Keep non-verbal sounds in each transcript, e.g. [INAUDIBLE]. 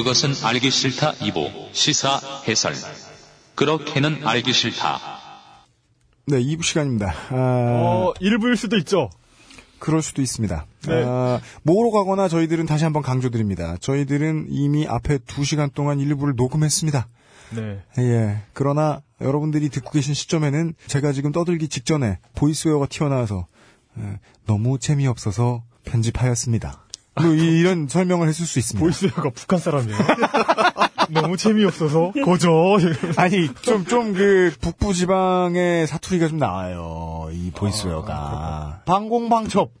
그것은 알기 싫다 2부 시사 해설. 그렇게는 알기 싫다. 네, 2부 시간입니다. 아, 어, 일부일 수도 있죠. 그럴 수도 있습니다. 네. 아, 모으러 가거나 저희들은 다시 한번 강조드립니다. 저희들은 이미 앞에 2시간 동안 일부를 녹음했습니다. 네. 예. 그러나 여러분들이 듣고 계신 시점에는 제가 지금 떠들기 직전에 보이스웨어가 튀어나와서 예, 너무 재미없어서 편집하였습니다. 뭐 이- 이런 설명을 했을 수 있습니다. 보이스웨어가 북한 사람이에요. [LAUGHS] 너무 재미없어서 거저. 아니 좀 좀 그 북부 지방의 사투리가 좀 나와요. 이 보이스웨어가 방공방첩.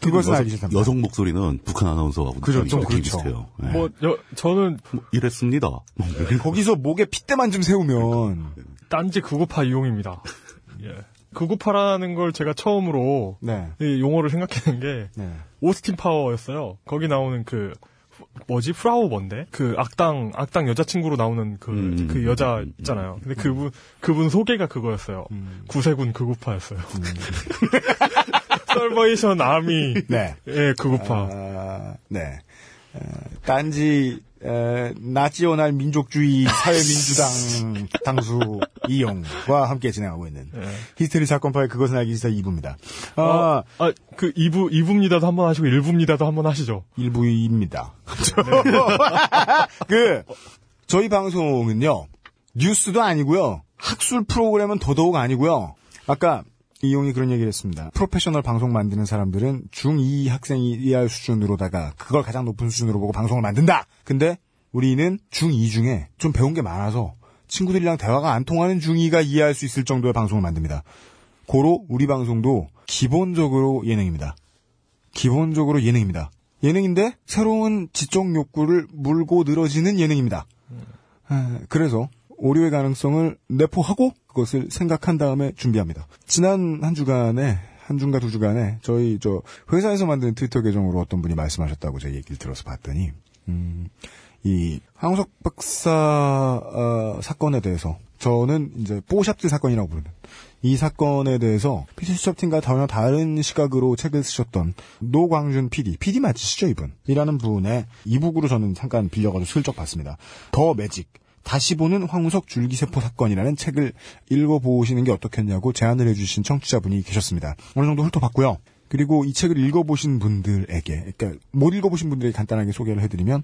그것은 여성, 알기 싫답니다. 여성 목소리는 북한 아나운서하고 그죠, 좀 그렇죠. 비슷해요. 예. 뭐 여, 저는 뭐 이랬습니다. 뭐 거기서 목에 핏대만 좀 세우면 딴지 998 이용입니다. [LAUGHS] 예. 998라는 걸 제가 처음으로 네. 이 용어를 생각해낸 게 네. 오스틴 파워였어요. 거기 나오는 그 후- 뭐지 프라우 뭔데 그 악당 악당 여자친구로 나오는 그그 음, 여자 음, 있잖아요. 근데 그분 그분 소개가 그거였어요. 구세군 998였어요. 설버이션 아미 네. 예 998. 아, 네. 어, 딴지 에, 나치오날 민족주의 사회민주당 [LAUGHS] 당수 이용과 함께 진행하고 있는 예. 히스테리 사건 파일 그것은 알기 싫다 2부입니다. 아, 아, 그 2부 2부입니다도 한번 하시고 1부입니다도 한번 하시죠. 1부입니다. [LAUGHS] 그 저희 방송은요. 뉴스도 아니고요. 학술 프로그램은 더더욱 아니고요. 아까 이용이 그런 얘기를 했습니다. 프로페셔널 방송 만드는 사람들은 중2 학생이 이해할 수준으로다가 그걸 가장 높은 수준으로 보고 방송을 만든다. 근데 우리는 중2 중에 좀 배운 게 많아서 친구들이랑 대화가 안 통하는 중2가 이해할 수 있을 정도의 방송을 만듭니다. 고로 우리 방송도 기본적으로 예능입니다. 기본적으로 예능입니다. 예능인데 새로운 지적 욕구를 물고 늘어지는 예능입니다. 아, 그래서 오류의 가능성을 내포하고 그것을 생각한 다음에 준비합니다. 지난 한 주간에 한 주인가 두 주간에 저희 저 회사에서 만든 트위터 계정으로 어떤 분이 말씀하셨다고 제가 얘기를 들어서 봤더니 음, 이 황우석 박사 어, 사건에 대해서 저는 이제 뽀샵들 사건이라고 부르는 이 사건에 대해서 피디수첩팀과 전혀 다른 시각으로 책을 쓰셨던 노광준 PD, PD 맞으시죠 이분? 이라는 분의 이북으로 저는 잠깐 빌려가지고 슬쩍 봤습니다. 더 매직, 다시 보는 황우석 줄기세포 사건이라는 책을 읽어보시는 게 어떻겠냐고 제안을 해주신 청취자분이 계셨습니다. 어느 정도 훑어봤고요. 그리고 이 책을 읽어보신 분들에게, 그러니까 못 읽어보신 분들에게 간단하게 소개를 해드리면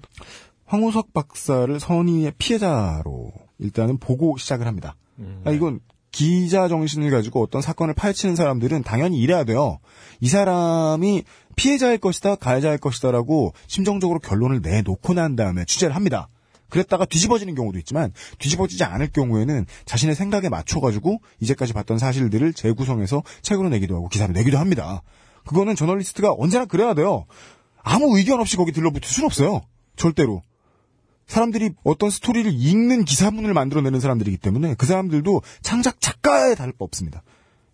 황우석 박사를 선의의 피해자로 일단은 보고 시작을 합니다. 아, 이건 기자 정신을 가지고 어떤 사건을 파헤치는 사람들은 당연히 이래야 돼요. 이 사람이 피해자일 것이다, 가해자일 것이다라고 심정적으로 결론을 내놓고 난 다음에 취재를 합니다. 그랬다가 뒤집어지는 경우도 있지만 뒤집어지지 않을 경우에는 자신의 생각에 맞춰가지고 이제까지 봤던 사실들을 재구성해서 책으로 내기도 하고 기사로 내기도 합니다. 그거는 저널리스트가 언제나 그래야 돼요. 아무 의견 없이 거기 들러붙을 수는 없어요. 절대로. 사람들이 어떤 스토리를 읽는 기사문을 만들어내는 사람들이기 때문에 그 사람들도 창작 작가에 다를 바 없습니다.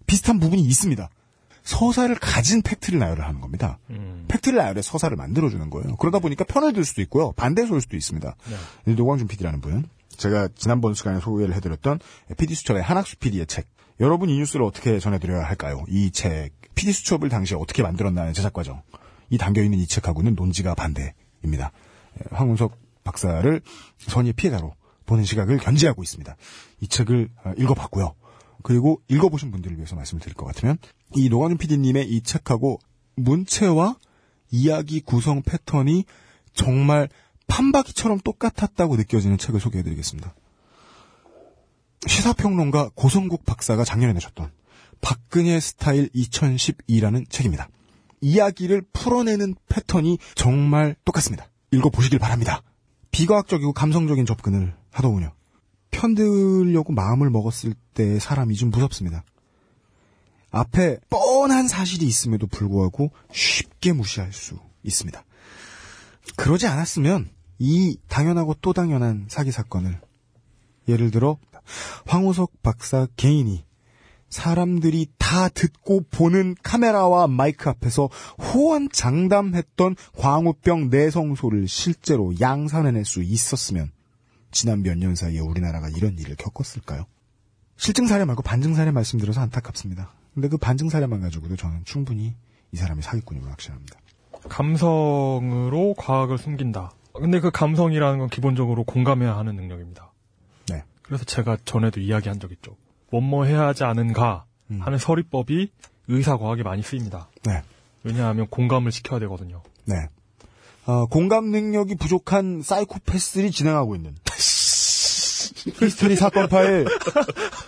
비슷한 부분이 있습니다. 서사를 가진 팩트를 나열을 하는 겁니다. 팩트를 나열해 서사를 만들어주는 거예요. 그러다 보니까 편을 들 수도 있고요. 반대소일 수도 있습니다. 이 노광준 PD라는 분, 제가 지난번 시간에 소개를 해드렸던 PD 수첩의 한학수 PD의 책. 여러분 이 뉴스를 어떻게 전해드려야 할까요? 이 책, PD 수첩을 당시에 어떻게 만들었나는 제작 과정. 이 담겨있는 이 책하고는 논지가 반대입니다. 에, 황운석 박사를 선의의 피해자로 보는 시각을 견지하고 있습니다. 이 책을 어, 읽어봤고요. 그리고 읽어보신 분들을 위해서 말씀을 드릴 것 같으면 이 노광준 PD님의 이 책하고 문체와 이야기 구성 패턴이 정말 판박이처럼 똑같았다고 느껴지는 책을 소개해드리겠습니다. 시사평론가 고성국 박사가 작년에 내셨던 박근혜 스타일 2012라는 책입니다. 이야기를 풀어내는 패턴이 정말 똑같습니다. 읽어보시길 바랍니다. 비과학적이고 감성적인 접근을 하더군요. 편들려고 마음을 먹었을 때 사람이 좀 무섭습니다. 앞에 뻔한 사실이 있음에도 불구하고 쉽게 무시할 수 있습니다. 그러지 않았으면 이 당연하고 또 당연한 사기 사건을 예를 들어 황우석 박사 개인이 사람들이 다 듣고 보는 카메라와 마이크 앞에서 호언장담했던 광우병 내성소를 실제로 양산해낼 수 있었으면 지난 몇 년 사이에 우리나라가 이런 일을 겪었을까요? 실증 사례 말고 반증 사례 말씀드려서 안타깝습니다. 근데 그 반증 사례만 가지고도 저는 충분히 이 사람이 사기꾼임을 확신합니다. 감성으로 과학을 숨긴다. 근데 그 감성이라는 건 기본적으로 공감해야 하는 능력입니다. 네. 그래서 제가 전에도 이야기한 적 있죠. 뭐뭐 해야 하지 않은가 음. 하는 서리법이 의사과학에 많이 쓰입니다. 네. 왜냐하면 공감을 시켜야 되거든요. 네. 어, 공감 능력이 부족한 사이코패스들이 진행하고 있는 [LAUGHS] 히스테리 사건 파일.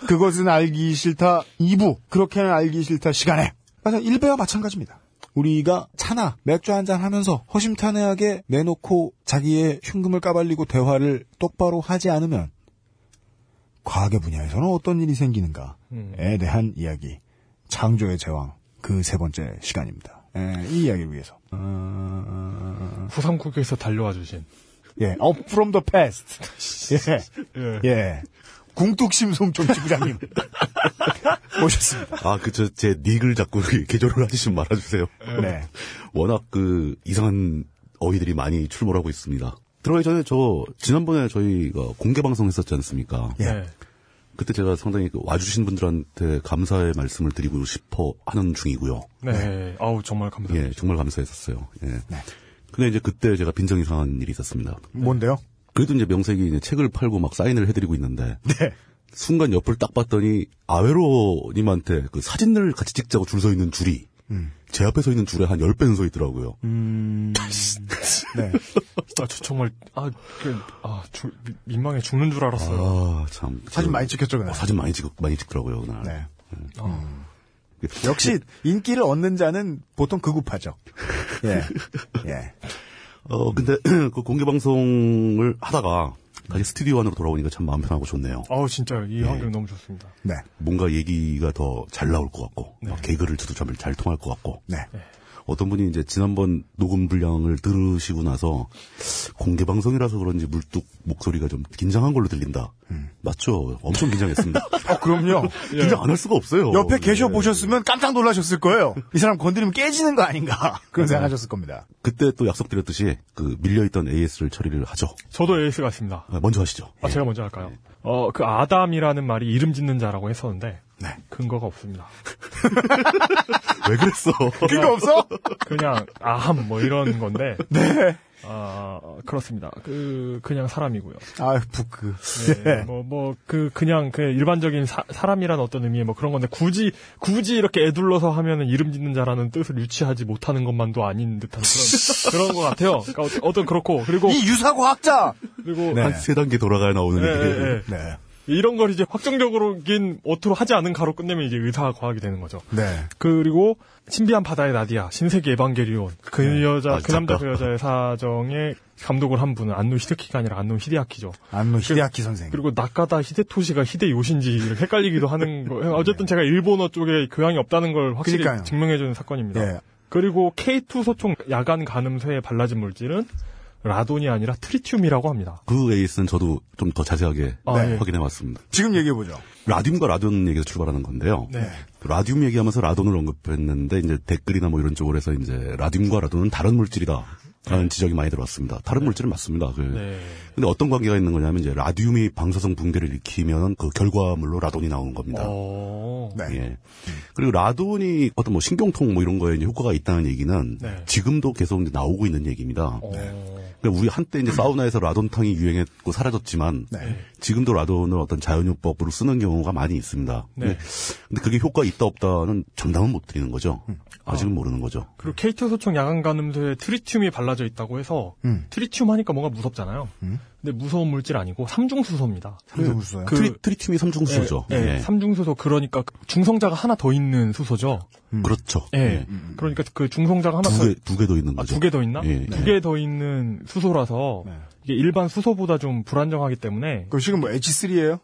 그것은 알기 싫다. 2부. 그렇게는 알기 싫다. 시간에. 맞아 1배와 마찬가지입니다. 우리가 차나 맥주 한 잔 하면서 허심탄회하게 내놓고 자기의 흉금을 까발리고 대화를 똑바로 하지 않으면 과학의 분야에서는 어떤 일이 생기는가에 음. 대한 이야기. 창조의 제왕. 그 세 번째 시간입니다. 예, 이 이야기를 위해서. 어, 후삼국에서 달려와 주신 예, up from the past. [LAUGHS] 예, 예. 예. 궁뚝심송 정치부장님 [LAUGHS] 모셨습니다. 아, 그, 저, 제 닉을 자꾸 이렇게 개조를 하시면 말아주세요. 네. 워낙 그, 이상한 어휘들이 많이 출몰하고 있습니다. 들어가기 전에 저, 지난번에 저희가 공개 방송 했었지 않습니까? 예. 네. 그때 제가 상당히 그 와주신 분들한테 감사의 말씀을 드리고 싶어 하는 중이고요. 네. 아우 정말 감사합니다. 예, 정말 감사했었어요. 예. 근데 이제 그때 제가 빈정이 상한 일이 있었습니다. 뭔데요? 그래도 이제 명색이 이제 책을 팔고 막 사인을 해드리고 있는데 네. 순간 옆을 딱 봤더니 아웨로님한테 그 사진을 같이 찍자고 줄 서 있는 줄이 제 앞에 서 있는 줄에 한 10배는 서 있더라고요. 음, [LAUGHS] 네. 아, 저 정말 아, 그, 아, 주- 미- 민망해 죽는 줄 알았어요. 아, 참. 사진 많이 찍혔죠, 그날. 어, 사진 많이 찍, 많이 찍더라고요, 그날. 네. 아, [LAUGHS] 역시 인기를 얻는 자는 보통 극우파죠. 예. 예. 어, 근데 [CLEARS THROAT] 그 공개 방송을 하다가 다시 스튜디오 안으로 돌아오니까 참 마음 편하고 좋네요. 아우 진짜 이 환경 너무 좋습니다. 네. 뭔가 얘기가 더 잘 나올 것 같고, 막 개그를 참잘 통할 것 같고, 네. 어떤 분이 이제 지난번 녹음 분량을 들으시고 나서 공개 방송이라서 그런지 물뚝 목소리가 좀 긴장한 걸로 들린다. 맞죠? 엄청 긴장했습니다. 어, [LAUGHS] 그럼요. [LAUGHS] 긴장 안 할 수가 없어요. 옆에 네. 계셔 보셨으면 깜짝 놀라셨을 거예요. 이 사람 건드리면 깨지는 거 아닌가. [LAUGHS] 그런 생각하셨을 겁니다. 그때 또 약속드렸듯이 그 밀려있던 AS를 처리를 하죠. 저도 에이스 같습니다. 아, 먼저 하시죠. 아, 제가 먼저 할까요? 어, 그 아담이라는 말이 이름 짓는 자라고 했었는데 네. 근거가 없습니다. [LAUGHS] 왜 그랬어? 그거 없어? 그냥 아함 뭐 이런 건데. [LAUGHS] 네. 아, 그렇습니다. 그 그냥 사람이고요. 아, 부크. 네, 뭐, 뭐, 그, 그냥, 그, 일반적인 사, 사람이란 어떤 의미의 뭐 그런 건데, 굳이, 굳이 이렇게 애둘러서 하면은 이름 짓는 자라는 뜻을 유치하지 못하는 것만도 아닌 듯한 그런, [LAUGHS] 그런 것 같아요. 그러니까 어떤, 그렇고, 그리고, 이 유사과학자! 그리고, 네. 한세 단계 돌아가야 나오는 예, 얘기. 예, 예. 네. 이런 걸 이제 확정적으로긴 어투로 하지 않은 가로 끝내면 이제 의사 과학이 되는 거죠. 네. 그리고, 신비한 바다의 나디아, 신세계 에반게리온, 그 여자, 아, 그 남자. 그 여자의 사정에 감독을 한 분은 안노 히데키가 아니라 안노 히데아키죠. 안노 히데아키 선생. 그리고 나카다 히데토시가 히데요신지 이렇게 헷갈리기도 하는 거. [LAUGHS] 어쨌든 제가 일본어 쪽에 교양이 없다는 걸 확실히. 증명해주는 사건입니다. 예. 그리고 K2 소총 야간 가늠쇠에 발라진 물질은 라돈이 아니라 트리튬이라고 합니다. 그 AS는 저도 좀 더 자세하게 아, 예. 확인해 왔습니다. 지금 얘기해 보죠. 라듐과 라돈 얘기에서 출발하는 건데요. 네. 라듐 얘기하면서 라돈을 언급했는데 이제 댓글이나 뭐 이런 쪽으로 해서 이제 라듐과 라돈은 다른 물질이다. 라는 지적이 많이 들어왔습니다. 다른 물질은 맞습니다. 그 네. 근데 어떤 관계가 있는 거냐면 이제 라듐이 방사성 붕괴를 일으키면 그 결과물로 라돈이 나오는 겁니다. 어. 네. 예. 그리고 라돈이 어떤 뭐 신경통 뭐 이런 거에 이제 효과가 있다는 얘기는 네. 지금도 계속 이제 나오고 있는 얘기입니다. 어. 그러니까 우리 한때 이제 사우나에서 라돈탕이 유행했고 사라졌지만 네. 지금도 라돈을 어떤 자연요법으로 쓰는 경우가 많이 있습니다. 네. 근데, 근데 그게 효과 있다 없다는 정답은 못 드리는 거죠. 아직은 모르는 거죠. 그리고 K2 소총 야간 가늠쇠에 트리튬이 발라져 있다고 해서 음. 트리튬 하니까 뭔가 무섭잖아요. 근데 무서운 물질 아니고 삼중수소입니다. 삼중수소요? 그- 트리, 트리튬이 삼중수소죠. 예, 예, 예. 삼중수소 그러니까 중성자가 하나 더 있는 수소죠. 그렇죠. 예. 예. 그러니까 그 중성자가 하나 두더 개, 두 개 더 있는 거죠. 두개 더 있나? 예, 두개 더 있는 수소라서 네. 이게 일반 수소보다 좀 불안정하기 때문에 그 지금 뭐 H3예요?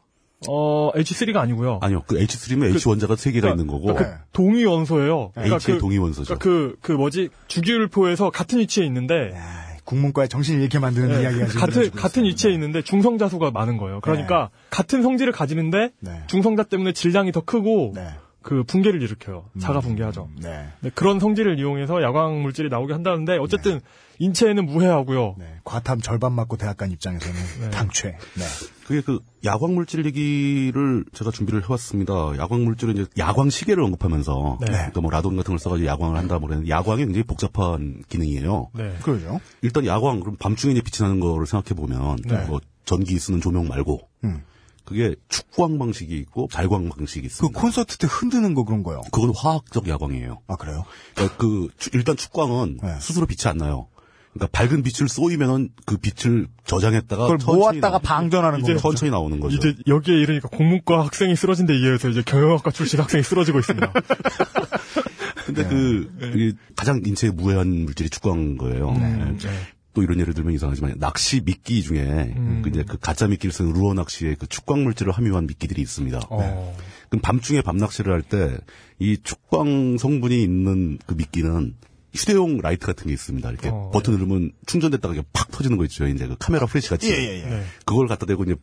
어 H3가 아니고요. 아니요. 그 H3면 H 원자가 세 개가 그러니까- 있는 거고 그러니까 그 동위 원소예요. H의 동위 원소죠. 그러니까 그, 그 뭐지 주기율표에서 같은 위치에 있는데 아, 국문과의 정신을 잃게 만드는 예, 이야기가 지금 같은 같은. 위치에 있는데 중성자 수가 많은 거예요. 그러니까 같은 성질을 가지는데 네. 중성자 때문에 질량이 더 크고 네. 그 붕괴를 일으켜요. 자가 붕괴하죠. 네. 네, 그런 성질을 이용해서 야광 물질이 나오게 한다는데 어쨌든 인체에는 무해하고요. 네. 과탐 절반 맞고 대학 간 입장에서는 [LAUGHS] 네. 당최. 네. 그게 그 야광 물질 얘기를 제가 준비를 해왔습니다. 야광 물질은 이제 야광 시계를 언급하면서 네. 그러니까 뭐 라돈 같은 걸 써가지고 야광을 한다 뭐 그랬는데 야광이 굉장히 복잡한 기능이에요. 네. 그러죠. 일단 야광 그럼 밤중에 이제 빛이 나는 거를 생각해 보면 네. 뭐 전기 쓰는 조명 말고 음. 그게 축광 방식이 있고 발광 방식이 그 있습니다. 콘서트 때 흔드는 거 그런 거요. 그건 화학적 야광이에요. 아, 그래요? 그러니까 그 추- 일단 축광은 네. 스스로 빛이 안 나요. 그러니까 밝은 빛을 쏘이면은 그 빛을 저장했다가 그걸 천천히 모았다가 방전하는 이제 거죠. 천천히 나오는 거죠. 이제 여기에 이르니까 공문과 학생이 쓰러진 데 이어서 이제 경영학과 출신 학생이 쓰러지고 있습니다. [LAUGHS] 근데 네. 그 이게 가장 인체에 무해한 물질이 축광인 거예요. 네. 네. 또 이런 예를 들면 이상하지만 낚시 미끼 중에 음. 그 이제 그 가짜 미끼를 쓰는 루어 낚시에 그 축광 물질을 함유한 미끼들이 있습니다. 어. 그럼 밤중에 밤 낚시를 할 때 이 축광 성분이 있는 그 미끼는 휴대용 라이트 같은 게 있습니다. 이렇게 어, 버튼 누르면 충전됐다가 이게 팍 터지는 거 있죠. 이제 그 카메라 플래시 같이. 예, 예, 예. 네. 그걸 갖다 대고 이제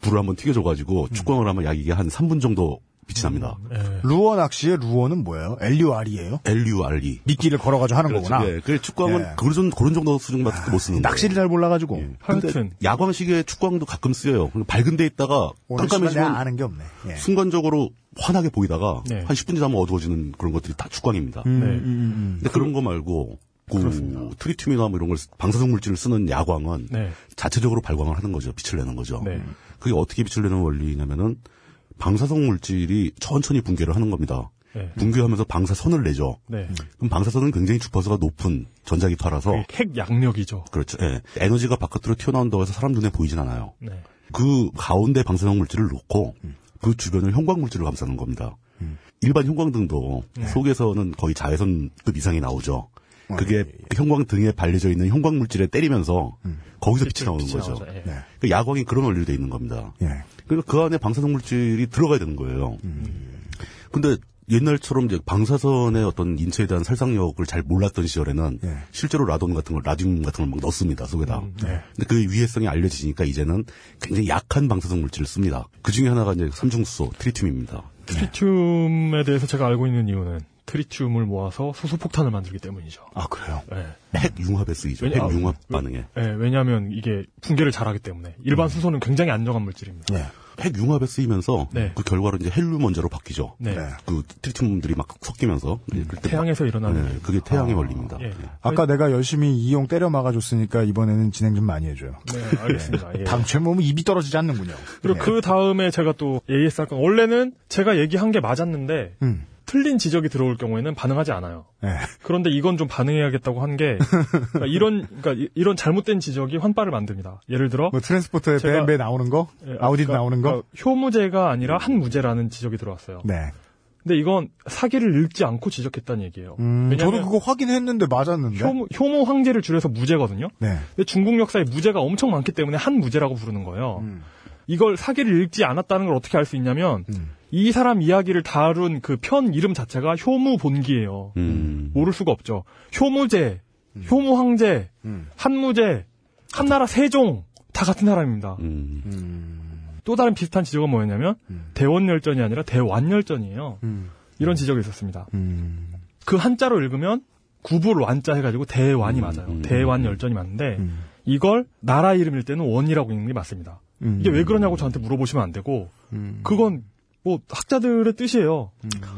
불을 한번 튀겨줘가지고 축광을 하면 약 이게 한 3분 정도 빛이 납니다. 네. 루어 낚시의 루어는 뭐예요? LUR이에요? LURE. 미끼를 걸어가지고 하는 그렇죠. 거구나. 예. 그 축광은 예. 그런, 그런 정도 수준밖에 못 쓰는 거예요. 낚시를 잘 몰라가지고. 근데 하여튼 야광시계 축광도 가끔 쓰여요. 밝은 데 있다가 깜깜해지면 아는 게 없네. 예. 순간적으로 환하게 보이다가 네. 한 10분 지나면 어두워지는 그런 것들이 다 축광입니다. 음, 네. 음, 음, 근데 그런 거 말고 그. 트리튬이나 뭐 이런 걸 방사성 물질을 쓰는 야광은 네. 자체적으로 발광을 하는 거죠. 빛을 내는 거죠. 네. 그게 어떻게 빛을 내는 원리냐면은 방사성 물질이 천천히 붕괴를 하는 겁니다. 네. 붕괴하면서 방사선을 내죠. 네. 그럼 방사선은 굉장히 주파수가 높은 전자기파라서 핵 양력이죠. 그렇죠. 예. 에너지가 바깥으로 튀어나온다고 해서 사람 눈에 보이진 않아요. 네. 그 가운데 방사성 물질을 놓고 그 주변을 형광 물질을 감싸는 겁니다. 일반 형광등도 속에서는 거의 자외선급 이상이 나오죠. 그게 형광 등에 발려져 있는 형광 물질에 때리면서 거기서 빛이 나오는 빛이 거죠. 나오죠. 예. 네. 그 야광이 그런 원리로 돼 있는 겁니다. 예. 그러니까 그 안에 방사성 물질이 들어가야 되는 거예요. 근데 옛날처럼 이제 방사선의 어떤 인체에 대한 살상력을 잘 몰랐던 시절에는 예. 실제로 라돈 같은 걸, 라듐 같은 걸 막 넣습니다, 속에다. 네. 근데 그 위해성이 알려지니까 이제는 굉장히 약한 방사성 물질을 씁니다. 그 중에 하나가 이제 삼중수소, 트리튬입니다. 트리튬에 대해서 제가 알고 있는 이유는 트리튬을 모아서 수소폭탄을 만들기 때문이죠. 아, 그래요? 네. 핵 융합에 쓰이죠. 왜냐- 핵 융합 아, 반응에. 네, 왜냐하면 이게 붕괴를 잘하기 때문에 일반 수소는 굉장히 안정한 물질입니다. 예. 핵 융합에 쓰이면서 네. 그 결과로 이제 헬륨 원자로 바뀌죠. 네. 네. 그 트리튬들이 막 섞이면서 네, 그때 태양에서 일어나는 네, 그게 태양의 원리입니다. 예. 아까 내가 열심히 이용 때려 막아줬으니까 이번에는 진행 좀 많이 해줘요. 네, 알겠습니다. 예. 당최 몸은 입이 떨어지지 않는군요. 그리고 예. 그 다음에 제가 또 AS 할건 원래는 제가 얘기한 게 맞았는데 음. 틀린 지적이 들어올 경우에는 반응하지 않아요. 예. 그런데 이건 좀 반응해야겠다고 한게 그러니까 이런 그러니까 이- 이런 잘못된 지적이 환빠를 만듭니다. 예를 들어 뭐 트랜스포터에 제가- 뱀배 나오는 거? 예, 아우디 그러니까- 나오는 거? 그러니까 효무제가 아니라 한 무제라는 지적이 들어왔어요. 네. 근데 이건 사기를 읽지 않고 지적했다는 얘기예요. 음, 저도 왜냐하면 그거 확인했는데 맞았는데. 효무, 효무 황제를 줄여서 무제거든요. 네. 근데 중국 역사에 무제가 엄청 많기 때문에 한 무제라고 부르는 거예요. 음. 이걸 사기를 읽지 않았다는 걸 어떻게 알 수 있냐면 음. 이 사람 이야기를 다룬 그 편 이름 자체가 효무 본기예요. 음. 모를 수가 없죠. 효무제, 효무 황제, 음. 한무제, 한나라 세종 다 같은 사람입니다. 음. 또 다른 비슷한 지적은 뭐였냐면 음. 대원열전이 아니라 대완열전이에요. 음. 이런 지적이 있었습니다. 음. 그 한자로 읽으면 구불 완자 해가지고 대완이 맞아요. 음. 대완 열전이 맞는데 음. 이걸 나라 이름일 때는 원이라고 읽는 게 맞습니다. 음. 이게 왜 그러냐고 저한테 물어보시면 안 되고 음. 그건 뭐 학자들의 뜻이에요.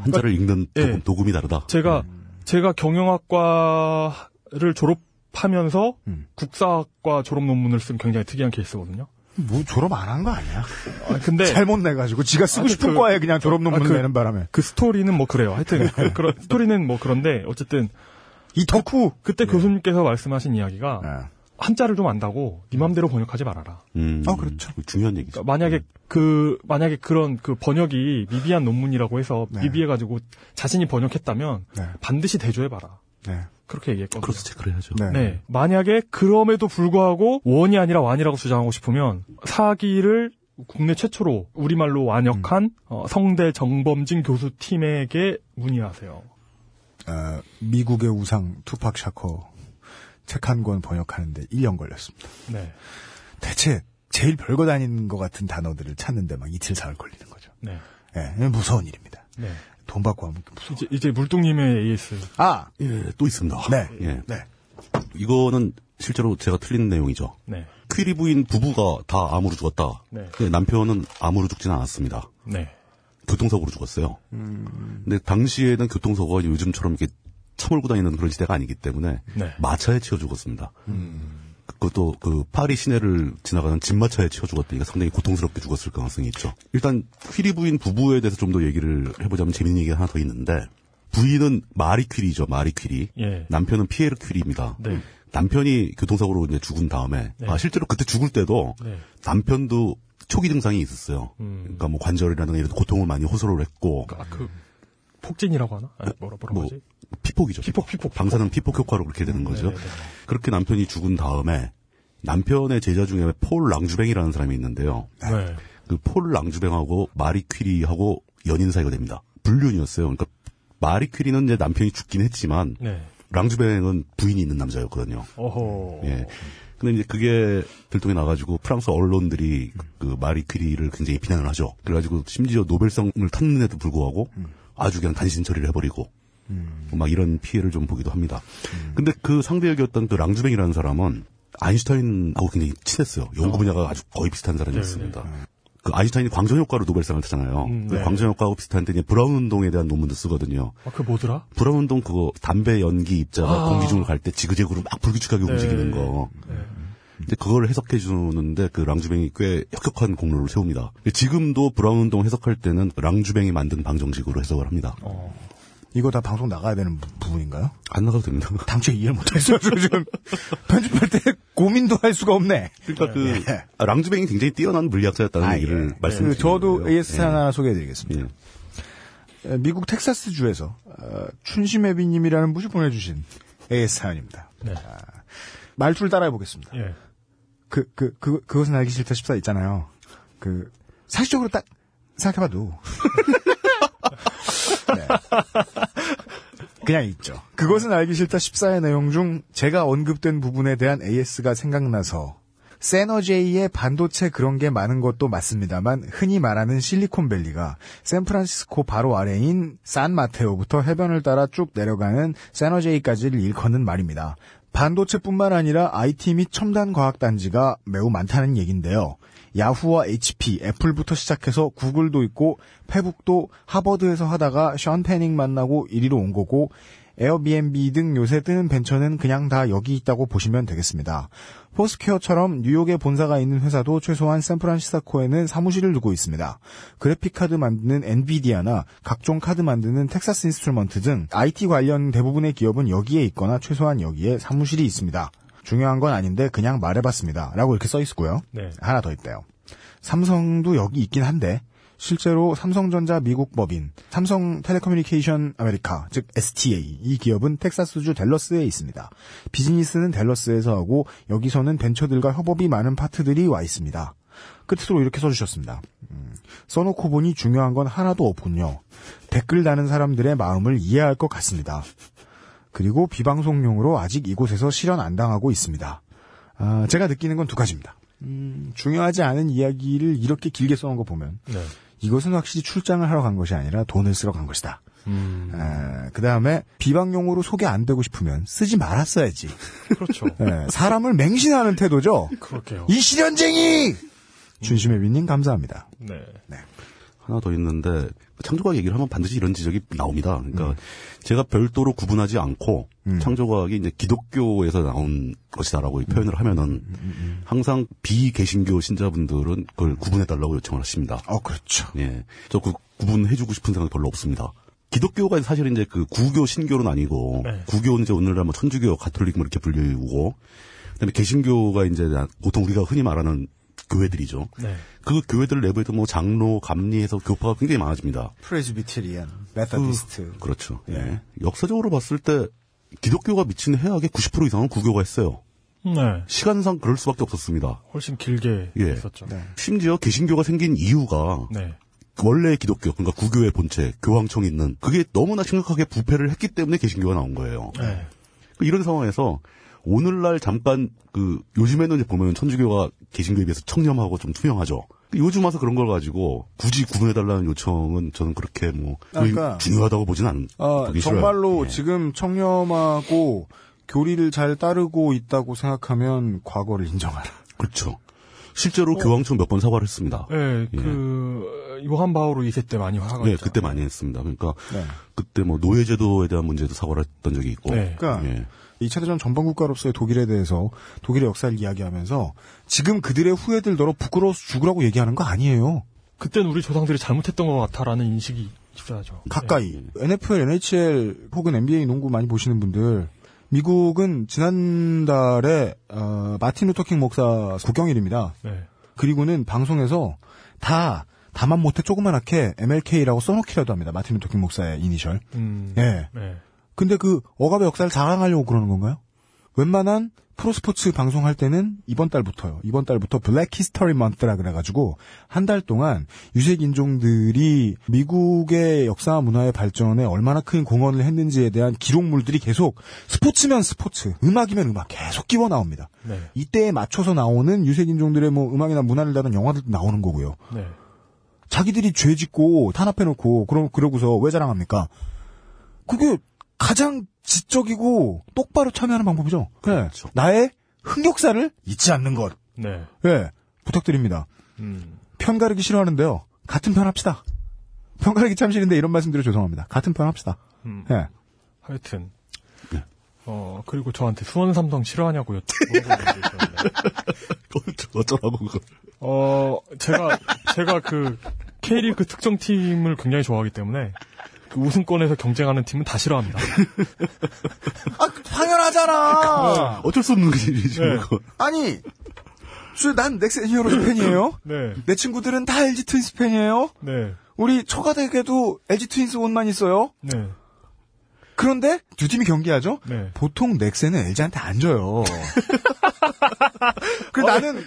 한자를 읽는 예. 도금, 도금 이 다르다. 제가 제가 경영학과를 졸업하면서 음. 국사학과 졸업 논문을 쓴 굉장히 특이한 케이스거든요. 뭐 졸업 안 한 거 아니야? 아, 근데 잘못 내가지고 지가 쓰고 아니, 싶은 그- 과에 그냥 졸업 논문 아, 그- 내는 바람에 그 스토리는 뭐 그래요. 하여튼 그, [LAUGHS] 그런 스토리는 뭐 그런데 어쨌든 이 덕후. 그때 교수님께서 말씀하신 이야기가 네. 한자를 좀 안다고 네 맘대로 번역하지 말아라. 음. 아, 그렇죠. 중요한 얘기죠. 그러니까 만약에 그 만약에 그런 그 번역이 미비한 논문이라고 해서 네. 미비해 가지고 자신이 번역했다면 네. 반드시 대조해 봐라. 네. 그렇게 얘기했거든요. cross check를 해야죠. 네. 네. 만약에 그럼에도 불구하고 원이 아니라 완이라고 주장하고 싶으면 사기를 국내 최초로 우리말로 완역한 음. 어, 성대 정범진 교수 팀에게 문의하세요. 어, 미국의 우상 투팍 샤커 책 한 권 번역하는데 1년 걸렸습니다. 네. 대체 제일 별거 다닌 것 같은 단어들을 찾는데 막 이틀 사흘 걸리는 거죠. 네. 예, 무서운 일입니다. 네. 돈 받고 하면 무서워. 이제, 이제 물뚱님의 AS. 아, 예, 또 있습니다. 네. 예. 네. 이거는 실제로 제가 틀린 내용이죠. 네. 퀴리 부인 부부가 다 암으로 죽었다. 네. 근데 남편은 암으로 죽지는 않았습니다. 네. 교통사고로 죽었어요. 음. 근데 당시에는 교통사고가 요즘처럼 이렇게 차 몰고 다니는 그런 시대가 아니기 때문에 네. 마차에 치여 죽었습니다. 음. 그것도 그 파리 시내를 지나가는 집마차에 치여 죽었다니까 상당히 고통스럽게 죽었을 가능성이 있죠. 일단 퀴리 부인 부부에 대해서 좀 더 얘기를 해보자면 재밌는 얘기가 하나 더 있는데 부인은 마리 퀴리죠. 마리 퀴리. 예. 남편은 피에르 퀴리입니다. 네. 남편이 교통사고로 이제 죽은 다음에 네. 아 실제로 그때 죽을 때도 네. 남편도 초기 증상이 있었어요. 음. 그러니까 뭐 관절이라든가 이런 고통을 많이 호소를 했고 아, 그, 폭진이라고 하나? 아니, 뭐라, 뭐라고 뭐 하지? 피폭이죠. 피폭, 피폭, 방사능 피폭 효과로 그렇게 되는 거죠. 네, 네, 네. 그렇게 남편이 죽은 다음에 남편의 제자 중에 폴 랑주뱅이라는 사람이 있는데요. 네. 그 폴 랑주뱅하고 마리 퀴리하고 연인 사이가 됩니다. 불륜이었어요. 그러니까 마리 퀴리는 이제 남편이 죽긴 했지만 네. 랑주뱅은 부인이 있는 남자였거든요. 어허. 예. 근데 이제 그게 들통이 나가지고 프랑스 언론들이 그 마리 퀴리를 굉장히 비난을 하죠. 그래가지고 심지어 노벨상을 탔는데도 불구하고 아주 그냥 단신 처리를 해버리고 막 이런 피해를 좀 보기도 합니다. 근데 그 상대역이었던 그 랑주뱅이라는 사람은 아인슈타인하고 굉장히 친했어요. 연구 분야가 아주 거의 비슷한 사람이었습니다. 그 아인슈타인이 광전 효과로 노벨상을 타잖아요. 음, 그 네. 광전 효과하고 비슷한데 이제 브라운 운동에 대한 논문도 쓰거든요. 아, 그 뭐더라? 브라운 운동 그거 담배 연기 입자가 아. 공기 중을 갈 때 지그재그로 막 불규칙하게 네. 움직이는 거. 근데 그걸 해석해 주는데 그 랑주뱅이 꽤 혁혁한 공로를 세웁니다. 지금도 브라운 운동 해석할 때는 랑주뱅이 만든 방정식으로 해석을 합니다. 어. 이거 다 방송 나가야 되는 부- 부분인가요? 안 나가도 됩니다. [LAUGHS] 당최 이해를 못했어요. 지금 [LAUGHS] 편집할 때 고민도 할 수가 없네. 그러니까 그 예. 아, 랑주뱅이 굉장히 뛰어난 물리학자였다는 아, 얘기를 예. 말씀드리는 그 저도 거예요. AS 사연 하나 소개해드리겠습니다. 예. 에, 미국 텍사스 주에서 어, 춘심애비님이라는 분이 보내주신 AS 사연입니다. 네. 말투를 따라해보겠습니다. 예. 그, 그, 그, 그것은 알기 싫다 14 있잖아요. 그, 사실적으로 딱 생각해봐도. [LAUGHS] 네. 그냥 있죠. 그것은 알기 싫다 14의 내용 중 제가 언급된 부분에 대한 AS가 생각나서 세너제이의 반도체 그런 게 많은 것도 맞습니다만 흔히 말하는 실리콘밸리가 샌프란시스코 바로 아래인 산마테오부터 해변을 따라 쭉 내려가는 세너제이까지를 일컫는 말입니다. 반도체뿐만 아니라 IT 및 첨단 과학 단지가 매우 많다는 얘긴데요. 야후와 HP, 애플부터 시작해서 구글도 있고 페북도 하버드에서 하다가 션 패닝 만나고 이리로 온 거고 에어비앤비 등 요새 뜨는 벤처는 그냥 다 여기 있다고 보시면 되겠습니다. 포스퀘어처럼 뉴욕에 본사가 있는 회사도 최소한 샌프란시스코에는 사무실을 두고 있습니다. 그래픽 카드 만드는 엔비디아나 각종 카드 만드는 텍사스 인스트루먼트 등 IT 관련 대부분의 기업은 여기에 있거나 최소한 여기에 사무실이 있습니다. 중요한 건 아닌데 그냥 말해봤습니다. 라고 이렇게 써 있고요. 네. 하나 더 있대요. 삼성도 여기 있긴 한데 실제로 삼성전자 미국 법인 삼성 텔레커뮤니케이션 아메리카 즉 STA 이 기업은 텍사스주 댈러스에 있습니다. 비즈니스는 댈러스에서 하고 여기서는 벤처들과 협업이 많은 파트들이 와 있습니다. 끝으로 이렇게 써주셨습니다. 음, 써놓고 보니 중요한 건 하나도 없군요. 댓글 다는 사람들의 마음을 이해할 것 같습니다. 그리고 비방송용으로 아직 이곳에서 실현 안 당하고 있습니다. 아, 제가 느끼는 건 두 가지입니다. 음, 중요하지 않은 이야기를 이렇게 길게 써놓은 거 보면 네. 이것은 확실히 출장을 하러 간 것이 아니라 돈을 쓰러 간 것이다. 음. 그 다음에 비방용으로 소개 안 되고 싶으면 쓰지 말았어야지. [LAUGHS] 그렇죠. 예, 사람을 맹신하는 태도죠. 그렇게요. 이 실현쟁이! 준심혜비님 감사합니다. 네. 하나 더 있는데 창조과학 얘기를 하면 반드시 이런 지적이 나옵니다. 음. 그러니까 제가 별도로 구분하지 않고 창조과학이 이제 기독교에서 나온 것이다라고 표현을 음. 하면은 항상 비개신교 신자분들은 그걸 구분해 달라고 요청을 하십니다. 어, 그렇죠. 예, 저 그 구분해주고 싶은 생각 별로 없습니다. 기독교가 사실 이제 그 구교 신교는 아니고 네. 구교는 이제 오늘날 뭐 천주교, 가톨릭 뭐 이렇게 불리우고 그다음에 개신교가 이제 보통 우리가 흔히 말하는 교회들이죠. 네. 그 교회들 내부에도 뭐 장로, 감리해서 교파가 굉장히 많아집니다. Presbyterian, Methodist. 그 렇죠. 예. 역사적으로 봤을 때 기독교가 미친 해악의 90% 이상은 구교가 했어요. 네. 시간상 그럴 수밖에 없었습니다. 훨씬 길게 예. 있었죠. 네. 심지어 개신교가 생긴 이유가 네. 원래 기독교, 그러니까 구교의 본체, 교황청이 있는 그게 너무나 심각하게 부패를 했기 때문에 개신교가 나온 거예요. 네. 이런 상황에서 오늘날 잠깐 그 요즘에는 보면 천주교가 개신교에 비해서 청렴하고 좀 투명하죠. 요즘 와서 그런 걸 가지고 굳이 구분해달라는 요청은 저는 그렇게 뭐 그러니까 중요하다고 보진 않. 어, 싫어요. 정말로 예. 지금 청렴하고 교리를 잘 따르고 있다고 생각하면 과거를 인정하라. 그렇죠. 실제로 교황청 몇 번 사과를 했습니다. 예, 그 요한 바오로 2세 때 많이 화가 네. 그때 많이 했습니다. 그러니까 네. 그때 뭐 노예제도에 대한 문제도 사과를 했던 적이 있고. 네. 그러니까 예. 2차 대전 전범국가로서의 독일에 대해서 독일의 역사를 이야기하면서 지금 그들의 후예들더러 부끄러워서 죽으라고 얘기하는 거 아니에요. 그때는 우리 조상들이 잘못했던 것 같아라는 인식이 있어야죠. 가까이. NFL, NHL 혹은 NBA 농구 많이 보시는 분들 미국은 지난달에 어, 마틴 루터 킹 목사 국경일입니다. 네. 그리고는 방송에서 다 하다못해 조그만하게 MLK라고 써놓기라도 합니다. 마틴 루터 킹 목사의 이니셜. 음. 예. 네. 근데 그 억압의 역사를 자랑하려고 그러는 건가요? 웬만한 프로스포츠 방송할 때는 이번 달부터요. 이번 달부터 Black History Month라 그래가지고 한 달 동안 유색 인종들이 미국의 역사와 문화의 발전에 얼마나 큰 공헌을 했는지에 대한 기록물들이 계속 스포츠면 스포츠, 음악이면 음악 계속 끼워 나옵니다. 네. 이때에 맞춰서 나오는 유색 인종들의 뭐 음악이나 문화를 다룬 영화들도 나오는 거고요. 네. 자기들이 죄 짓고 탄압해놓고 그러, 그러고서 왜 자랑합니까? 그게 가장 지적이고 똑바로 참여하는 방법이죠. 네. 나의 흑역사를 잊지 않는 것. 네. 예, 부탁드립니다. 음. 편 가르기 싫어하는데요. 같은 편 합시다. 편 가르기 참 싫은데 이런 말씀 드려 죄송합니다. 같은 편 합시다. 음. 예. 하여튼. 네. 어, 그리고 저한테 수원 삼성 싫어하냐고 있었는데. [LAUGHS] 어쩌라고 그걸. 어, 제가, 제가 그, K리그 특정 팀을 굉장히 좋아하기 때문에, 그 우승권에서 경쟁하는 팀은 다 싫어합니다. 아, 당연하잖아. 어쩔 수 없는 일이죠. 네. 그거. 아니, 저, 난 넥센 히어로즈 [LAUGHS] 팬이에요. 네. 내 친구들은 다 LG 트윈스 팬이에요. 네. 우리 처가댁에도 LG 트윈스 옷만 있어요. 네. 그런데 두 팀이 경기하죠. 네. 보통 넥센은 LG한테 안 져요. [LAUGHS] 그 나는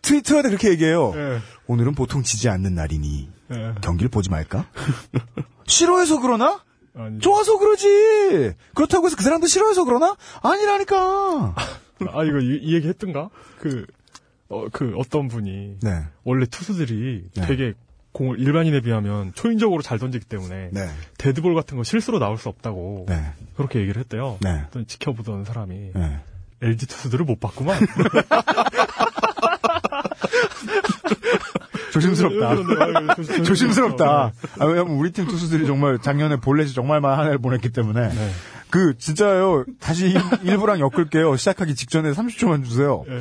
트위터에 그렇게 얘기해요. 네. 오늘은 보통 지지 않는 날이니 네. 경기를 보지 말까? 싫어해서 그러나? 아니, 좋아서 그러지. 그렇다고 해서 그 사람도 싫어해서 그러나? 아니라니까. [LAUGHS] 아, 이거 이, 이 얘기 했던가? 그, 어, 그 어떤 분이, 네, 원래 투수들이 네. 되게 공을 일반인에 비하면 초인적으로 잘 던지기 때문에, 네, 데드볼 같은 거 실수로 나올 수 없다고, 네, 그렇게 얘기를 했대요. 네. 또 지켜보던 사람이, 네. LG 투수들을 못 봤구만. [LAUGHS] 조심스럽다. 조- 조심스럽다. 아, 왜냐면 우리 팀 투수들이 정말 작년에 볼넷이 정말만 한 해를 보냈기 때문에. 네. 그, 진짜요. 다시 일- 일부랑 엮을게요. 시작하기 직전에 30초만 주세요. 네.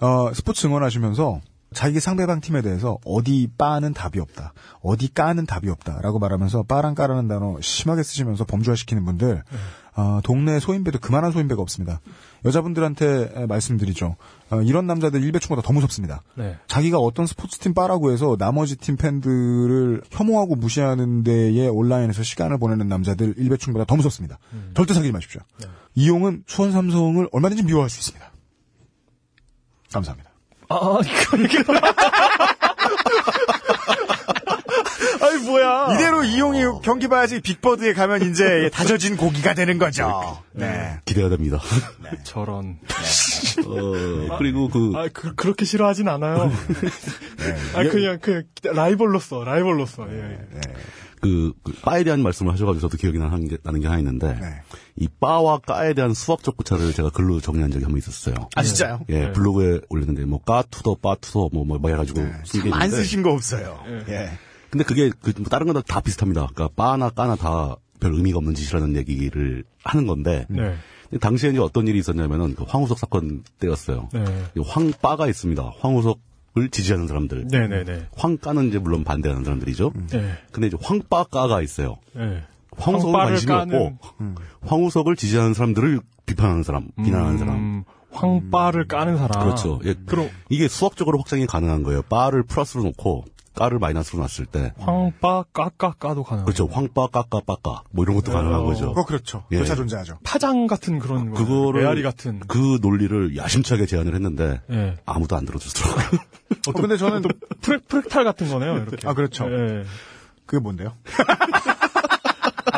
어, 스포츠 응원하시면서 자기 상대방 팀에 대해서 어디 빠는 답이 없다. 어디 까는 답이 없다. 라고 말하면서 빠랑 까라는 단어 심하게 쓰시면서 범죄화시키는 분들, 어, 동네 소인배도 그만한 소인배가 없습니다. 여자분들한테 에, 말씀드리죠. 어, 이런 남자들 일배충보다 더 무섭습니다. 네. 자기가 어떤 스포츠팀 빠라고 해서 나머지 팀 팬들을 혐오하고 무시하는 데에 온라인에서 시간을 보내는 남자들 일배충보다 더 무섭습니다. 절대 사귀지 마십시오. 이용은 수원 삼성을 얼마든지 미워할 수 있습니다. 감사합니다. 아. [LAUGHS] 아이, 뭐야. 이대로 이용이 경기 봐야지 빅버드에 가면 이제 다져진 고기가 되는 거죠. 네. 기대가 됩니다. [LAUGHS] 저런. 어, 그리고 그, 아, 그, 그렇게 싫어하진 않아요. 네. [LAUGHS] 아, 그냥, 그, 라이벌로서, 라이벌로서, 예, 예. 그, 그 빠에 대한 말씀을 하셔가지고 저도 기억이 나는 게, 나는 게 하나 있는데, 네. 이 빠와 까에 대한 수학적 고찰을 제가 글로 정리한 적이 한 번 있었어요. 아, 진짜요? 예, 네. 블로그에 올렸는데, 뭐, 까 to the, 빠 to the, 뭐, 뭐, 뭐 해가지고 쓴게 안. 쓰신 거 없어요. 예. 근데 그게, 그, 뭐 다른 건 다 비슷합니다. 그러니까, 바나 까나 다 별 의미가 없는 짓이라는 얘기를 하는 건데, 네. 당시에 이제 어떤 일이 있었냐면은, 그 황우석 사건 때였어요. 네. 이 황바가 있습니다. 황우석을 지지하는 사람들. 네네네. 황까는 이제 물론 반대하는 사람들이죠. 네. 근데 이제 황바까가 있어요. 네. 황우석은 관심이 까는- 없고, 황우석을 지지하는 사람들을 비판하는 사람, 비난하는 사람. 음, 황바를 까는 사람. 그렇죠. 예, 그럼, 이게 수학적으로 확장이 가능한 거예요. 바를 플러스로 놓고 까를 마이너스로 놨을 때. 황바, 까까, 까도 가능. 그렇죠. 황바, 까까, 빠까. 뭐 이런 것도 가능한 거죠. 그거 그렇죠. 예. 교차 존재하죠. 파장 같은 그런 거. 그거를 메아리 같은. 그 논리를 야심차게 제안을 했는데 예. 아무도 안 들어주더라고요. [LAUGHS] 어, 근데 저는 [LAUGHS] 프렉, 프렉탈 같은 거네요, 이렇게. 아, 그렇죠. 예. 그게 뭔데요? [LAUGHS]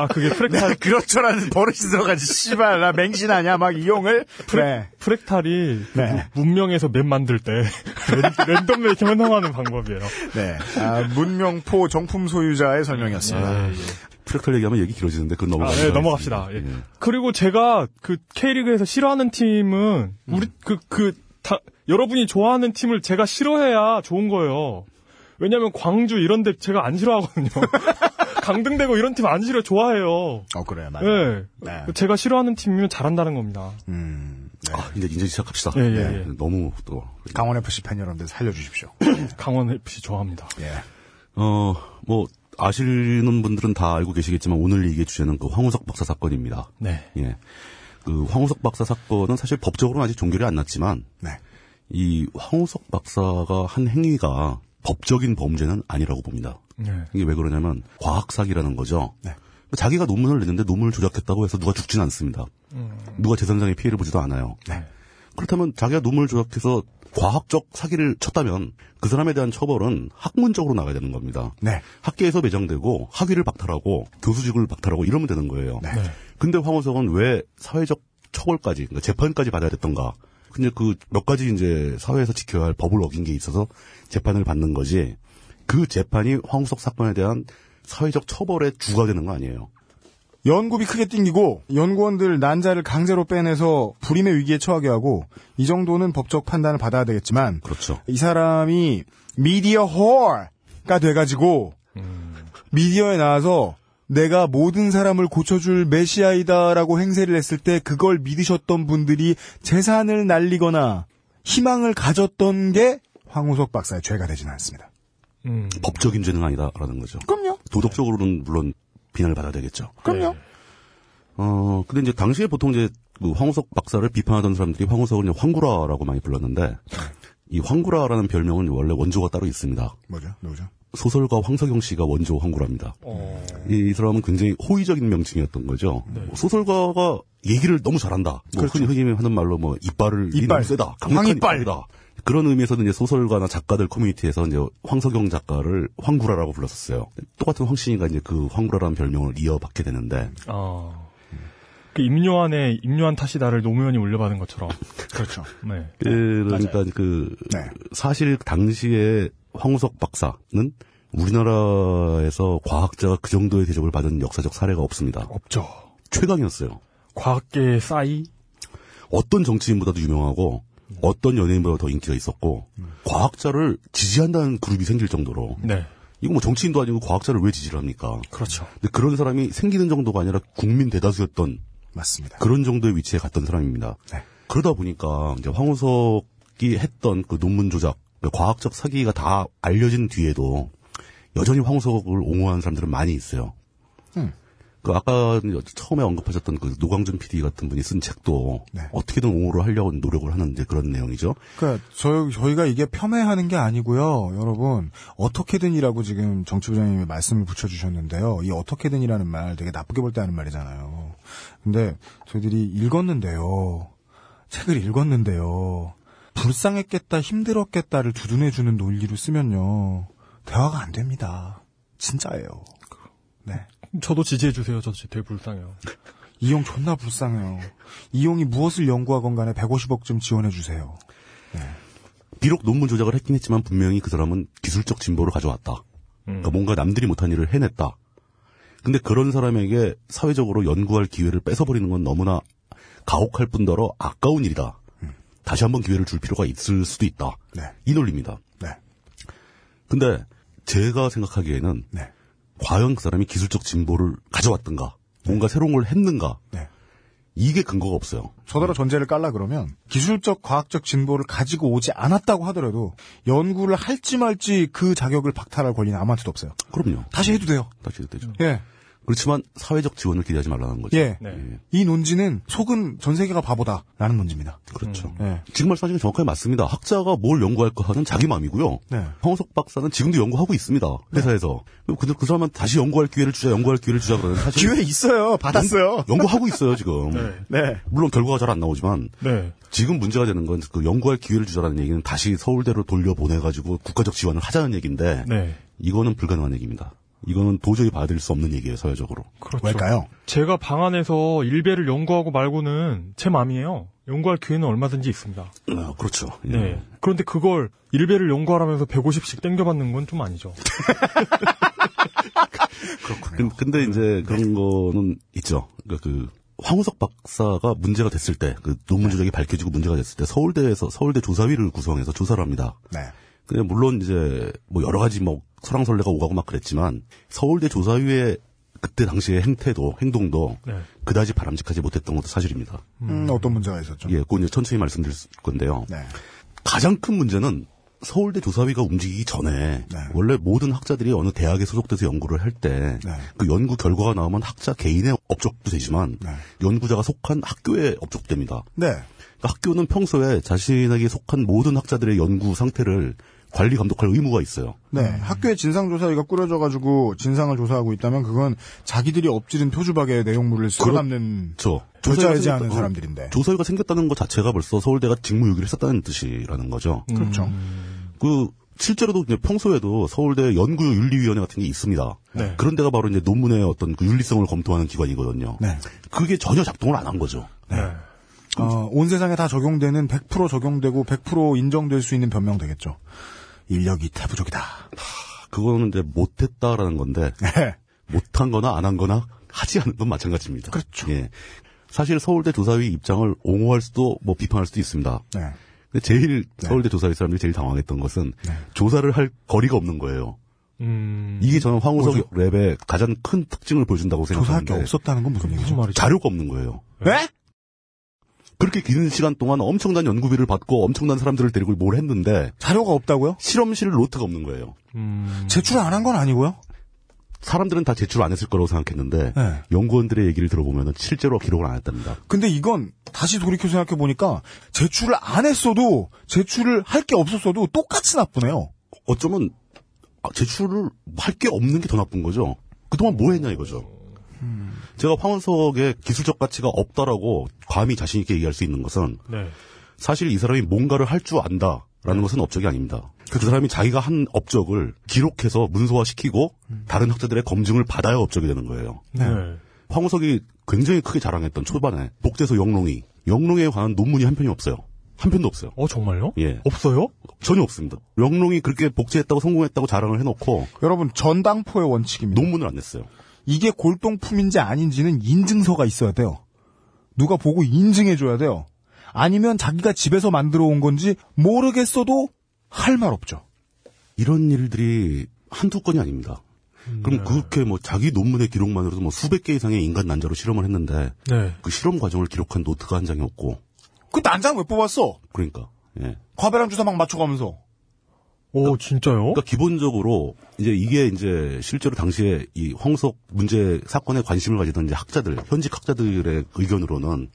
아, 그게 프렉탈, 그렇죠라는 버릇이 들어가지. 씨발, 나 맹신하냐? 막 이용을. 네. 프렉탈이 그 네. 무- 문명에서 맵 만들 때 랜, 덤에 현황하는 방법이에요. 네. 아, 문명포 정품 소유자의 설명이었습니다. 예, 예. 트랙터 얘기하면 얘기 길어지는데 그건 넘어가. 아, 네, 넘어갑시다. 예. 그리고 제가 그 K리그에서 싫어하는 팀은 우리 그그다 여러분이 좋아하는 팀을 제가 싫어해야 좋은 거예요. 왜냐면 광주 이런 데 제가 안 싫어하거든요. [LAUGHS] 강등되고 이런 팀 안 싫어 좋아해요. 어, 그래요. 맞아요. 네. 네. 제가 싫어하는 팀이면 잘한다는 겁니다. 음, 네. 아, 이제 이제 시작합시다. 예, 예, 네, 예. 너무 또 강원 FC 팬 여러분들 살려주십시오. [COUGHS] 강원 FC 좋아합니다. 예. 어, 뭐, 아시는 분들은 다 알고 계시겠지만 오늘 얘기의 주제는 그 황우석 박사 사건입니다. 네. 예. 그 황우석 박사 사건은 사실 법적으로는 아직 종결이 안 났지만 네. 이 황우석 박사가 한 행위가 법적인 범죄는 아니라고 봅니다. 네. 이게 왜 그러냐면 과학 사기라는 거죠. 네. 자기가 논문을 냈는데 논문을 조작했다고 해서 누가 죽지는 않습니다. 누가 재산상의 피해를 보지도 않아요. 네. 그렇다면 자기가 논문을 조작해서 과학적 사기를 쳤다면 그 사람에 대한 처벌은 학문적으로 나가야 되는 겁니다. 네. 학계에서 배정되고 학위를 박탈하고 교수직을 박탈하고 이러면 되는 거예요. 네. 근데 황우석은 왜 사회적 처벌까지, 그러니까 재판까지 받아야 됐던가? 근데 그 몇 가지 이제 사회에서 지켜야 할 법을 어긴 게 있어서 재판을 받는 거지. 그 재판이 황우석 사건에 대한 사회적 처벌의 주가 되는 거 아니에요. 연구비 크게 띵기고 연구원들 난자를 강제로 빼내서 불임의 위기에 처하게 하고 이 정도는 법적 판단을 받아야 되겠지만 그렇죠. 이 사람이 미디어 홀가 돼가지고 미디어에 나와서 내가 모든 사람을 고쳐줄 메시아이다라고 행세를 했을 때 그걸 믿으셨던 분들이 재산을 날리거나 희망을 가졌던 게 황우석 박사의 죄가 되지는 않습니다. 음. 법적인 죄는 아니다라는 거죠. 그럼요. 도덕적으로는 물론 비난을 받아야 되겠죠. 그럼요. 어, 근데 이제 당시에 보통 이제 그 황우석 박사를 비판하던 사람들이 황우석을 황구라라고 많이 불렀는데 이 황구라라는 별명은 원래 원조가 따로 있습니다. 뭐죠? 누구죠? 소설가 황석영 씨가 원조 황구라입니다. 어. 이, 이 사람은 굉장히 호의적인 명칭이었던 거죠. 뭐 소설가가 얘기를 너무 잘한다. 뭐 흔히, 흔히 하는 말로 뭐 이빨을 그렇죠. 이빨. 세다. 강력한 황이빨. 이빨 이다. 그런 의미에서는 이제 소설가나 작가들 커뮤니티에서 이제 황석영 작가를 황구라라고 불렀었어요. 똑같은 황씨니까 이제 그 황구라라는 별명을 이어받게 되는데 아. 그 임요한의 임요한 탓이다를 노무현이 올려받은 것처럼. [LAUGHS] 그렇죠. 네. 그러니까 그 네. 사실 당시에 황우석 박사는 우리나라에서 과학자가 그 정도의 대접을 받은 역사적 사례가 없습니다. 없죠. 최강이었어요. 과학계의 싸이. 어떤 정치인보다도 유명하고 어떤 연예인보다 더 인기가 있었고 과학자를 지지한다는 그룹이 생길 정도로 네. 이거 뭐 정치인도 아니고 과학자를 왜 지지를 합니까? 그렇죠. 근데 그런 사람이 생기는 정도가 아니라 국민 대다수였던 맞습니다. 그런 정도의 위치에 갔던 사람입니다. 네. 그러다 보니까 이제 황우석이 했던 그 논문 조작, 그 과학적 사기가 다 알려진 뒤에도 여전히 황우석을 옹호하는 사람들은 많이 있어요. 음. 그 아까 처음에 언급하셨던 그 노광준 PD 같은 분이 쓴 책도 네. 어떻게든 옹호를 하려고 노력을 하는 이제 그런 내용이죠. 그러니까 저, 저희가 이게 폄훼하는 게 아니고요. 여러분 어떻게든이라고 지금 정치부장님이 말씀을 붙여주셨는데요. 이 어떻게든이라는 말 되게 나쁘게 볼 때 하는 말이잖아요. 근데 저희들이 읽었는데요. 책을 읽었는데요. 불쌍했겠다 힘들었겠다를 두둔해주는 논리로 쓰면요. 대화가 안 됩니다. 진짜예요. 네. 저도 지지해주세요. 저도 되게 불쌍해요. [LAUGHS] 이용 존나 불쌍해요. 이용이 무엇을 연구하건 간에 150억 좀 지원해주세요. 비록 논문 조작을 했긴 했지만 분명히 그 사람은 기술적 진보를 가져왔다. 그러니까 뭔가 남들이 못한 일을 해냈다. 근데 그런 사람에게 사회적으로 연구할 기회를 뺏어버리는 건 너무나 가혹할 뿐더러 아까운 일이다. 다시 한번 기회를 줄 필요가 있을 수도 있다. 네. 이 논리입니다. 네. 근데 제가 생각하기에는 네. 과연 그 사람이 기술적 진보를 가져왔던가, 뭔가 새로운 걸 했는가, 네. 이게 근거가 없어요. 서더러 전제를 깔라 그러면 기술적 과학적 진보를 가지고 오지 않았다고 하더라도 연구를 할지 말지 그 자격을 박탈할 권리는 아무한테도 없어요. 그럼요. 다시 해도 돼요. 다시 되죠. 예. 그렇지만 사회적 지원을 기대하지 말라는 거죠. 예. 네. 이 논지는 속은 전 세계가 바보다라는 논지입니다. 그렇죠. 예. 지금 말씀하신 게 정확하게 맞습니다. 학자가 뭘 연구할까 하는 자기 마음이고요. 네. 황우석 박사는 지금도 연구하고 있습니다. 회사에서. 근데 그 사람한테 다시 연구할 기회를 주자, 연구할 기회를 주자 그러는 사실 기회 있어요. 받았어요. 연 구하고 있어요, 지금. 네. 네. 물론 결과가 잘 안 나오지만 네. 지금 문제가 되는 건 그 연구할 기회를 주자라는 얘기는 다시 서울대로 돌려보내가지고 국가적 지원을 하자는 얘기인데 네. 이거는 불가능한 얘기입니다. 이거는 도저히 받을 수 없는 얘기예요, 사회적으로. 그렇죠. 왜일까요? 제가 방 안에서 일배를 연구하고 말고는 제 마음이에요. 연구할 기회는 얼마든지 있습니다. 아, 그렇죠. 예. 네. 그런데 그걸 일배를 연구하라면서 150씩 땡겨받는 건 좀 아니죠. [LAUGHS] 근- 근데 이제 그런 거는 있죠. 그러니까 그 황우석 박사가 문제가 됐을 때, 그 논문 조작이 밝혀지고 문제가 됐을 때 서울대에서 서울대 조사위를 구성해서 조사를 합니다. 네. 근데 물론 이제 뭐 여러 가지 뭐 설왕설래가 오가고 막 그랬지만 서울대 조사위의 그때 당시의 행태도 행동도 네. 그다지 바람직하지 못했던 것도 사실입니다. 음, 어떤 문제가 있었죠? 예, 그건 이제 천천히 말씀드릴 건데요. 네. 가장 큰 문제는 서울대 조사위가 움직이기 전에 네. 원래 모든 학자들이 어느 대학에 소속돼서 연구를 할 때그 네. 연구 결과가 나오면 학자 개인의 업적도 되지만 네. 연구자가 속한 학교에 업적됩니다. 네. 그러니까 학교는 평소에 자신에게 속한 모든 학자들의 연구 상태를 관리 감독할 의무가 있어요. 네. 학교에 진상조사위가 꾸려져가지고 진상을 조사하고 있다면 그건 자기들이 엎지른 표주박의 내용물을 저 절자하지 조사위가 않은 생겼다- 사람들인데. 조사위가 생겼다는 것 자체가 벌써 서울대가 직무유기를 했었다는 뜻이라는 거죠. 그렇죠. 그 실제로도 이제 평소에도 서울대 연구윤리위원회 같은 게 있습니다. 네. 그런 데가 바로 이제 논문의 어떤 그 윤리성을 검토하는 기관이거든요. 네. 그게 전혀 작동을 안 한 거죠. 네. 어, 온 세상에 다 적용되는 100% 적용되고 100% 인정될 수 있는 변명 되겠죠. 인력이 태부족이다. 그거는 이제 못했다라는 건데 네. 못한 거나 안 한 거나 하지 않은 건 마찬가지입니다. 그렇죠. 예. 사실 서울대 조사위 입장을 옹호할 수도 뭐 비판할 수도 있습니다. 네. 근데 제일 서울대 조사위 사람들이 제일 당황했던 것은 네. 조사를 할 거리가 없는 거예요. 음. 이게 저는 황우석 뭐죠? 랩의 가장 큰 특징을 보여준다고 조사할 게 생각하는데 없었다는 건 무슨 무슨 얘기죠? 말이죠? 자료가 없는 거예요. 네? 그렇게 긴 시간 동안 엄청난 연구비를 받고 엄청난 사람들을 데리고 뭘 했는데 자료가 없다고요? 실험실 노트가 없는 거예요. 음. 제출 안 한 건 아니고요. 사람들은 다 제출 안 했을 거라고 생각했는데 네. 연구원들의 얘기를 들어보면 실제로 기록을 안 했답니다. 근데 이건 다시 돌이켜 생각해 보니까 제출을 안 했어도 제출을 할 게 없었어도 똑같이 나쁘네요. 어쩌면 아, 제출을 할 게 없는 게 더 나쁜 거죠. 그동안 뭐 했냐 이거죠. 제가 황원석의 기술적 가치가 없다라고 감히 자신 있게 얘기할 수 있는 것은 네. 사실 이 사람이 뭔가를 할 줄 안다 라는 것은 업적이 아닙니다. 그 사람이 자기가 한 업적을 기록해서 문서화시키고 다른 학자들의 검증을 받아야 업적이 되는 거예요. 네. 황우석이 굉장히 크게 자랑했던 초반에 복제소 영롱이 영롱에 관한 논문이 한 편이 없어요. 한 편도 없어요. 어, 정말요? 예. 없어요? 전혀 없습니다. 영롱이 그렇게 복제했다고 성공했다고 자랑을 해놓고 여러분 전당포의 원칙입니다. 논문을 안 냈어요. 이게 골동품인지 아닌지는 인증서가 있어야 돼요. 누가 보고 인증해줘야 돼요. 아니면 자기가 집에서 만들어 온 건지 모르겠어도 할 말 없죠. 이런 일들이 한두 건이 아닙니다. 그럼 그렇게 뭐 자기 논문의 기록만으로도 뭐 수백 개 이상의 인간 난자로 실험을 했는데 네. 그 실험 과정을 기록한 노트가 한 장이 없고 그 난장 왜 뽑았어? 그러니까 예. 과배랑 주사 막 맞춰가면서. 오, 진짜요? 그러니까 기본적으로 이제 이게 이제 실제로 당시에 이 황석 문제 사건에 관심을 가지던 이제 학자들, 현직 학자들의 의견으로는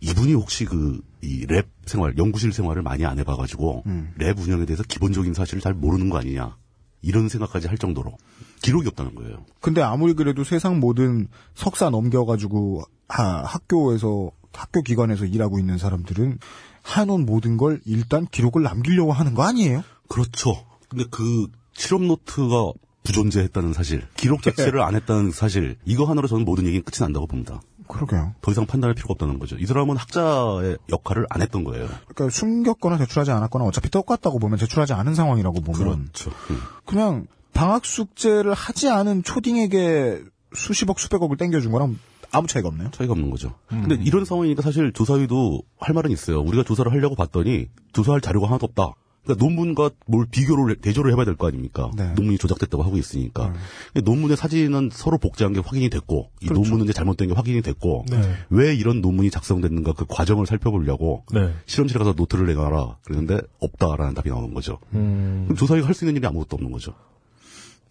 이분이 혹시 그 이 lab 생활, 연구실 생활을 많이 안 해봐가지고 lab 운영에 대해서 기본적인 사실을 잘 모르는 거 아니냐 이런 생각까지 할 정도로 기록이 없다는 거예요. 근데 아무리 그래도 세상 모든 석사 넘겨가지고 하- 학교에서 학교 기관에서 일하고 있는 사람들은 한온 모든 걸 일단 기록을 남기려고 하는 거 아니에요? 그렇죠. 근데 그 실험 노트가 부존재했다는 사실, 기록 자체를 안 했다는 사실, 이거 하나로 저는 모든 얘기는 끝이 난다고 봅니다. 그러게요. 더 이상 판단할 필요가 없다는 거죠. 이 사람은 학자의 역할을 안 했던 거예요. 그러니까 숨겼거나 제출하지 않았거나 어차피 똑같다고 보면 제출하지 않은 상황이라고 보면 그렇죠. 음. 그냥 방학 숙제를 하지 않은 초딩에게 수십억 수백억을 땡겨준 거랑 아무 차이가 없네요. 차이가 없는 거죠. 근데 이런 상황이니까 사실 조사위도 할 말은 있어요. 우리가 조사를 하려고 봤더니 조사할 자료가 하나도 없다. 그러니까 논문과 뭘 비교를 대조를 해봐야 될 거 아닙니까? 네. 논문이 조작됐다고 하고 있으니까. 근데 논문의 사진은 서로 복제한 게 확인이 됐고, 이 논문은 이제 잘못된 게 확인이 됐고, 네. 왜 이런 논문이 작성됐는가 그 과정을 살펴보려고 네. 실험실에 가서 노트를 내놔라. 그랬는데 없다라는 답이 나오는 거죠. 음. 그럼 조사위가 할 수 있는 일이 아무것도 없는 거죠.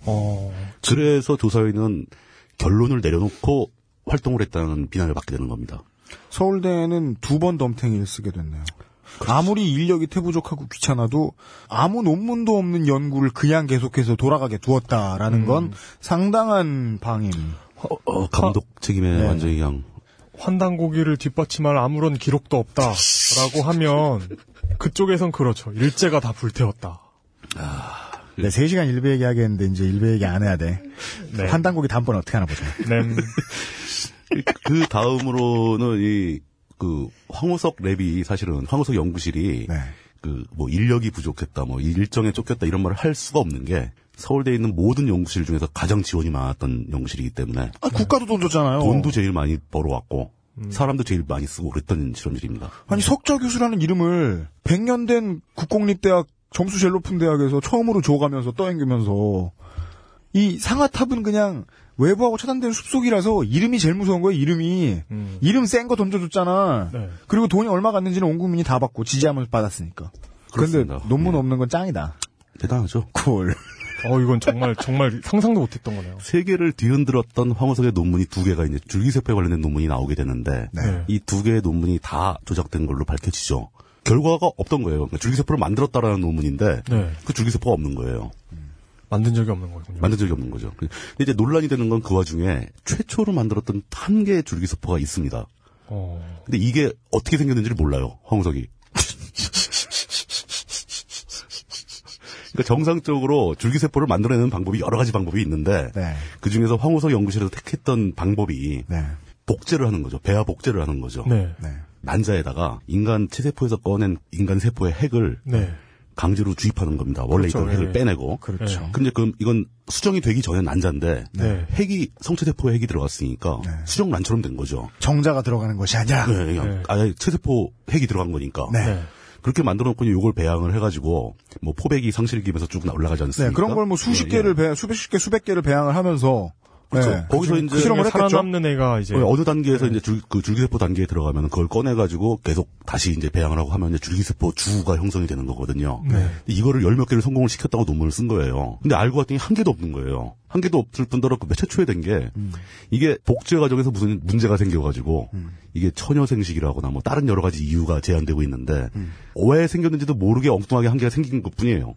어. 그래서 조사위는 결론을 내려놓고 활동을 했다는 비난을 받게 되는 겁니다. 서울대는 두 번 덤탱이를 쓰게 됐네요. 아무리 인력이 태부족하고 귀찮아도 아무 논문도 없는 연구를 그냥 계속해서 돌아가게 두었다라는 건 상당한 방임. 어, 감독 책임에 네. 완전히 그냥 환단고기를 뒷받침할 아무런 기록도 없다라고 하면 그쪽에선 그렇죠. 일제가 다 불태웠다. 네, 3시간 일베 얘기 하겠는데 이제 일베 얘기 안 해야 돼. 네. 한 단국이 다음번에 어떻게 하나 보자. 네. [LAUGHS] 그 다음으로는 이, 그, 황우석 랩이 사실은 황우석 연구실이 네. 그, 뭐, 인력이 부족했다, 뭐, 일정에 쫓겼다 이런 말을 할 수가 없는 게 서울대에 있는 모든 연구실 중에서 가장 지원이 많았던 연구실이기 때문에 아, 국가도 돈 줬잖아요. 돈도 제일 많이 벌어왔고 사람도 제일 많이 쓰고 그랬던 실험실입니다. 아니 석좌 교수라는 이름을 100년 된 국공립대학 점수 제일 높은 대학에서 처음으로 줘가면서 떠앵기면서 이 상아탑은 그냥 외부하고 차단된 숲속이라서 이름이 제일 무서운 거예요. 이름이 음. 이름 센 거 던져줬잖아. 네. 그리고 돈이 얼마 갔는지는 온 국민이 다 받고 지지하면서 받았으니까. 그런데. 논문 예. 없는 건 짱이다. 대단하죠. cool. 어, 이건 정말, 정말 상상도 못했던 거네요. [LAUGHS] 세계를 뒤흔들었던 황우석의 논문이 두 개가 이제 줄기세포에 관련된 논문이 나오게 되는데 네. 이두 개의 논문이 다 조작된 걸로 밝혀지죠. 결과가 없던 거예요. 그러니까 줄기세포를 만들었다라는 논문인데 네. 그 줄기세포가 없는 거예요. 만든 적이 없는 거군요. 만든 적이 없는 거죠. 근데 이제 논란이 되는 건 그 와중에 최초로 만들었던 한 개의 줄기세포가 있습니다. 어, 근데 이게 어떻게 생겼는지를 몰라요. 황우석이. 그러니까 정상적으로 줄기세포를 만들어내는 방법이 여러 가지 방법이 있는데 네. 그 중에서 황우석 연구실에서 택했던 방법이 네. 복제를 하는 거죠. 배아 복제를 하는 거죠. 네. 네. 난자에다가 인간 체세포에서 꺼낸 인간 세포의 핵을 네. 강제로 주입하는 겁니다. 원래 그렇죠. 있던 핵을 예. 빼내고. 그렇죠. 네. 근데 그럼 이건 수정이 되기 전에 난자인데 네. 핵이 성체세포에 핵이 들어갔으니까 네. 수정 난처럼 된 거죠. 정자가 들어가는 것이 아니라. 네, 그냥 네. 아예 체세포 핵이 들어간 거니까. 네. 네. 그렇게 만들어놓고 이걸 배양을 해가지고 뭐 포백이 상실기면서 쭉 올라가지 않습니까? 네, 그런 걸 뭐 수십 예, 개를 예. 배, 수백 개, 수백 개를 배양을 하면서 그렇죠. 네, 거기서 그 이제 실험을 했겠죠. 살아남는 애가 이제 어, 어느 단계에서 네. 이제 줄, 그 줄기세포 단계에 들어가면 그걸 꺼내가지고 계속 다시 이제 배양을 하고 하면 이제 줄기세포 주가 형성이 되는 거거든요. 네. 이거를 열 몇 개를 성공을 시켰다고 논문을 쓴 거예요. 근데 알고 봤더니 한 개도 없는 거예요. 한 개도 없을 뿐더러 그 최초에 된게 음. 이게 복제 과정에서 무슨 문제가 생겨가지고 음. 이게 처녀생식이라거나 뭐 다른 여러 가지 이유가 제한되고 있는데 음. 왜 생겼는지도 모르게 엉뚱하게 한 개가 생긴 것 뿐이에요.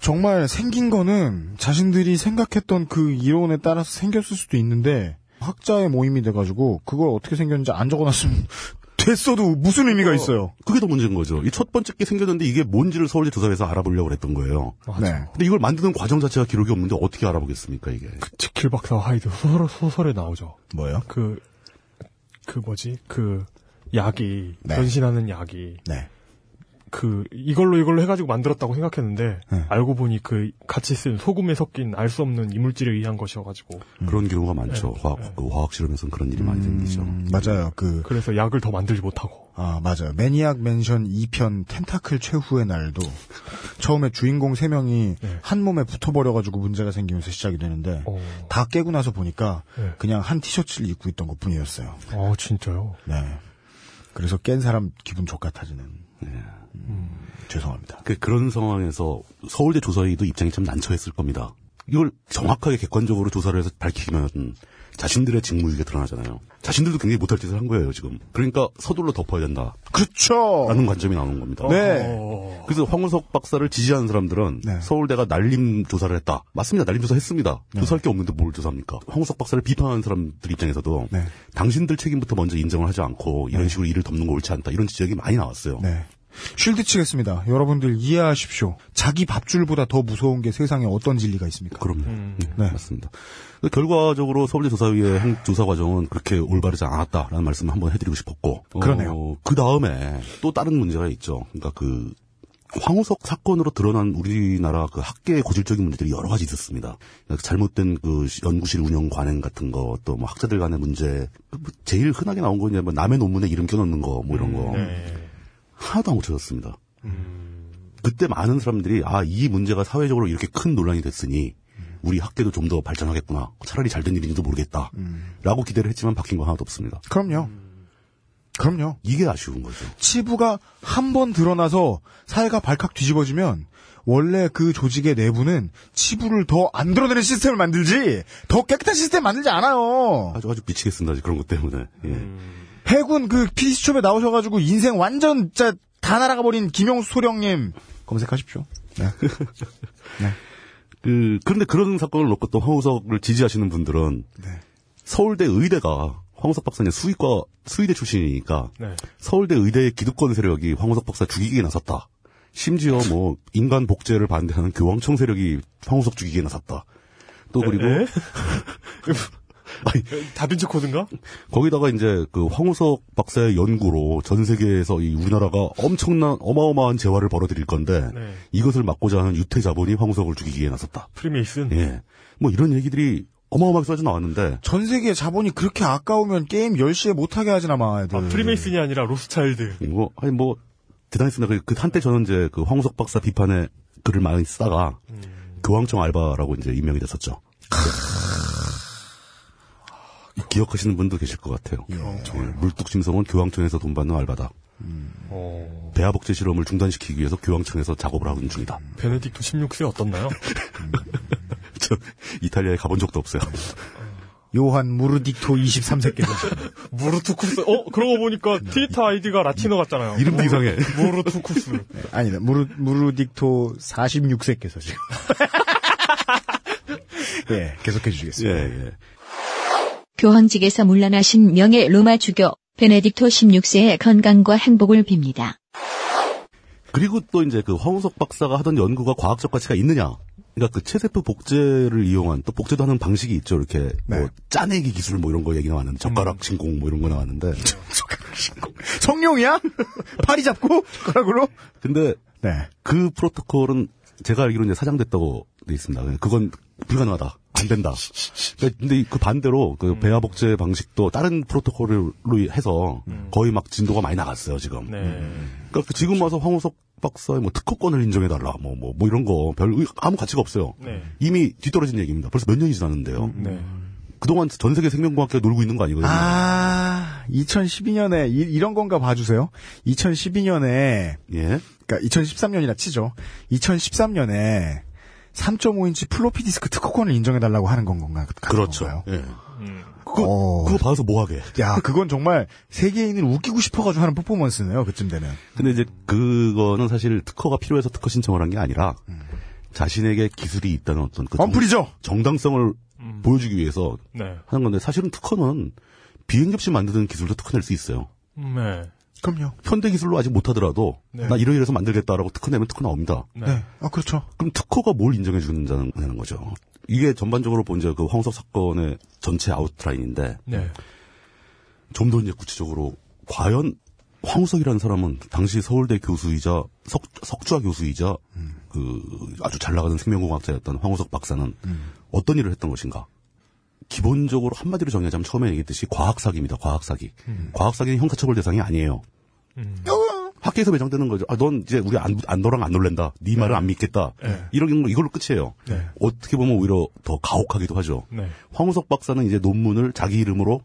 정말 생긴 거는 자신들이 생각했던 그 이론에 따라서 생겼을 수도 있는데 학자의 모임이 돼가지고 그걸 어떻게 생겼는지 안 적어놨으면 [LAUGHS] 됐어도 무슨 의미가 있어요. 그게 더 문제인 거죠. 이 첫 번째 게 생겼는데 이게 뭔지를 서울대 조사에서 알아보려고 했던 거예요. 네. 근데 이걸 만드는 과정 자체가 기록이 없는데 어떻게 알아보겠습니까, 이게? 지킬 박사 하이드 소설, 소설에 나오죠. 뭐요? 그, 그 뭐지? 그, 약이, 네. 변신하는 약이, 네. 그, 이걸로 이걸로 해가지고 만들었다고 생각했는데, 네. 알고 보니 그, 같이 쓴 소금에 섞인 알 수 없는 이물질에 의한 것이어가지고, 그런 경우가 많죠. 화학, 그 화학 실험에서는 그런 일이 많이 생기죠. 음, 맞아요. 그, 그래서 약을 더 만들지 못하고. 아, 맞아요. Maniac Mansion 2편 Tentacle 최후의 날도 처음에 주인공 3명이 네. 한 몸에 붙어버려가지고 문제가 생기면서 시작이 되는데 어, 다 깨고 나서 보니까 네. 그냥 한 티셔츠를 입고 있던 것 뿐이었어요. 어, 진짜요? 네. 그래서 깬 사람 기분 족같아지는. 음, 죄송합니다. 그, 그런 상황에서 서울대 조사위도 입장이 참 난처했을 겁니다. 이걸 정확하게 객관적으로 조사를 해서 밝히면 자신들의 직무유기가 드러나잖아요. 자신들도 굉장히 못할 짓을 한 거예요, 지금. 그러니까 서둘러 덮어야 된다. 그렇죠. 라는 관점이 나오는 겁니다. 네. 어, 그래서 황우석 박사를 지지하는 사람들은 네. 서울대가 날림 조사를 했다. 맞습니다. 날림 조사 했습니다. 조사할 게 없는데 뭘 조사합니까? 황우석 박사를 비판하는 사람들 입장에서도 네. 당신들 책임부터 먼저 인정을 하지 않고 이런 식으로 일을 덮는 거 옳지 않다. 이런 지적이 많이 나왔어요. 네. 쉴드 치겠습니다. 여러분들 이해하십시오. 자기 밥줄보다 더 무서운 게 세상에 어떤 진리가 있습니까? 그럼요. 음. 네, 네. 맞습니다. 그 결과적으로 서울대 조사위의 행- 조사 과정은 그렇게 올바르지 않았다라는 말씀을 한번 해드리고 싶었고. 그러네요. 그 다음에 또 다른 문제가 있죠. 그러니까 그 황우석 사건으로 드러난 우리나라 그 학계의 고질적인 문제들이 여러 가지 있었습니다. 그러니까 잘못된 그 연구실 운영 관행 같은 거, 또 뭐 학자들 간의 문제, 뭐 제일 흔하게 나온 거 이제 뭐 남의 논문에 이름 껴넣는 거, 뭐 이런 거. 네. 하나도 안 고쳐졌습니다. 그때 많은 사람들이 아 이 문제가 사회적으로 이렇게 큰 논란이 됐으니 우리 학계도 좀 더 발전하겠구나. 차라리 잘 된 일인지도 모르겠다. 라고 기대를 했지만 바뀐 거 하나도 없습니다. 그럼요. 그럼요. 이게 아쉬운 거죠. 치부가 한 번 드러나서 사회가 발칵 뒤집어지면 원래 그 조직의 내부는 치부를 더 안 드러내는 시스템을 만들지 더 깨끗한 시스템 만들지 않아요. 아주 아주 미치겠습니다. 그런 것 때문에. 예. 해군 그 PD수첩에 나오셔가지고 인생 완전 진짜 다 날아가 버린 김영수 소령님 검색하십시오. [LAUGHS] 네. 그 그런데 그런 사건을 놓고 또 황우석을 지지하시는 분들은 네. 서울대 의대가 황우석 박사님 수의과 수의대 출신이니까 네. 서울대 의대의 기득권 세력이 황우석 박사 죽이기에 나섰다. 심지어 뭐 인간 복제를 반대하는 교황청 세력이 황우석 죽이기에 나섰다. 또 그리고 에? [LAUGHS] 아니, 다빈치 코드인가? 거기다가 이제 그 황우석 박사의 연구로 전 세계에서 이 우리나라가 엄청난 어마어마한 재화를 벌어들일 건데 네. 이것을 막고자 하는 유태 자본이 황우석을 죽이기에 나섰다. 프리메이슨. 예. 뭐 이런 얘기들이 어마어마하게 써져 나왔는데 전 세계 자본이 그렇게 아까우면 게임 10시에 못하게 하지나 마야들. 아, 프리메이슨이 아니라 로스차일드. 뭐 아니 뭐 대단했습니다. 그, 그 한때 저는 이제 그 황우석 박사 비판에 글을 많이 쓰다가 교황청 알바라고 이제 임명이 됐었죠. 기억하시는 분도 계실 것 같아요. 정말 물뚝심성은 교황청에서 돈 받는 알바다. 어, 배아복제 실험을 중단시키기 위해서 교황청에서 작업을 하고 있는 중이다. 베네딕토 16세 어떻나요? [LAUGHS] 저 이탈리아에 가본 적도 없어요. 요한 무르딕토 23세께서 [LAUGHS] 무르투쿠스. 어, 그러고 보니까 트위터 아이디가 라틴어 같잖아요. 이름도 이상해. 무르투쿠스. [LAUGHS] 아니다. 무르 무르딕토 46세께서 지금. 예, 계속해 예, 주시겠습니다. 예. 교황직에서 물러나신 명예 로마 주교 베네딕토 16세의 건강과 행복을 빕니다. 그리고 또 이제 그 황우석 박사가 하던 연구가 과학적 가치가 있느냐? 그러니까 그 체세포 복제를 이용한 또 복제도 하는 방식이 있죠. 이렇게 네. 뭐 짜내기 기술 뭐 이런 거 얘기 나왔는데 젓가락 신공 뭐 이런 거 나왔는데 [LAUGHS] 성룡이야? [LAUGHS] 팔이 잡고 젓가락으로? 근데 네. 그 프로토콜은 제가 알기로 이제 사장됐다고 돼 있습니다. 그건 불가능하다. 안 된다. 그러니까 근데 그 반대로 그 배아 복제 방식도 다른 프로토콜로 해서 거의 막 진도가 많이 나갔어요, 지금. 네. 그러니까 그 지금 와서 황우석 박사의 뭐 특허권을 인정해달라, 뭐, 뭐, 뭐 이런 거 별 아무 가치가 없어요. 네. 이미 뒤떨어진 얘기입니다. 벌써 몇 년이 지났는데요. 네. 그동안 전 세계 생명공학계가 놀고 있는 거 아니거든요. 아, 2012년에 이, 런 건가 봐주세요. 2012년에 예. 그러니까 2013년이라 치죠. 2013년에 3.5인치 플로피 디스크 특허권을 인정해달라고 하는 건 건가? 그렇죠. 건가요? 예. 그거, 어. 그거 봐서 뭐 하게. 야, 그건 정말 세계인을 웃기고 싶어가지고 하는 퍼포먼스네요. 그쯤 되면. 근데 이제 그거는 사실 특허가 필요해서 특허 신청을 한 게 아니라 자신에게 기술이 있다는 어떤 그 정- 언플이죠. 정당성을 보여주기 위해서 네. 하는 건데 사실은 특허는 비행 접시 만드는 기술도 특허 낼 수 있어요. 네. 그럼요. 현대 기술로 아직 못하더라도 네. 나 이러이러해서 만들겠다라고 특허 내면 특허 나옵니다. 네. 네. 아, 그렇죠. 그럼 특허가 뭘 인정해 주는다는 거죠. 이게 전반적으로 본제 그 황석 사건의 전체 아웃라인인데 네. 좀더 이제 구체적으로 과연 황우석이라는 사람은 당시 서울대 교수이자 석, 석좌 교수이자 그 아주 잘 나가는 생명공학자였던 황우석 박사는 어떤 일을 했던 것인가? 기본적으로 한마디로 정의하자면 처음에 얘기했듯이 과학사기입니다. 과학사기. 과학사기는 형사처벌 대상이 아니에요. 학계에서 매장되는 거죠. 아, 넌 이제 우리 안, 안 너랑 안 놀랜다. 네 말을 안 믿겠다. 네. 이런 경우 이걸로 끝이에요. 네. 어떻게 보면 오히려 더 가혹하기도 하죠. 네. 황우석 박사는 이제 논문을 자기 이름으로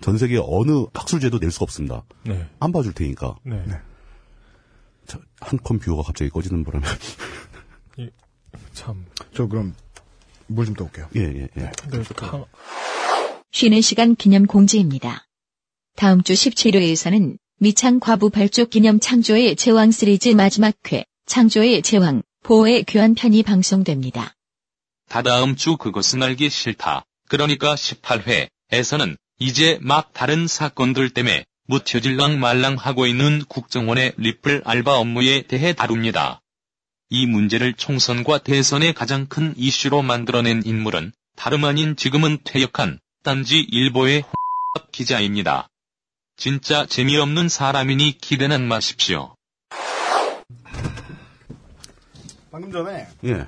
전 세계 어느 학술제도 낼 수가 없습니다. 네. 안 봐줄 테니까. 네. 저, 한 컴퓨터가 갑자기 꺼지는 바람에. [LAUGHS] 참. 저 그럼 물 좀 떠올게요. 예, 예, 예. 네. 강- 쉬는 시간 기념 공지입니다. 다음 주 17회에서는 미창 과부 발족 기념 창조의 제왕 시리즈 마지막 회, 창조의 제왕, 보호의 귀환 편이 방송됩니다. 다다음 주 그것은 알기 싫다. 그러니까 18회에서는 이제 막 다른 사건들 때문에 무텨질랑 말랑하고 있는 국정원의 리플 알바 업무에 대해 다룹니다. 이 문제를 총선과 대선의 가장 큰 이슈로 만들어낸 인물은 다름 아닌 지금은 퇴역한 딴지 일보의 기자입니다. 진짜 재미없는 사람이니 기대는 마십시오. 방금 전에 예.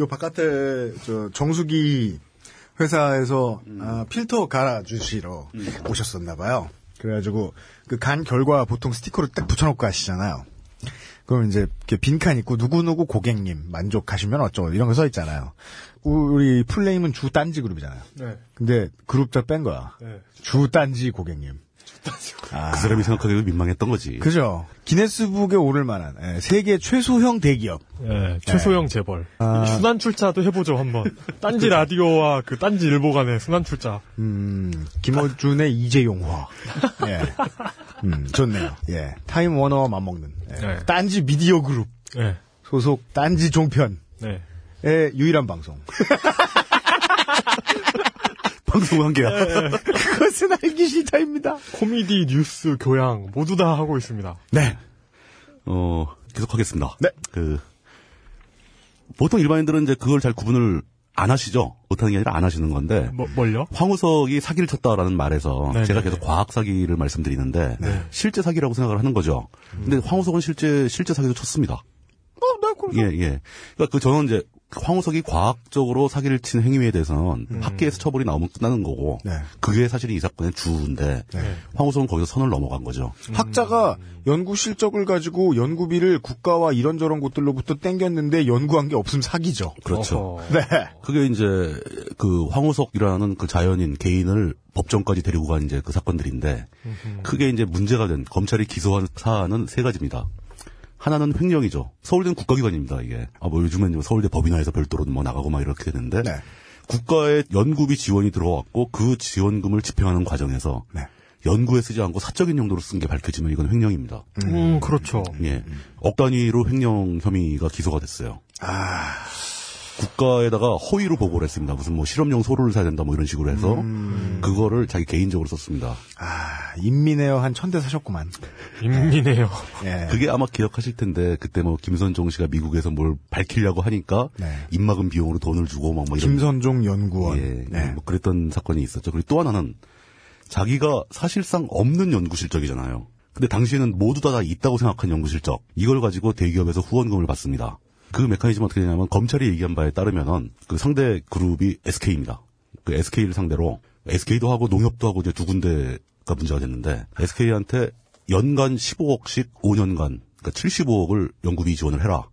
요 바깥에 저 정수기 회사에서 아, 필터 갈아주시러 오셨었나 봐요. 그래가지고 그 간 결과 보통 스티커를 딱 붙여놓고 가시잖아요. 그럼 이제 빈칸 있고 누구누구 고객님 만족하시면 어쩌고 이런 거 써 있잖아요. 우리 풀네임은 주 딴지 그룹이잖아요. 네. 근데 그룹자 뺀 거야. 네. 주 딴지 고객님. 아, 그 사람이 생각하기에도 민망했던 거지. 그죠. 기네스북에 오를 만한 예, 세계 최소형 대기업. 네, 최소형 재벌. 아. 순환 출자도 해보죠 한번. [LAUGHS] 딴지 라디오와 그 딴지 일보 간의 순환 출자. 음, 김어준의 이재용화. 예. 음, 좋네요. 예. 타임 워너와 맞먹는. 예. 네. 딴지 미디어 그룹 네, 소속 딴지 종편의 네. 유일한 방송. [LAUGHS] 방송 한 개야. 그것은 알기 싫다입니다. 코미디, 뉴스, 교양 모두 다 하고 있습니다. 네. 어, 계속하겠습니다. 네. 그 보통 일반인들은 이제 그걸 잘 구분을 안 하시죠. 못하는 게 아니라 안 하시는 건데 뭐, 뭘요? 황우석이 사기를 쳤다라는 말에서 네네. 제가 계속 과학 사기를 말씀드리는데 네. 실제 사기라고 생각을 하는 거죠. 근데 황우석은 실제 실제 사기도 쳤습니다. 예, 예. 그러니까 그 저는 이제 황우석이 과학적으로 사기를 친 행위에 대해서는 학계에서 처벌이 나오면 끝나는 거고 네. 그게 사실 이 사건의 주인데 황우석은 거기서 선을 넘어간 거죠. 학자가 연구 실적을 가지고 연구비를 국가와 이런저런 곳들로부터 땡겼는데 연구한 게 없으면 사기죠. 그렇죠. 어허. 네. 그게 이제 그 황우석이라는 그 자연인 개인을 법정까지 데리고 간 이제 그 사건들인데 크게 이제 문제가 된 검찰이 기소한 사안은 세 가지입니다. 하나는 횡령이죠. 서울대는 국가기관입니다, 이게. 아, 뭐 요즘엔 뭐 서울대 법인화해서 별도로 뭐 나가고 막 이렇게 되는데. 네. 국가의 연구비 지원이 들어왔고 그 지원금을 집행하는 과정에서 네. 연구에 쓰지 않고 사적인 용도로 쓴 게 밝혀지면 이건 횡령입니다. 음, 그렇죠. 예. 억 단위로 횡령 혐의가 기소가 됐어요. 아, 국가에다가 허위로 보고를 했습니다. 무슨 뭐 실험용 소를 사야 된다 뭐 이런 식으로 해서 음. 그거를 자기 개인적으로 썼습니다. 아, 인민에어 한 천 대 사셨구만. 인민이에요. [LAUGHS] 예. 그게 아마 기억하실 텐데 그때 뭐 김선종 씨가 미국에서 뭘 밝히려고 하니까 네. 입막음 비용으로 돈을 주고 막 뭐 이런 김선종 연구원. 예, 네. 뭐 그랬던 사건이 있었죠. 그리고 또 하나는 자기가 사실상 없는 연구 실적이잖아요. 근데 당시에는 모두 다 있다고 생각한 연구 실적 이걸 가지고 대기업에서 후원금을 받습니다. 그 메커니즘은 어떻게 되냐면 검찰이 얘기한 바에 따르면은 그 상대 그룹이 SK입니다. 그 SK를 상대로 SK도 하고 농협도 하고 이제 두 군데가 문제가 됐는데 SK한테 연간 15억씩 5년간 그러니까 75억을 연구비 지원을 해라.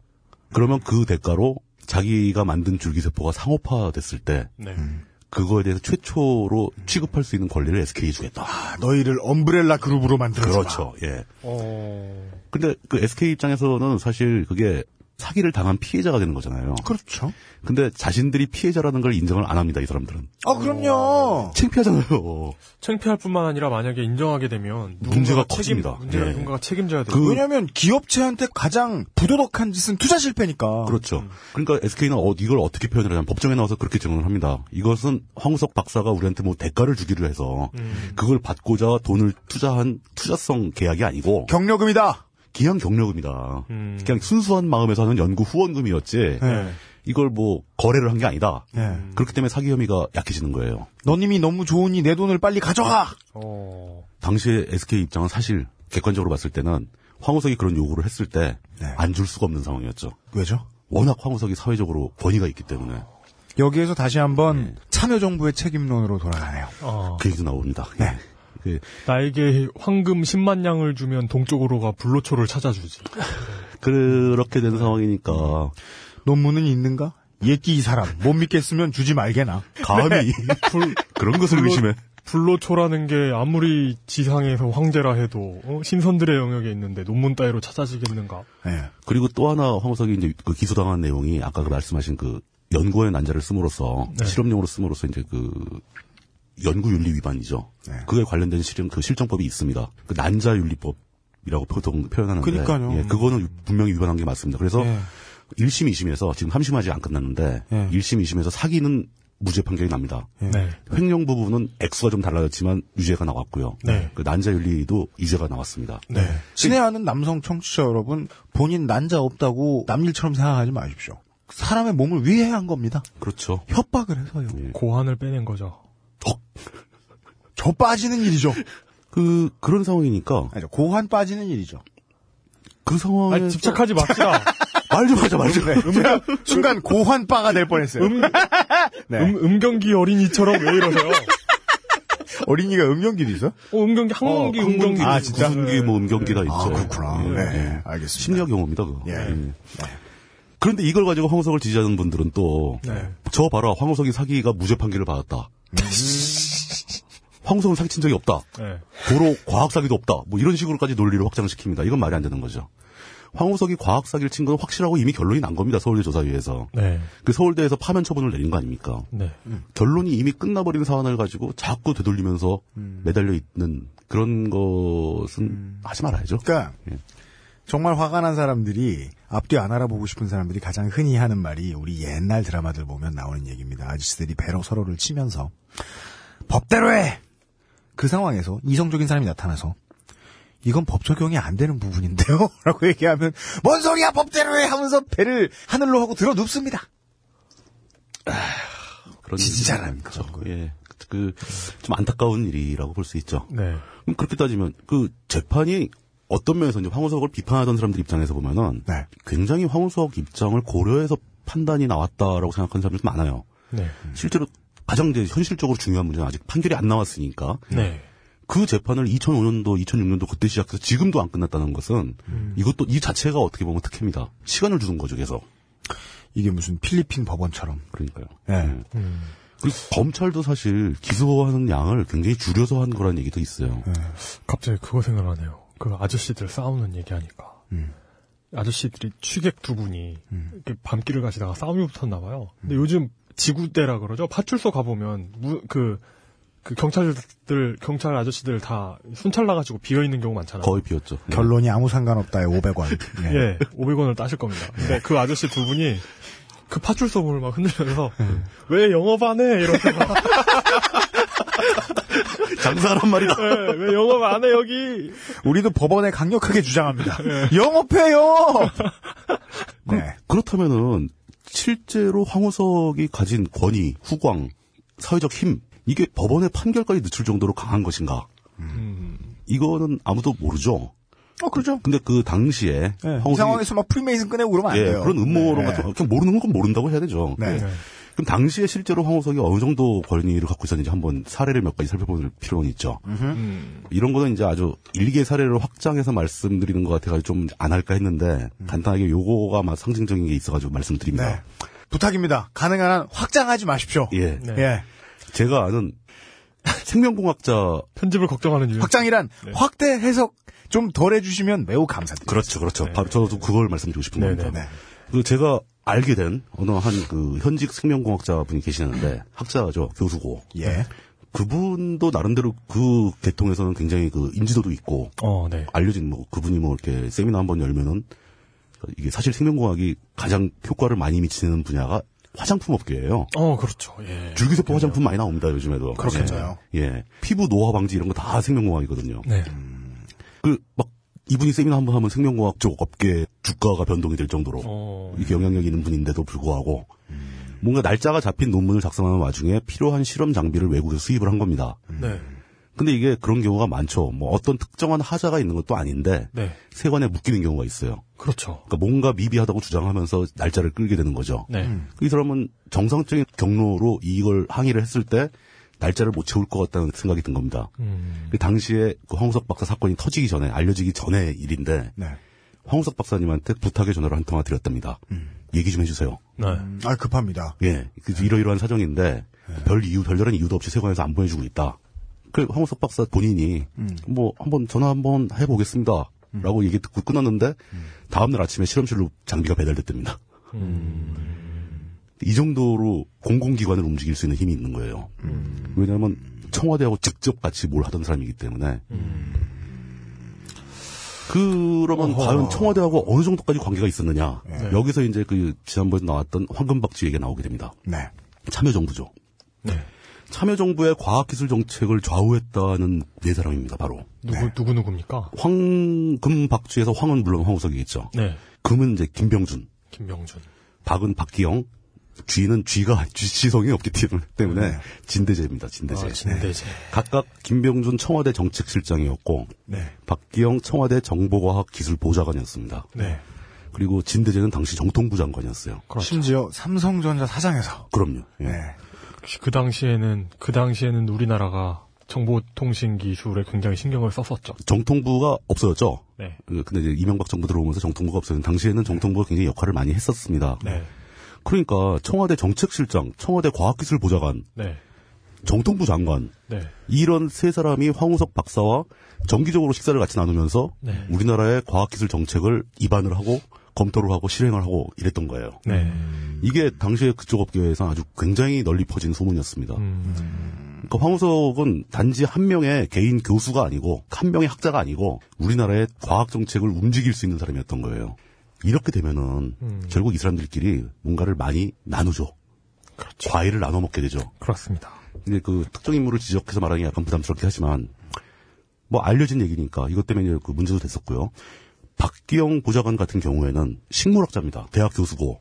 그러면 그 대가로 자기가 만든 줄기세포가 상업화됐을 때 네. 음. 그거에 대해서 최초로 취급할 수 있는 권리를 SK에 주겠다. 아, 너희를 엄브렐라 그룹으로 만들어 그렇죠. 예. 어, 근데 그 SK 입장에서는 사실 그게 사기를 당한 피해자가 되는 거잖아요. 그렇죠. 근데 자신들이 피해자라는 걸 인정을 안 합니다, 이 사람들은. 아, 그럼요. 창피하잖아요. 창피할 뿐만 아니라 만약에 인정하게 되면 문제가 커집니다. 문제가 예. 누군가가 책임져야 돼요. 그- 왜냐면 기업체한테 가장 부도덕한 짓은 투자 실패니까. 그렇죠. 그러니까 SK는 어, 이걸 어떻게 표현을 하냐면 법정에 나와서 그렇게 증언을 합니다. 이것은 황우석 박사가 우리한테 뭐 대가를 주기로 해서 음. 그걸 받고자 돈을 투자한 투자성 계약이 아니고 경력금이다. 기왕 경력금이다. 음. 그냥 순수한 마음에서 하는 연구 후원금이었지. 네. 이걸 뭐 거래를 한 게 아니다. 네. 그렇기 때문에 사기 혐의가 약해지는 거예요. 너님이 너무 좋으니 내 돈을 빨리 가져가. 어, 당시에 SK 입장은 사실 객관적으로 봤을 때는 황우석이 그런 요구를 했을 때 안줄 네. 수가 없는 상황이었죠. 왜죠? 워낙 황우석이 사회적으로 권위가 있기 때문에 여기에서 다시 한번 네. 참여정부의 책임론으로 돌아가네요. 어. 그 얘기도 나옵니다. 네. 예. 그 나에게 황금 10만 양을 주면 동쪽으로가 불로초를 찾아주지. 그렇게 된 상황이니까 논문은 있는가? 예끼 이 사람 못 믿겠으면 주지 말게나. 감히 불, 그런 것을 불로- 의심해. 불로초라는 게 아무리 지상에서 황제라 해도 어? 신선들의 영역에 있는데 논문 따위로 찾아지겠는가? 네. 그리고 또 하나 황우석이 이제 그 기소당한 내용이 아까 그 말씀하신 그 연구의 난자를 씀으로써 네. 실험용으로 씀으로써 이제 그 연구윤리 위반이죠. 네. 그에 관련된 실험 그 실정법이 있습니다. 그 난자윤리법이라고 보통 표현하는데 그러니까요. 예, 그거는 분명히 위반한 게 맞습니다. 그래서 예. 1심, 2심에서 지금 3심 아직 안 끝났는데 예. 1심, 2심에서 사기는 무죄 판결이 납니다. 네. 횡령 부분은 액수가 좀 달라졌지만 유죄가 나왔고요. 네. 그 난자 윤리도 유죄가 나왔습니다. 네. 친애하는 남성 청취자 여러분, 본인 난자 없다고 남일처럼 생각하지 마십시오. 사람의 몸을 위해한 겁니다. 그렇죠. 협박을 해서요. 예. 고환을 빼낸 거죠. 저 빠지는 일이죠. 그 그런 상황이니까 아니죠. 고환 빠지는 일이죠. 그 상황에 아니, 집착하지 맙시다. [LAUGHS] 말 좀 하자 말 좀. 네. 제가 [LAUGHS] 순간 고환 빠가 될 뻔했어요. [LAUGHS] 네. 음, 음경기 어린이처럼 왜 이러세요? 어린이가 음경기도 있어? 어, 음경기, 항문기, 어, 음경기. 아, 진짜? 구순기 뭐 음경기 다 있죠. 아, 그렇구나. 예, 네, 예. 알겠습니다. 심리학 용어입니다, 그거. 예. 예. 그런데 이걸 가지고 황우석을 지지하는 분들은 또, 네. 저 봐라, 황우석이 사기가 무죄 판결을 받았다. 황우석은 사기친 적이 없다. 네. 도로 과학 사기도 없다. 뭐 이런 식으로까지 논리를 확장시킵니다. 이건 말이 안 되는 거죠. 황우석이 과학 사기를 친 건 확실하고 이미 결론이 난 겁니다. 서울대 조사위에서. 네. 그 서울대에서 파면 처분을 내린 거 아닙니까? 네. 결론이 이미 끝나버린 사안을 가지고 자꾸 되돌리면서 음. 매달려 있는 그런 것은 하지 말아야죠. 그러니까 예. 정말 화가 난 사람들이 앞뒤 안 알아보고 싶은 사람들이 가장 흔히 하는 말이 우리 옛날 드라마들 보면 나오는 얘기입니다. 아저씨들이 배로 서로를 치면서 법대로 해. 그 상황에서 이성적인 사람이 나타나서 이건 법 적용이 안 되는 부분인데요? [LAUGHS] 라고 얘기하면, 뭔 소리야, 법대로 해! 하면서 배를 하늘로 하고 들어 눕습니다. 그런 진짜 있죠. 그런 거. 예. 그, 좀 안타까운 일이라고 볼 수 있죠. 네. 그럼 그렇게 따지면, 그, 재판이 어떤 면에서 이제 황우석을 비판하던 사람들 입장에서 보면은, 네. 굉장히 황우석 입장을 고려해서 판단이 나왔다라고 생각하는 사람들이 많아요. 네. 실제로 가장 이제 현실적으로 중요한 문제는 아직 판결이 안 나왔으니까, 네. 그 재판을 2005년도, 2006년도 그때 시작해서 지금도 안 끝났다는 것은, 이것도 이 자체가 어떻게 보면 특혜입니다. 시간을 주는 거죠, 계속. 이게 무슨 필리핀 법원처럼. 그러니까요. 예. 그리고 검찰도 사실 기소하는 양을 굉장히 줄여서 한 거라는 얘기도 있어요. 갑자기 그거 생각나네요. 그 아저씨들 싸우는 얘기하니까. 아저씨들이 취객 두 분이 이렇게 밤길을 가시다가 싸움이 붙었나 봐요. 근데 요즘 지구대라 그러죠. 파출소 가보면 무, 그, 그 경찰들 경찰 아저씨들 다 순찰 나가지고 비어 있는 경우 많잖아요. 거의 비었죠. 네. 결론이 아무 상관없다에 500원. [LAUGHS] 예, 500원을 따실 겁니다. 근데 그 아저씨 두 분이 그 파출소 문을 막 흔들면서 왜 영업 안 해? 이러면서 막, [LAUGHS] 장사란 말이다. 예, 왜 영업 안 해 여기? 우리도 법원에 강력하게 주장합니다. 영업해요! 네. 그렇다면은 실제로 황우석이 가진 권위, 후광, 사회적 힘 이게 법원의 판결까지 늦출 정도로 강한 것인가? 이거는 아무도 모르죠. 어, 그러죠. 근데 그 당시에 네. 이 황우석이 상황에서 막 프리메이슨 꺼내고 그러면 안 예, 돼요. 그런 음모론 네. 같은 거 그냥 모르는 건 모른다고 해야 되죠. 네. 네. 그럼 당시에 실제로 황우석이 어느 정도 권위를 갖고 있었는지 한번 사례를 몇 가지 살펴볼 필요는 있죠. 음. 이런 거는 이제 아주 일개 사례를 확장해서 말씀드리는 것 같아가지고 좀 안 할까 했는데 간단하게 요거가 막 상징적인 게 있어가지고 말씀드립니다. 네. 부탁입니다. 가능한 한 확장하지 마십시오. 예, 네. 예. 제가 아는 [LAUGHS] 생명공학자 편집을 걱정하는 이유. 확장이란 네. 확대 해석 좀 덜 해주시면 매우 감사드립니다. 그렇죠, 그렇죠. 네. 바로 저도 그걸 말씀드리고 싶은 네, 겁니다. 네, 네. 그 제가 알게 된 어느 한 그 현직 생명공학자 분이 계시는데 학자죠, 교수고. 예. 그분도 나름대로 그 계통에서는 굉장히 그 인지도도 있고 어, 네. 알려진 뭐 그분이 뭐 이렇게 세미나 한 번 열면은 이게 사실 생명공학이 가장 효과를 많이 미치는 분야가 화장품 업계예요. 어, 그렇죠. 예. 줄기세포 화장품 많이 나옵니다 요즘에도. 그렇겠죠. 예. 예. 피부 노화 방지 이런 거 다 생명공학이거든요. 네. 그막 이분이 세미나 한 번 하면 생명공학 쪽 업계 주가가 변동이 될 정도로 어. 이렇게 영향력 있는 분인데도 불구하고 뭔가 날짜가 잡힌 논문을 작성하는 와중에 필요한 실험 장비를 외국에서 수입을 한 겁니다. 네. 근데 이게 그런 경우가 많죠. 뭐 어떤 특정한 하자가 있는 것도 아닌데 네. 세관에 묶이는 경우가 있어요. 그렇죠. 그러니까 뭔가 미비하다고 주장하면서 날짜를 끌게 되는 거죠. 네. 이 사람은 정상적인 경로로 이걸 항의를 했을 때 날짜를 못 채울 것 같다는 생각이 든 겁니다. 음. 그 당시에 그 황우석 박사 사건이 터지기 전에 알려지기 전의 일인데 네. 황우석 박사님한테 부탁의 전화를 한 통화 드렸답니다. 얘기 좀 해주세요. 네. 아, 급합니다. 예, 그 이러이러한 사정인데 별 이유 별다른 이유도 없이 세관에서 안 보내주고 있다. 그 황우석 박사 본인이 뭐 한번 전화 한번 해보겠습니다. 라고 얘기 듣고 끊었는데 다음날 아침에 실험실로 장비가 배달됐답니다. 이 정도로 공공기관을 움직일 수 있는 힘이 있는 거예요. 왜냐하면 청와대하고 직접 같이 뭘 하던 사람이기 때문에. 그러면 어허. 과연 청와대하고 어느 정도까지 관계가 있었느냐. 네. 여기서 이제 그 지난번에 나왔던 황금박쥐 얘기가 나오게 됩니다. 네. 참여정부죠. 네. 참여정부의 과학기술 정책을 좌우했다는 네 사람입니다, 바로. 누구, 누구, 누구입니까? 황금박쥐에서 황은 물론 황우석이겠죠. 네. 금은 이제 김병준, 김명준. 박은 박기영, 쥐는 쥐가 쥐성이 없기 때문에 네. 진대재입니다. 진대재. 아, 진대재. 각각 김병준 청와대 정책실장이었고 네. 박기영 청와대 정보과학 기술보좌관이었습니다. 네. 그리고 진대재는 당시 정통부 장관이었어요. 그렇죠. 심지어 삼성전자 사장에서. 그럼요. 예. 네. 그 당시에는, 그 당시에는 우리나라가 정보통신 기술에 굉장히 신경을 썼었죠. 정통부가 없어졌죠. 네. 그, 근데 이제 이명박 정부 들어오면서 정통부가 없어졌는데 당시에는 정통부가 굉장히 역할을 많이 했었습니다. 네. 그러니까 청와대 정책실장, 청와대 과학기술보좌관, 네. 정통부 장관 네. 이런 세 사람이 황우석 박사와 정기적으로 식사를 같이 나누면서 네. 우리나라의 과학기술 정책을 입안을 하고 검토를 하고 실행을 하고 이랬던 거예요. 네. 이게 당시에 그쪽 업계에서 아주 굉장히 널리 퍼진 소문이었습니다. 음. 그러니까 황우석은 단지 한 명의 개인 교수가 아니고 한 명의 학자가 아니고 우리나라의 과학 정책을 움직일 수 있는 사람이었던 거예요. 이렇게 되면은 음. 결국 이 사람들끼리 뭔가를 많이 나누죠. 그렇죠. 과일을 나눠 먹게 되죠. 그렇습니다. 근데 그 특정 인물을 지적해서 말하기 약간 부담스럽긴 하지만 뭐 알려진 얘기니까 이것 때문에 그 문제도 됐었고요. 박기영 보좌관 같은 경우에는 식물학자입니다. 대학 교수고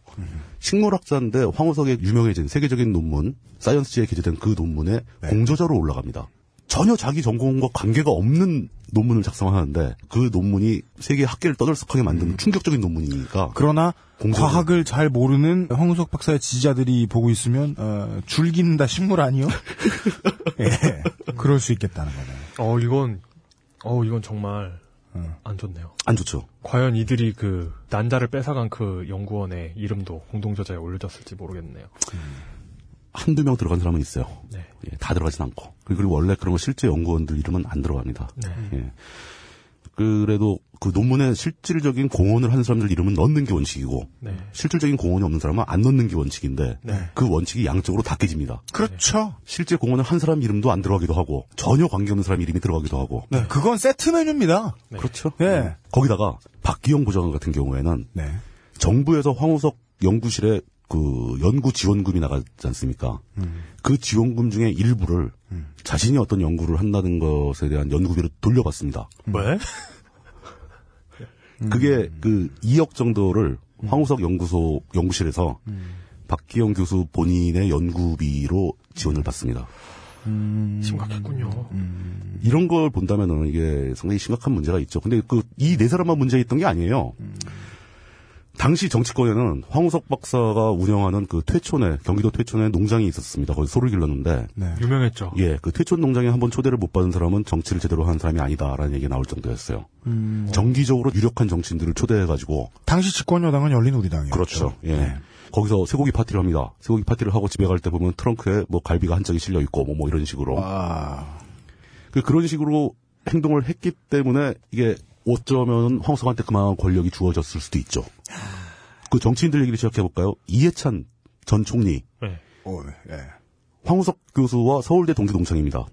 식물학자인데 황우석의 유명해진 세계적인 논문 사이언스지에 게재된 그 논문에 공저자로 올라갑니다. 전혀 자기 전공과 관계가 없는 논문을 작성하는데 그 논문이 세계 학계를 떠들썩하게 만드는 충격적인 논문이니까 그러나 공소를- 과학을 잘 모르는 황우석 박사의 지지자들이 보고 있으면 어, 줄긴다 식물 아니요? [LAUGHS] 예, 그럴 수 있겠다는 거네요. 어, 이건, 어, 이건 정말 어. 안 좋네요. 안 좋죠. 과연 이들이 그 난자를 뺏어간 그 연구원의 이름도 공동 저자에 올려졌을지 모르겠네요. 한두 명 들어간 사람은 있어요. 네. 예, 다 들어가진 않고. 그리고 원래 그런 거 실제 연구원들 이름은 안 들어갑니다. 네. 예. 그래도 그 논문에 실질적인 공헌을 하는 사람들 이름은 넣는 게 원칙이고 네. 실질적인 공헌이 없는 사람은 안 넣는 게 원칙인데 네. 그 원칙이 양쪽으로 다 깨집니다. 그렇죠. 실제 공헌을 한 사람 이름도 안 들어가기도 하고 전혀 관계없는 사람 이름이 들어가기도 하고 네, 그건 세트 메뉴입니다. 네. 그렇죠. 예. 거기다가 박기영 부장관 같은 경우에는 네. 정부에서 황우석 연구실에 그 연구 지원금이 나가지 않습니까? 그 지원금 중에 일부를 자신이 어떤 연구를 한다는 것에 대한 연구비로 돌려받습니다. 왜? [LAUGHS] 그게 그 2억 정도를 황우석 연구소 연구실에서 박기영 교수 본인의 연구비로 지원을 받습니다. 심각했군요. 이런 걸 본다면은 이게 상당히 심각한 문제가 있죠. 근데 그 이 네 사람만 문제 있던 게 아니에요. 당시 정치권에는 황우석 박사가 운영하는 그 퇴촌에 경기도 퇴촌에 농장이 있었습니다. 거기 소를 길렀는데 네. 유명했죠. 예, 그 퇴촌 농장에 한번 초대를 못 받은 사람은 정치를 제대로 하는 사람이 아니다라는 얘기가 나올 정도였어요. 정기적으로 유력한 정치인들을 초대해가지고 당시 집권 여당은 열린우리당이었죠. 그렇죠. 예. 네. 거기서 쇠고기 파티를 합니다. 쇠고기 파티를 하고 집에 갈 때 보면 트렁크에 뭐 갈비가 한 짝이 실려 있고 뭐, 뭐 이런 식으로 아, 그 그런 식으로 행동을 했기 때문에 이게 어쩌면 황석한테 그만한 권력이 주어졌을 수도 있죠. 그 정치인들 얘기를 시작해 볼까요? 이해찬 전 총리, 네. 어, 예. 황우석 교수와 서울대 동기 동창입니다.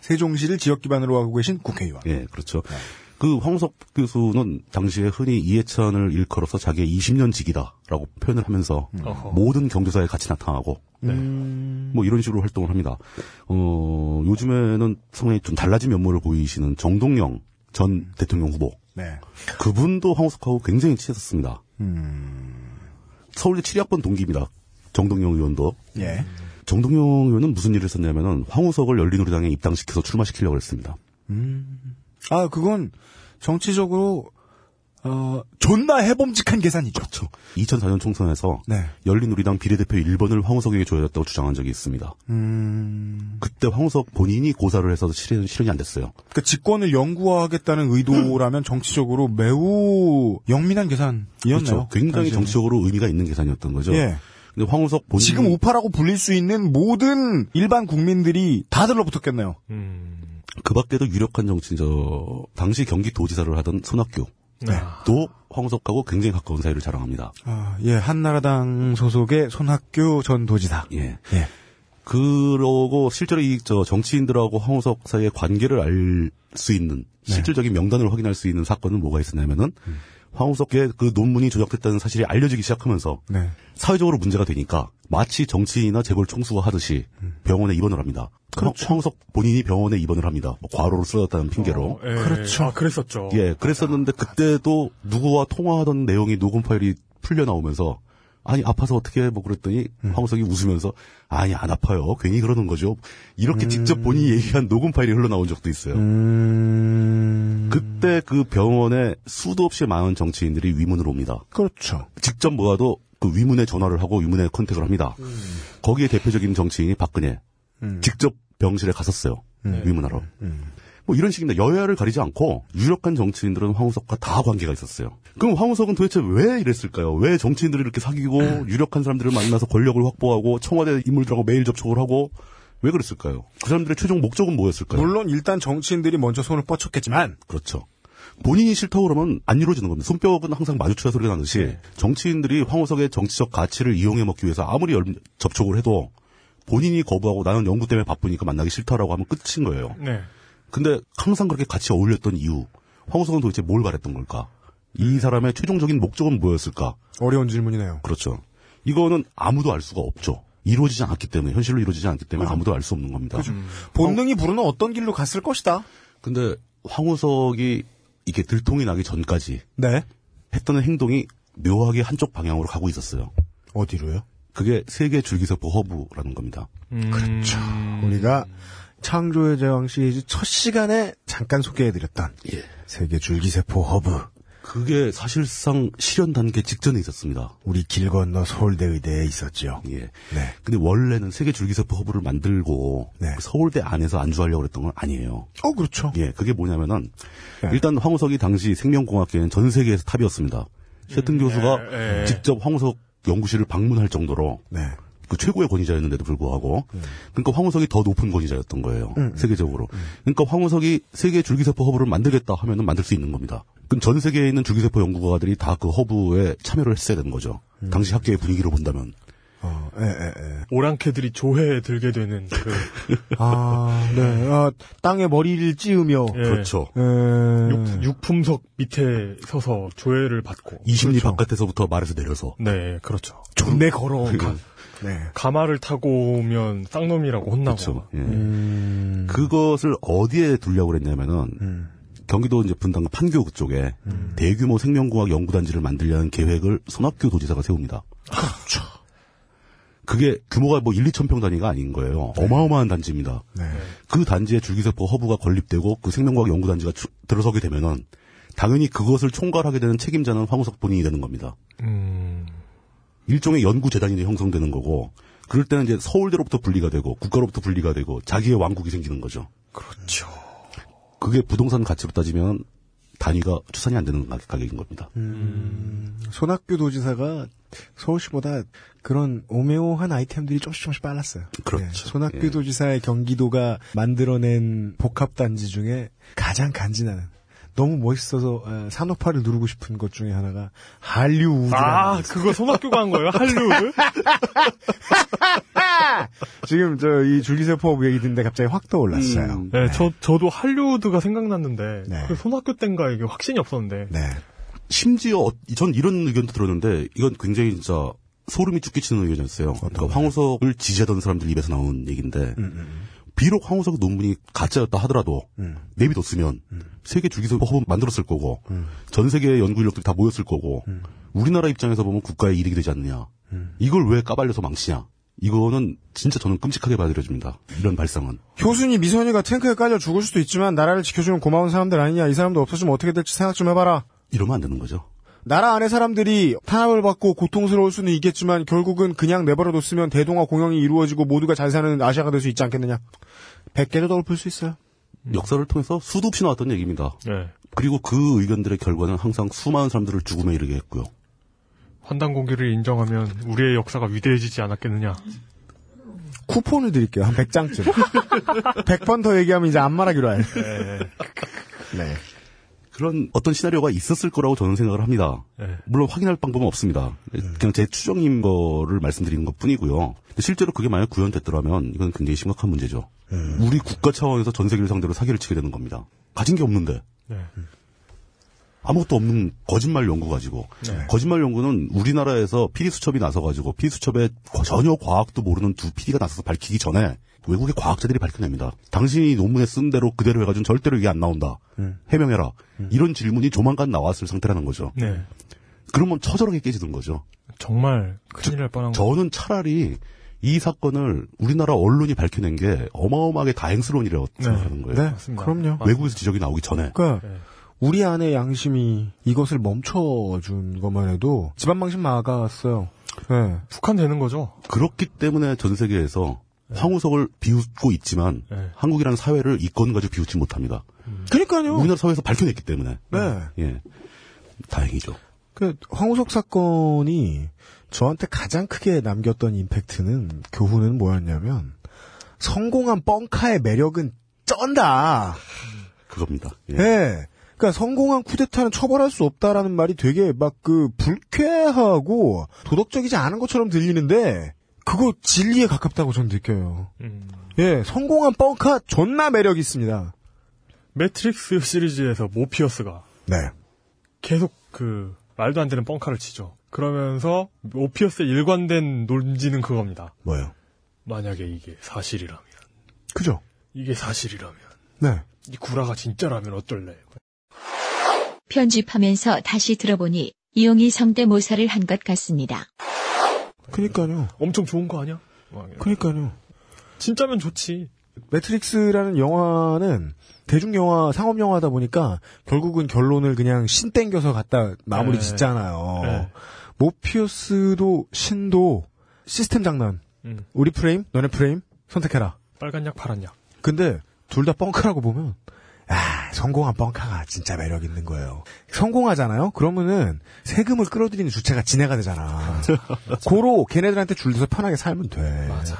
세종시를 지역 기반으로 하고 계신 국회의원. 예, 그렇죠. 그 황우석 교수는 당시에 흔히 이해찬을 일컬어서 자기의 20년 직이다라고 표현을 하면서 어허. 모든 경조사에 같이 나타나고 네. 뭐 이런 식으로 활동을 합니다. 어, 요즘에는 상당히 좀 달라진 면모를 보이시는 정동영 전 대통령 후보. 네. 그분도 황우석하고 굉장히 친했었습니다. 서울대 7학번 동기입니다. 정동영 의원도. 예. 정동영 의원은 무슨 일을 했었냐면은 황우석을 열린우리당에 입당시켜서 출마시키려고 했습니다. 아, 그건 정치적으로 어, 존나 해봄직한 계산이죠. 그렇죠. 2004년 총선에서 네. 열린우리당 비례대표 1번을 황우석에게 줘야 했다고 주장한 적이 있습니다. 음, 그때 황우석 본인이 고사를 해서 실현, 실현이 안 됐어요. 그 직권을 영구화하겠다는 의도라면 정치적으로 매우 영민한 계산이었나요? 그렇죠. 굉장히 당시에는. 정치적으로 의미가 있는 계산이었던 거죠. 예. 근데 황우석 본인 지금 우파라고 불릴 수 있는 모든 일반 국민들이 다 들러붙었겠네요. 음. 그 밖에도 유력한 정치인 저 당시 경기도지사를 하던 손학규 네. 도 황우석하고 굉장히 가까운 사이를 자랑합니다. 아, 예, 한나라당 소속의 손학규 전 도지사. 예. 예. 그러고 실제로 이 저 정치인들하고 황우석 사이의 관계를 알 수 있는 네. 실질적인 명단을 확인할 수 있는 사건은 뭐가 있었냐면은 황우석의 그 논문이 조작됐다는 사실이 알려지기 시작하면서 네. 사회적으로 문제가 되니까 마치 정치인이나 재벌 총수가 하듯이 병원에 입원을 합니다. 그렇죠. 황우석 본인이 병원에 입원을 합니다. 뭐 과로를 쓰러졌다는 핑계로. 어, 예. 그렇죠. 아, 그랬었죠. 예, 그랬었는데 그때도 누구와 통화하던 내용이 녹음 파일이 풀려 나오면서 아니 아파서 어떻게 해? 뭐 그랬더니 황우석이 웃으면서 아니 안 아파요. 괜히 그러는 거죠. 이렇게 직접 본인이 얘기한 녹음 파일이 흘러나온 적도 있어요. 음, 그때 그 병원에 수도 없이 많은 정치인들이 위문을 옵니다. 그렇죠. 직접 모아도 그 위문에 전화를 하고 위문에 컨택을 합니다. 거기에 대표적인 정치인이 박근혜. 직접 병실에 갔었어요. 위문하러. 뭐 이런 식입니다. 여야를 가리지 않고 유력한 정치인들은 황우석과 다 관계가 있었어요. 그럼 황우석은 도대체 왜 이랬을까요? 왜 정치인들을 이렇게 사귀고 유력한 사람들을 만나서 권력을 확보하고 청와대 인물들하고 매일 접촉을 하고 왜 그랬을까요? 그 사람들의 최종 목적은 뭐였을까요? 물론 일단 정치인들이 먼저 손을 뻗쳤겠지만 그렇죠. 본인이 싫다고 그러면 안 이루어지는 겁니다. 손뼉은 항상 마주쳐야 소리가 나듯이 정치인들이 황우석의 정치적 가치를 이용해 먹기 위해서 아무리 열- 접촉을 해도 본인이 거부하고 나는 연구 때문에 바쁘니까 만나기 싫다라고 하면 끝인 거예요. 네. 근데 항상 그렇게 같이 어울렸던 이유, 황우석은 도대체 뭘 바랬던 걸까? 이 사람의 최종적인 목적은 뭐였을까? 어려운 질문이네요. 그렇죠. 이거는 아무도 알 수가 없죠. 이루어지지 않았기 때문에, 현실로 이루어지지 않기 때문에 아무도 알 수 없는 겁니다. 본능이 부르는 어떤 길로 갔을 것이다. 근데 황우석이 이게 들통이 나기 전까지 네. 했던 행동이 묘하게 한쪽 방향으로 가고 있었어요. 어디로요? 그게 세계 줄기세포 허브라는 겁니다. 그렇죠. 우리가 창조의 제왕 시리즈 첫 시간에 잠깐 소개해드렸던 예. 세계 줄기세포 허브. 그게 사실상 실현 단계 직전에 있었습니다. 우리 길 건너 서울대 의대에 있었죠. 예. 네. 근데 원래는 세계 줄기세포 허브를 만들고 네. 그 서울대 안에서 안주하려고 했던 건 아니에요. 어, 그렇죠. 예, 그게 뭐냐면은 네. 일단 황우석이 당시 생명공학계는 전 세계에서 탑이었습니다. 셰튼 교수가 예, 예. 직접 황우석 연구실을 방문할 정도로 네. 그 최고의 권위자였는데도 불구하고 그러니까 황우석이 더 높은 권위자였던 거예요 음. 세계적으로 그러니까 황우석이 세계 줄기세포 허브를 만들겠다 하면은 만들 수 있는 겁니다 그럼 전 세계에 있는 줄기세포 연구가들이 다 그 허브에 참여를 했어야 되는 거죠 음. 당시 학계의 분위기로 본다면 어, 예, 예, 예. 오랑캐들이 조회에 들게 되는 그 [LAUGHS] 아, 네. 아, 땅에 머리를 찌으며. 예. 그렇죠 에... 육, 육품석 밑에 서서 조회를 받고 20리 그렇죠. 바깥에서부터 말에서 내려서 네 그렇죠 존내 걸어. 가, [LAUGHS] 네. 가마를 타고 오면 쌍놈이라고 혼나고 그렇죠 예. 음, 그것을 어디에 두려고 그랬냐면은 음. 경기도 이제 분당 판교 그쪽에 대규모 생명공학 연구단지를 만들려는 계획을 손학규 도지사가 세웁니다. 그렇죠. 그게 규모가 뭐 1, 2천 평 단위가 아닌 거예요. 어마어마한 단지입니다. 네. 그 단지에 줄기세포 허브가 건립되고 그 생명과학 연구단지가 주- 들어서게 되면은 당연히 그것을 총괄하게 되는 책임자는 황우석 본인이 되는 겁니다. 음, 일종의 연구재단이 형성되는 거고 그럴 때는 이제 서울대로부터 분리가 되고 국가로부터 분리가 되고 자기의 왕국이 생기는 거죠. 그렇죠 그게 부동산 가치로 따지면 단위가 추산이 안 되는 가격- 가격인 겁니다. 손학규 도지사가 서울시보다 그런 오메오한 아이템들이 조금씩 조금씩 빨랐어요. 그렇죠. 네, 손학규 예. 도지사의 경기도가 만들어낸 복합단지 중에 가장 간지나는 너무 멋있어서 에, 산업화를 누르고 싶은 것 중에 하나가 한류우드라는 아. 그거 손학규가 한 거예요 할리우드 [LAUGHS] 지금 저 이 줄기세포 얘기 듣는데 갑자기 확 떠올랐어요. 음. 네, 저 저도 할리우드가 생각났는데 네. 그 손학규 땐가 이게 확신이 없었는데 네. 심지어 어- 전 이런 의견도 들었는데 이건 굉장히 진짜 소름이 쭉 끼치는 의견이었어요. 그러니까 황우석을 지지하던 사람들 입에서 나온 얘기인데 비록 황우석 논문이 가짜였다 하더라도 내비뒀으면 세계 줄기세포 허브 만들었을 거고 전 세계의 연구 인력들이 다 모였을 거고 우리나라 입장에서 보면 국가에 이득이 되지 않느냐. 이걸 왜 까발려서 망치냐. 이거는 진짜 저는 끔찍하게 받아들여집니다. 이런 발상은. 효순이 미선이가 탱크에 깔려 죽을 수도 있지만 나라를 지켜주는 고마운 사람들 아니냐. 이 사람도 없어지면 어떻게 될지 생각 좀 해봐라. 이러면 안 되는 거죠. 나라 안의 사람들이 탄압을 받고 고통스러울 수는 있겠지만 결국은 그냥 내버려뒀으면 대동아 공영이 이루어지고 모두가 잘 사는 아시아가 될 수 있지 않겠느냐. 100개도 더 엎을 수 있어요. 역사를 통해서 수도 없이 나왔던 얘기입니다. 네. 그리고 그 의견들의 결과는 항상 수많은 사람들을 죽음에 이르게 했고요. 환단 공기를 인정하면 우리의 역사가 위대해지지 않았겠느냐 쿠폰을 드릴게요. 한 100장쯤. 100번 [LAUGHS] 더 얘기하면 이제 안 말하기로 할. 네. 그런 어떤 시나리오가 있었을 거라고 저는 생각을 합니다. 네. 물론 확인할 방법은 없습니다. 그냥 제 추정인 거를 말씀드리는 것 뿐이고요. 실제로 그게 만약 구현됐더라면 이건 굉장히 심각한 문제죠. 우리 국가 차원에서 전 세계를 상대로 사기를 치게 되는 겁니다. 가진 게 없는데. 네. 아무것도 없는 거짓말 연구 가지고 거짓말 연구는 우리나라에서 PD 수첩이 나서 가지고 PD 수첩에 전혀 과학도 모르는 두 PD가 나서서 밝히기 전에 외국의 과학자들이 밝혀냅니다. 당신이 논문에 쓴 대로 그대로 해가지고 절대로 이게 안 나온다. 해명해라. 이런 질문이 조만간 나왔을 상태라는 거죠. 네. 그러면 처절하게 깨지는 거죠. 정말 큰일 날 뻔한 거 저는 차라리 이 사건을 우리나라 언론이 밝혀낸 게 어마어마하게 다행스러운 일이라고 생각하는 거예요. 네. 맞습니다. 그럼요. 외국에서 지적이 나오기 전에. 그러니까 네. 우리 안의 양심이 이것을 멈춰준 것만 해도 집안 망신 막았어요. 네. 북한 되는 거죠 그렇기 때문에 전 세계에서 황우석을 비웃고 있지만 네. 한국이라는 사회를 이건 가지고 비웃지 못합니다. 그러니까요. 우리나라 사회에서 밝혀냈기 때문에. 네. 예. 다행이죠. 그 황우석 사건이 저한테 가장 크게 남겼던 임팩트는 교훈은 뭐였냐면 성공한 뻥카의 매력은 쩐다. 그겁니다. 예. 예. 그러니까 성공한 쿠데타는 처벌할 수 없다라는 말이 되게 막 그 불쾌하고 도덕적이지 않은 것처럼 들리는데 그거 진리에 가깝다고 저는 느껴요. 음. 예, 성공한 뻥카 존나 매력 있습니다. 매트릭스 시리즈에서 모피어스가 네. 계속 그 말도 안 되는 뻥카를 치죠 그러면서 모피어스의 일관된 논지는 그겁니다 뭐요? 만약에 이게 사실이라면 그죠? 이게 사실이라면 네. 이 구라가 진짜라면 어떨래? 편집하면서 다시 들어보니 이용이 성대모사를 한 것 같습니다. 그니까요. 엄청 좋은 거 아니야? 그니까요. 진짜면 좋지. 매트릭스라는 영화는 대중 영화, 상업 영화다 보니까 결국은 결론을 그냥 신 땡겨서 갖다 마무리 네. 짓잖아요. 네. 모피어스도 신도 시스템 장난. 음. 우리 프레임, 너네 프레임 선택해라. 빨간 약, 파란 약. 근데 둘 다 뻥카라고 보면 아, 성공한 뻥카가 진짜 매력 있는 거예요. 성공하잖아요? 그러면은 세금을 끌어들이는 주체가 지네가 되잖아. [LAUGHS] 고로 걔네들한테 줄여서 편하게 살면 돼. 맞아,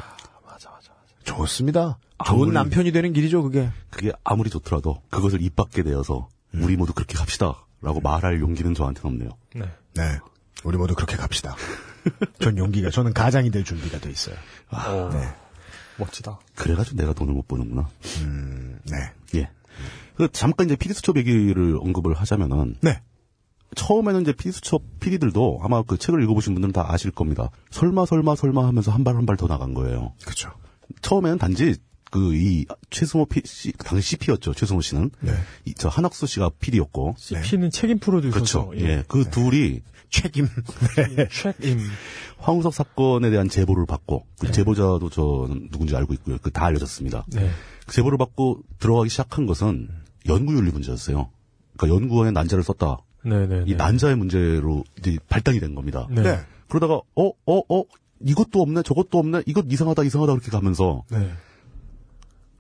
맞아, 맞아. 좋습니다. 좋은 아무리- 남편이 되는 길이죠, 그게. 그게 아무리 좋더라도 그것을 입 밖에 내어서 우리 모두 그렇게 갑시다 라고 말할 용기는 저한테는 없네요. 네. 네. 우리 모두 그렇게 갑시다. 전 용기가, 저는 가장이 될 준비가 돼 있어요. 어, 네. 멋지다. 그래가지고 내가 돈을 못 버는구나. 음, 네. 예. 그 잠깐 이제 피디 수첩 얘기를 언급을 하자면은 네. 처음에는 이제 피디 수첩 피디들도 아마 그 책을 읽어보신 분들은 다 아실 겁니다. 설마 설마 설마 하면서 한 발 한 발 더 나간 거예요. 그쵸. 처음에는 단지 그 이 최승호 피, 씨, 당시 CP였죠. 최승호 씨는 네. 이, 저 한학수 씨가 PD였고 CP는 책임 프로듀서죠. 그렇죠. 예, 그 둘이 책임. 책임. [LAUGHS] 황우석 사건에 대한 제보를 받고 그 제보자도 저 누군지 알고 있고요. 그 다 알려졌습니다. 네. 그 제보를 받고 들어가기 시작한 것은 연구윤리 문제였어요. 그러니까 연구원에 난자를 썼다. 네네. 이 난자의 문제로 이제 발단이 된 겁니다. 네. 네. 그러다가 어 어, 어, 이것도 없네 저것도 없네 이것 이상하다 이상하다 그렇게 가면서 네.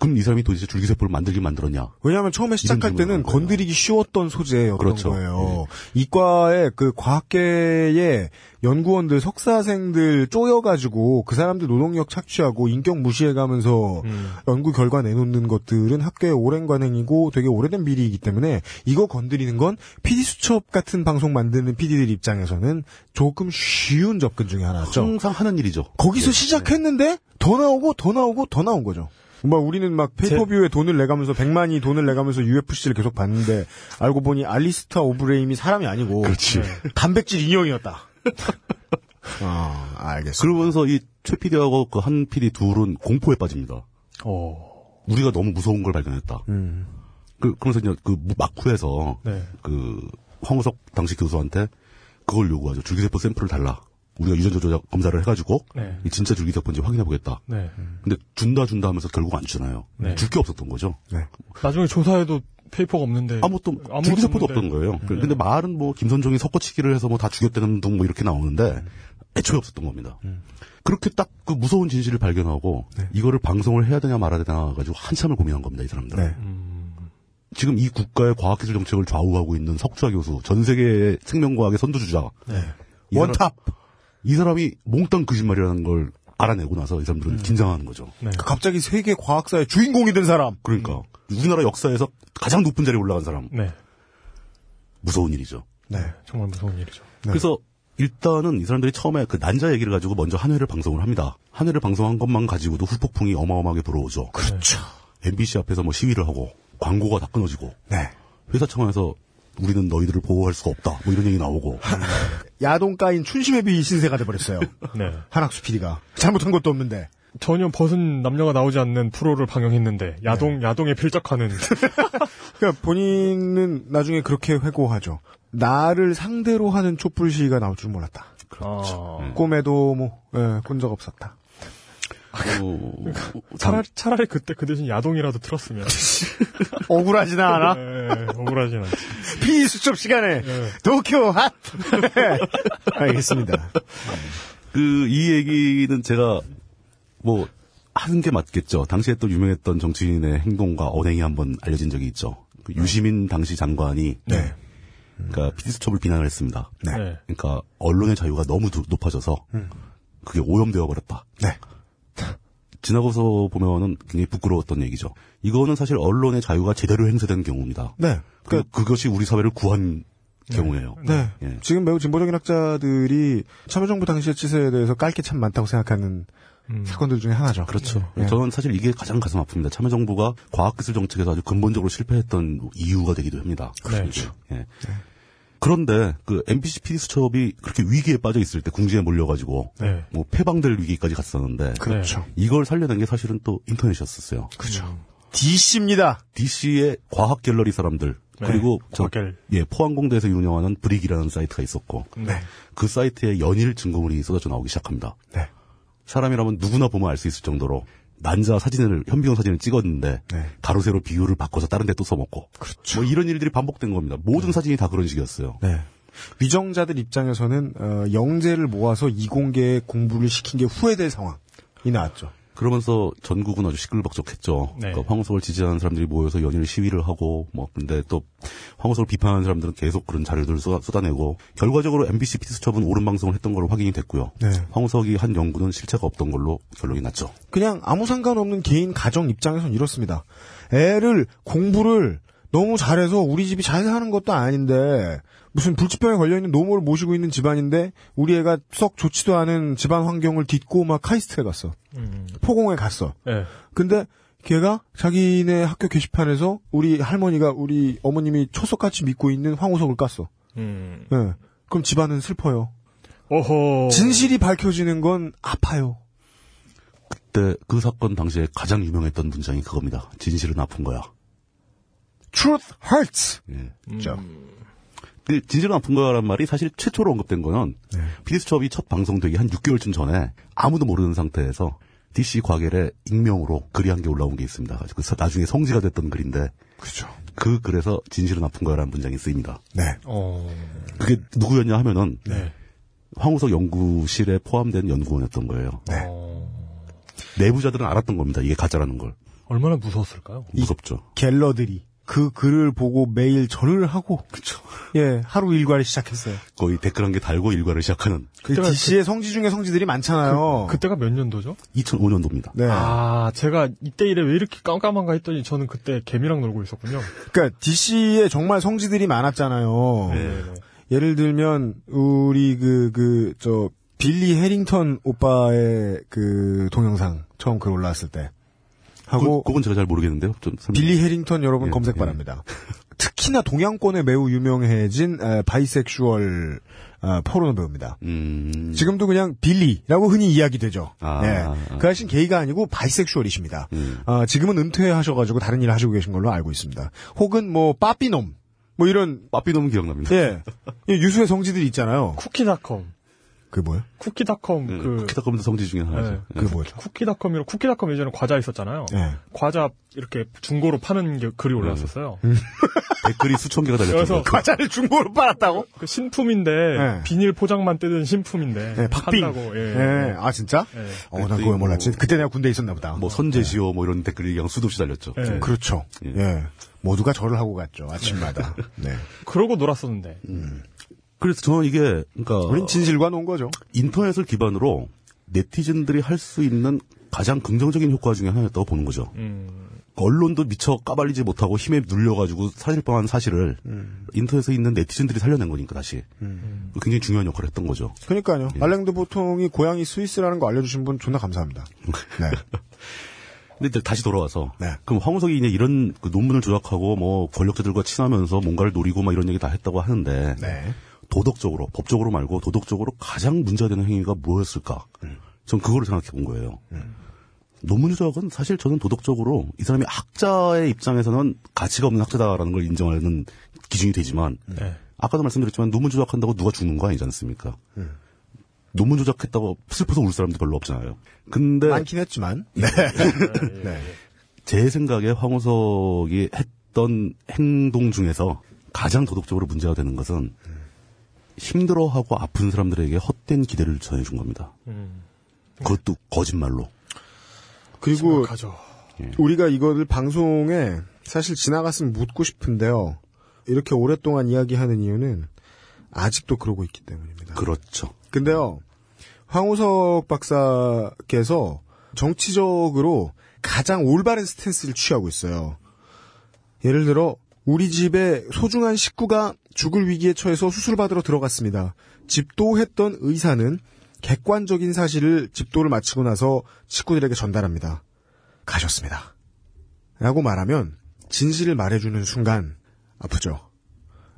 그럼 이 사람이 도대체 줄기세포를 만들긴 만들었냐? 왜냐하면 처음에 시작할 때는 건드리기 쉬웠던 소재였던 그렇죠. 거예요. 이과의 그 과학계의 연구원들, 석사생들 쪼여가지고 그 사람들 노동력 착취하고 인격 무시해가면서 음. 연구 결과 내놓는 것들은 학계의 오랜 관행이고 되게 오래된 비리이기 때문에 이거 건드리는 건 PD 수첩 같은 방송 만드는 PD들 입장에서는 조금 쉬운 접근 중에 하나죠. 항상 하는 일이죠. 거기서 네. 시작했는데 더 나오고 더 나오고 더 나온 거죠. 막 우리는 막 페이퍼뷰에 돈을 내가면서 100만이 돈을 내가면서 UFC를 계속 봤는데 알고 보니 알리스타 오브레임이 사람이 아니고 그렇지. 단백질 인형이었다. [LAUGHS] 아, 알겠습니다. 그러면서 이 최 PD하고 그 한 PD 둘은 공포에 빠집니다. 어. 우리가 너무 무서운 걸 발견했다. 음. 그, 그러면서 이제 그 막후에서 네. 그 황우석 당시 교수한테 그걸 요구하죠. 줄기세포 샘플을 달라. 우리가 유전자 검사를 해가지고 네. 이 진짜 줄기세포인지 확인해 보겠다. 네. 근데 준다 준다 하면서 결국 안 주나요. 네. 줄 게 없었던 거죠. 네. 나중에 조사해도 paper가 없는데. 아무것도 아무것도 줄기세포도. 없던 거예요. 그- 근데 말은 뭐 김선종이 섞어치기를 해서 뭐 다 죽였다는 둥 뭐 이렇게 나오는데 애초에 없었던 겁니다. 그렇게 딱 그 무서운 진실을 발견하고 이거를 방송을 해야 되냐 말아야 되냐 가지고 한참을 고민한 겁니다. 이 사람들은. 네. 지금 이 국가의 과학기술 정책을 좌우하고 있는 석주아 교수, 전 세계의 생명과학의 선두주자. 원탑. 이 사람이 몽땅 거짓말이라는 걸 알아내고 나서 이 사람들은 긴장하는 거죠. 네. 갑자기 세계 과학사의 주인공이 된 사람. 그러니까 우리나라 역사에서 가장 높은 자리에 올라간 사람 네. 무서운 일이죠. 네. 정말 무서운 일이죠. 그래서 일단은 이 사람들이 처음에 그 난자 얘기를 가지고 먼저 한 회를 방송을 합니다. 한 회를 방송한 것만 가지고도 후폭풍이 어마어마하게 불어오죠. 그렇죠. MBC 앞에서 뭐 시위를 하고 광고가 다 끊어지고 네. 회사 차원에서 우리는 너희들을 보호할 수가 없다. 뭐 이런 얘기 나오고 [LAUGHS] 야동 까인 춘심회비 신세가 돼버렸어요. [LAUGHS] 네. 한학수 PD가. 잘못한 것도 없는데. 전혀 벗은 남녀가 나오지 않는 프로를 방영했는데 야동 야동에 필적하는 [LAUGHS] 그러니까 본인은 나중에 그렇게 회고하죠. 나를 상대로 하는 촛불 시위가 나올 줄 몰랐다. 아, 꿈에도 뭐, 예, 본적 없었다. 어, 차라리 차라리 그때 그 대신 야동이라도 틀었으면 [LAUGHS] 억울하지나 않아? 네, 억울하진 않지. 피 수첩 시간에 도쿄 핫! 알겠습니다. 그 이 얘기는 제가 뭐 하는 게 맞겠죠. 당시에 또 유명했던 정치인의 행동과 언행이 한번 알려진 적이 있죠. 그 유시민 당시 장관이 네. 그러니까 피디수첩을 비난을 했습니다. 네. 네. 그러니까 언론의 자유가 너무 두- 높아져서 그게 오염되어 버렸다. 네. 지나고서 보면은 굉장히 부끄러웠던 얘기죠. 이거는 사실 언론의 자유가 제대로 행사된 경우입니다. 네. 그, 그것이 우리 사회를 구한 경우예요. 네. 예. 지금 매우 진보적인 학자들이 참여정부 당시의 치세에 대해서 깔 게 참 많다고 생각하는 사건들 중에 하나죠. 그렇죠. 예. 저는 사실 이게 가장 가슴 아픕니다. 참여정부가 과학기술 정책에서 아주 근본적으로 실패했던 이유가 되기도 합니다. 그렇죠. 예. 그런데 그 MBC PD 수첩이 그렇게 위기에 빠져 있을 때 궁지에 몰려가지고 네. 뭐 폐방될 위기까지 갔었는데 그렇죠. 이걸 살려낸 게 사실은 또 인터넷이었었어요. 그죠. DC입니다. DC의 과학 갤러리 사람들 네, 그리고 저 과갤. 예, 포항공대에서 운영하는 브릭이라는 사이트가 있었고 네. 그 사이트에 연일 증거물이 쏟아져 나오기 시작합니다. 네. 사람이라면 누구나 보면 알 수 있을 정도로 난자 사진을 현미경 사진을 찍었는데 네. 가로 세로 비율을 바꿔서 다른 데 또 써먹고 그렇죠. 뭐 이런 일들이 반복된 겁니다. 모든 사진이 다 그런 식이었어요. 네. 위정자들 입장에서는 어, 영재를 모아서 이공계에 공부를 시킨 게 후회될 상황이 나왔죠. 그러면서 전국은 아주 시끌벅적했죠. 네. 그러니까 황우석을 지지하는 사람들이 모여서 연일 시위를 하고 뭐 근데 또 황우석을 비판하는 사람들은 계속 그런 자료들을 쏟아, 쏟아 내고 결과적으로 MBC 피스첩은 옳은 방송을 했던 걸로 확인이 됐고요. 네. 황우석이 한 연구는 실체가 없던 걸로 결론이 났죠. 그냥 아무 상관없는 개인 가정 입장에선 이렇습니다. 애를 공부를 너무 잘해서 우리 집이 잘 사는 것도 아닌데 무슨 불치병에 걸려 있는 노모를 모시고 있는 집안인데 우리 애가 썩 좋지도 않은 집안 환경을 딛고 막 카이스트에 갔어. 음. 포공에 갔어. 네. 근데 걔가 자기네 학교 게시판에서 우리 할머니가 우리 어머님이 초석같이 믿고 있는 황우석을 깠어. 음. 예. 그럼 집안은 슬퍼요. 오호. 진실이 밝혀지는 건 아파요. 그때 그 사건 당시에 가장 유명했던 문장이 그겁니다. 진실은 아픈 거야. Truth hurts. 예. 죠. 그 진실은 아픈 거라는 말이 사실 최초로 언급된 거는 네. 피디수첩이 첫 방송되기 한 6개월쯤 전에 아무도 모르는 상태에서 DC 과겔의 익명으로 글이 한 개 올라온 게 있습니다. 그 나중에 성지가 됐던 글인데 그죠. 그 글에서 진실은 아픈 거라는 문장이 쓰입니다. 네. 어. 그게 누구였냐 하면은 네. 황우석 연구실에 포함된 연구원이었던 거예요. 네. 어. 내부자들은 알았던 겁니다. 이게 가짜라는 걸. 얼마나 무서웠을까요? 무섭죠. 갤러들이 그 글을 보고 매일 절을 하고 그쵸. 예 하루 일과를 시작했어요. 거의 댓글 한 개 달고 일과를 시작하는 그 DC의 성지 중에 성지들이 많잖아요. 그 때가 몇 년도죠? 2005년도입니다. 네. 아, 제가 이때 이래 왜 이렇게 깜깜한가 했더니 저는 그때 개미랑 놀고 있었군요. 그러니까 DC에 정말 성지들이 많았잖아요. 네. 예를 들면 우리 그 그 저 빌리 해링턴 오빠의 그 동영상 처음 글 올라왔을 때 하고 그, 그건 제가 잘 모르겠는데요. 좀 설명- 빌리 해링턴 여러분 예, 검색 예. 바랍니다. 특히나 동양권에 매우 유명해진 에, bisexual 어, 포르노 배우입니다. 음. 지금도 그냥 빌리라고 흔히 이야기되죠. 아, 네. 아. 그 아저씨는 게이가 아니고 bisexual이십니다. 음. 어, 지금은 은퇴하셔가지고 다른 일을 하시고 계신 걸로 알고 있습니다. 혹은 뭐 빠삐놈 뭐 이런 빠삐놈은 기억납니다. 예이 유수의 성지들이 있잖아요. 쿠키닷컴. 그 뭐요? 쿠키닷컴 네, 그 쿠키닷컴도 성지 중에 하나죠. 네. 예. 그 뭐죠? 쿠키닷컴이라 쿠키닷컴 예전에 과자 있었잖아요. 예. 과자 이렇게 중고로 파는 게 글이 올라왔었어요. [LAUGHS] 댓글이 수천 개가 달렸던 그래서 거. 과자를 중고로 빨았다고? 그 신품인데 네. 비닐 포장만 뜯은 신품인데 예, 박빙. 예. 예. 아 진짜? 예. 어, 난 그걸 뭐- 몰랐지. 그때 내가 군대 에 있었나 보다. 뭐 선제시오 뭐 이런 댓글이 그냥 수도 없이 달렸죠. 예. 그렇죠. 예. 예. 모두가 절을 하고 갔죠. 아침마다. [LAUGHS] 네. 그러고 놀았었는데. 그래서 저는 이게 그러니까 우린 진실과 논 거죠. 인터넷을 기반으로 네티즌들이 할 수 있는 가장 긍정적인 효과 중에 하나였다고 보는 거죠. 음. 언론도 미처 까발리지 못하고 힘에 눌려가지고 사실 뻔한 사실을 인터넷에 있는 네티즌들이 살려낸 거니까 다시 굉장히 중요한 역할을 했던 거죠. 그러니까요. 알랭드 보통이 고향이 스위스라는 거 알려주신 분 존나 감사합니다. [LAUGHS] 네. 근데 이제 다시 돌아와서 네. 그럼 황우석이 이제 이런 그 논문을 조작하고 뭐 권력자들과 친하면서 뭔가를 노리고 막 이런 얘기 다 했다고 하는데 네. 도덕적으로 법적으로 말고 도덕적으로 가장 문제가 되는 행위가 뭐였을까? 전 그거를 생각해 본 거예요. 논문 조작은 사실 저는 도덕적으로 이 사람이 학자의 입장에서는 가치가 없는 학자다라는 걸 인정하는 기준이 되지만 네. 아까도 말씀드렸지만 논문 조작한다고 누가 죽는 거 아니지 않습니까? 논문 조작했다고 슬퍼서 울 사람도 별로 없잖아요. 근데 많긴 했지만. [LAUGHS] 네. 네. 제 생각에 황우석이 했던 행동 중에서 가장 도덕적으로 문제가 되는 것은 힘들어하고 아픈 사람들에게 헛된 기대를 전해준 겁니다. 음. 그것도 거짓말로. 그리고 가죠. 우리가 이거를 방송에 사실 지나갔으면 묻고 싶은데요. 이렇게 오랫동안 이야기하는 이유는 아직도 그러고 있기 때문입니다. 그렇죠. 근데요, 황우석 박사께서 정치적으로 가장 올바른 스탠스를 취하고 있어요. 예를 들어, 우리 집에 소중한 식구가 죽을 위기에 처해서 수술받으러 들어갔습니다. 집도했던 의사는 객관적인 사실을 집도를 마치고 나서 식구들에게 전달합니다. 가셨습니다. 라고 말하면 진실을 말해주는 순간 아프죠.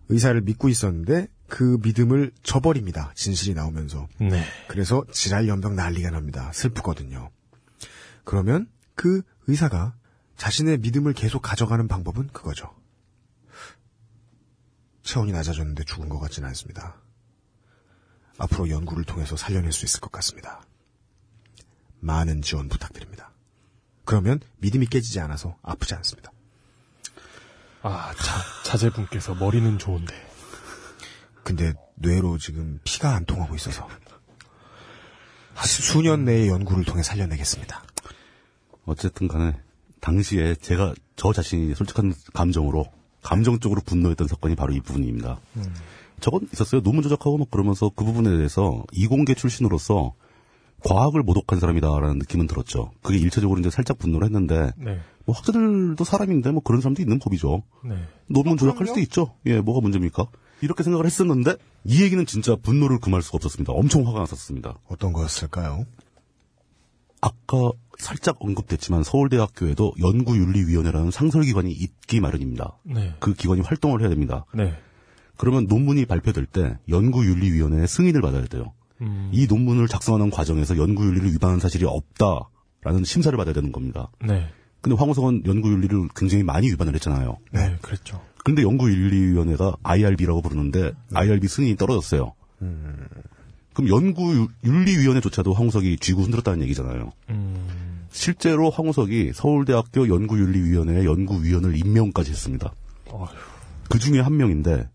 의사를 믿고 있었는데 그 믿음을 저버립니다. 진실이 나오면서. 네. 그래서 지랄 연병 난리가 납니다. 슬프거든요. 그러면 그 의사가 자신의 믿음을 계속 가져가는 방법은 그거죠. 체온이 낮아졌는데 죽은 것 같지는 않습니다. 앞으로 연구를 통해서 살려낼 수 있을 것 같습니다. 많은 지원 부탁드립니다. 그러면 믿음이 깨지지 않아서 아프지 않습니다. 아, 자, 자제분께서 머리는 좋은데. 근데 뇌로 지금 피가 안 통하고 있어서 수년 내에 연구를 통해 살려내겠습니다. 어쨌든 간에 당시에 제가 저 자신이 솔직한 감정으로 감정적으로 분노했던 사건이 바로 이 부분입니다. 저건 있었어요. 논문 조작하고 막 그러면서 그 부분에 대해서 이공계 출신으로서 과학을 모독한 사람이다라는 느낌은 들었죠. 그게 일차적으로 이제 살짝 분노를 했는데 네. 뭐 학자들도 사람인데 뭐 그런 사람도 있는 법이죠. 네. 논문 조작할 그럼요. 수도 있죠. 예, 뭐가 문제입니까? 이렇게 생각을 했었는데 이 얘기는 진짜 분노를 금할 수가 없었습니다. 엄청 화가 났었습니다. 어떤 거였을까요? 아까 살짝 언급됐지만 서울대학교에도 연구윤리위원회라는 상설기관이 있기 마련입니다. 네. 그 기관이 활동을 해야 됩니다. 네. 그러면 논문이 발표될 때 연구윤리위원회의 승인을 받아야 돼요. 음, 이 논문을 작성하는 과정에서 연구윤리를 위반한 사실이 없다라는 심사를 받아야 되는 겁니다. 네. 근데 황우석은 연구윤리를 굉장히 많이 위반을 했잖아요. 네. 그랬죠. 근데 연구윤리위원회가 IRB라고 부르는데 IRB 승인이 떨어졌어요. 그럼 연구윤리위원회조차도 황우석이 쥐고 흔들었다는 얘기잖아요. 음, 실제로 황우석이 서울대학교 연구윤리위원회의 연구위원을 임명까지 했습니다. 어휴. 그 중에 한 명인데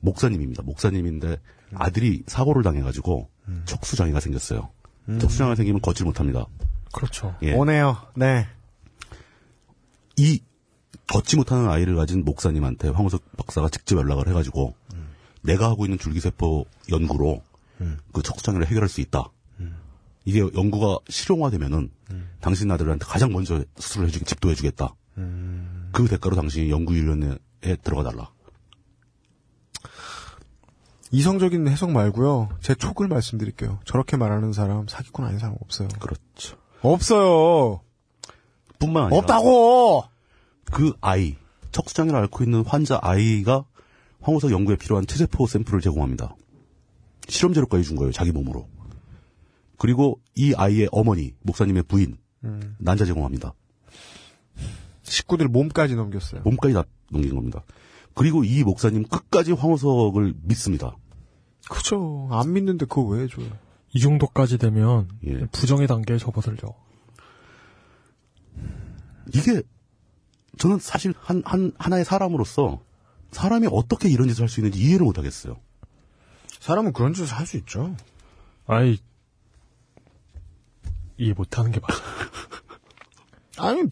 목사님입니다. 목사님인데 아들이 사고를 당해가지고 척수장애가 생겼어요. 척수장애가 생기면 걷질 못합니다. 그렇죠. 예. 오네요. 네. 이 걷지 못하는 아이를 가진 목사님한테 황우석 박사가 직접 연락을 해가지고 내가 하고 있는 줄기세포 연구로 그 척수장애를 해결할 수 있다. 이게 연구가 실용화되면은 당신 아들한테 가장 먼저 수술을 해주기 집도해주겠다. 그 대가로 당신이 연구위원회에 들어가 달라. 이성적인 해석 말고요. 제 촉을 말씀드릴게요. 저렇게 말하는 사람 사기꾼 아닌 사람 없어요. 그렇죠. 없어요. 뿐만 아니라 없다고. 그 아이 척수장애를 앓고 있는 환자 아이가 황우석 연구에 필요한 체세포 샘플을 제공합니다. 실험 재료까지 준 거예요, 자기 몸으로. 그리고 이 아이의 어머니, 목사님의 부인, 난자 제공합니다. 식구들 몸까지 넘겼어요. 몸까지 다 넘긴 겁니다. 그리고 이 목사님 끝까지 황우석을 믿습니다. 그죠. 안 믿는데 그거 왜 해줘요? 이 정도까지 되면 예. 부정의 단계에 접어들죠. 이게 저는 사실 한, 한, 하나의 사람으로서 사람이 어떻게 이런 짓을 할 수 있는지 이해를 못 하겠어요. 사람은 그런 짓을 할 수 있죠. 아이 이해 못하는 게 맞아. [LAUGHS] 아니,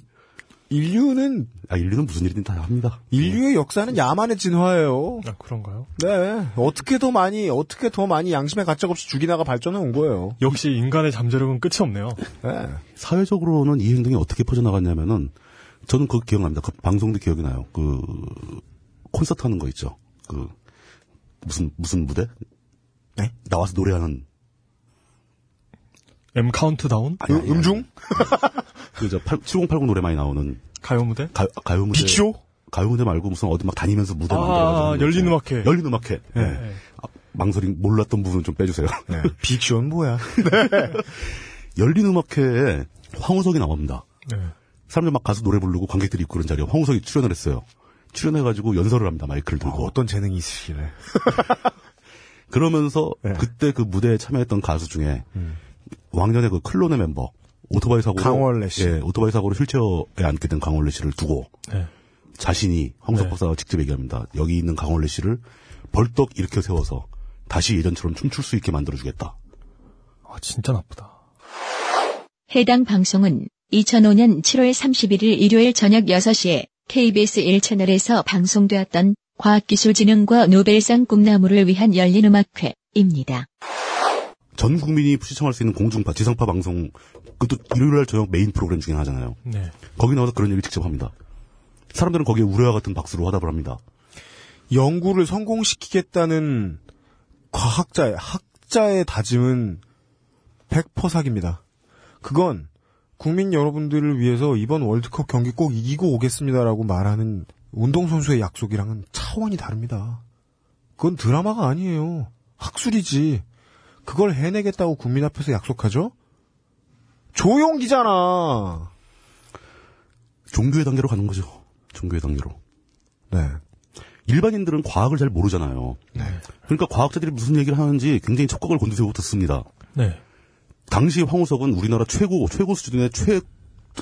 인류는, 아, 인류는 무슨 일이든 다 합니다. 인류의 역사는 야만의 진화예요. 아 그런가요? 네. 어떻게 더 많이, 어떻게 더 많이 양심의 가책 없이 죽이다가 발전해 온 거예요. 역시 인간의 잠재력은 끝이 없네요. 네. 사회적으로는 이 행동이 어떻게 퍼져나갔냐면은 저는 그거 기억납니다. 그 방송도 기억이 나요. 그 콘서트 하는 거 있죠. 그 무슨 무슨 무대? 네? 나와서 노래하는 M Countdown 아니, 아니. 음중? [LAUGHS] 그저 7080 노래 많이 나오는 가요 무대. 가, 가요 무대 빅쇼? 가요 무대 말고 무슨 어디 막 다니면서 무대 아, 거 열린. 음악회. 열린 음악회. 예. 네. 아, 망설임 몰랐던 부분은 좀 빼주세요. [LAUGHS] 네. 빅쇼는 뭐야? 열린 음악회에 황우석이 나옵니다. 네. 사람들 막 가서 노래 부르고 관객들이 있고 그런 자리에 황우석이 출연을 했어요. 출연해가지고 연설을 합니다. 마이크를 아, 들고. 어떤 재능이 있으시길래. [LAUGHS] 그러면서 네. 그때 그 무대에 참여했던 가수 중에 왕년의 그 클론의 멤버 오토바이 사고로 강원래 씨. 예, 오토바이 사고로 휠체어에 앉게 된 강원래 씨를 두고 네. 자신이 황석 네. 박사가 직접 얘기합니다. 여기 있는 강원래 씨를 벌떡 일으켜 세워서 다시 예전처럼 춤출 수 있게 만들어주겠다. 아 진짜 나쁘다. 해당 방송은 2005년 7월 31일 일요일 저녁 6시에 KBS 1채널에서 방송되었던 과학기술진흥과 노벨상 꿈나무를 위한 열린음악회입니다. 전 국민이 시청할 수 있는 공중파 지상파 방송 그것도 일요일 날 저녁 메인 프로그램 중에 하잖아요. 네. 거기 나와서 그런 얘기를 직접 합니다. 사람들은 거기에 우려와 같은 박수로 화답을 합니다. 연구를 성공시키겠다는 과학자의, 학자의 다짐은 100% 사기입니다. 그건 국민 여러분들을 위해서 이번 월드컵 경기 꼭 이기고 오겠습니다라고 말하는 운동선수의 약속이랑은 차원이 다릅니다. 그건 드라마가 아니에요. 학술이지. 그걸 해내겠다고 국민 앞에서 약속하죠? 조용기잖아. 종교의 단계로 가는 거죠. 종교의 단계로. 네. 일반인들은 과학을 잘 모르잖아요. 그러니까 과학자들이 무슨 얘기를 하는지 굉장히 촉각을 곤두세우고 듣습니다. 네. 당시 황우석은 우리나라 최고 최고 수준의 최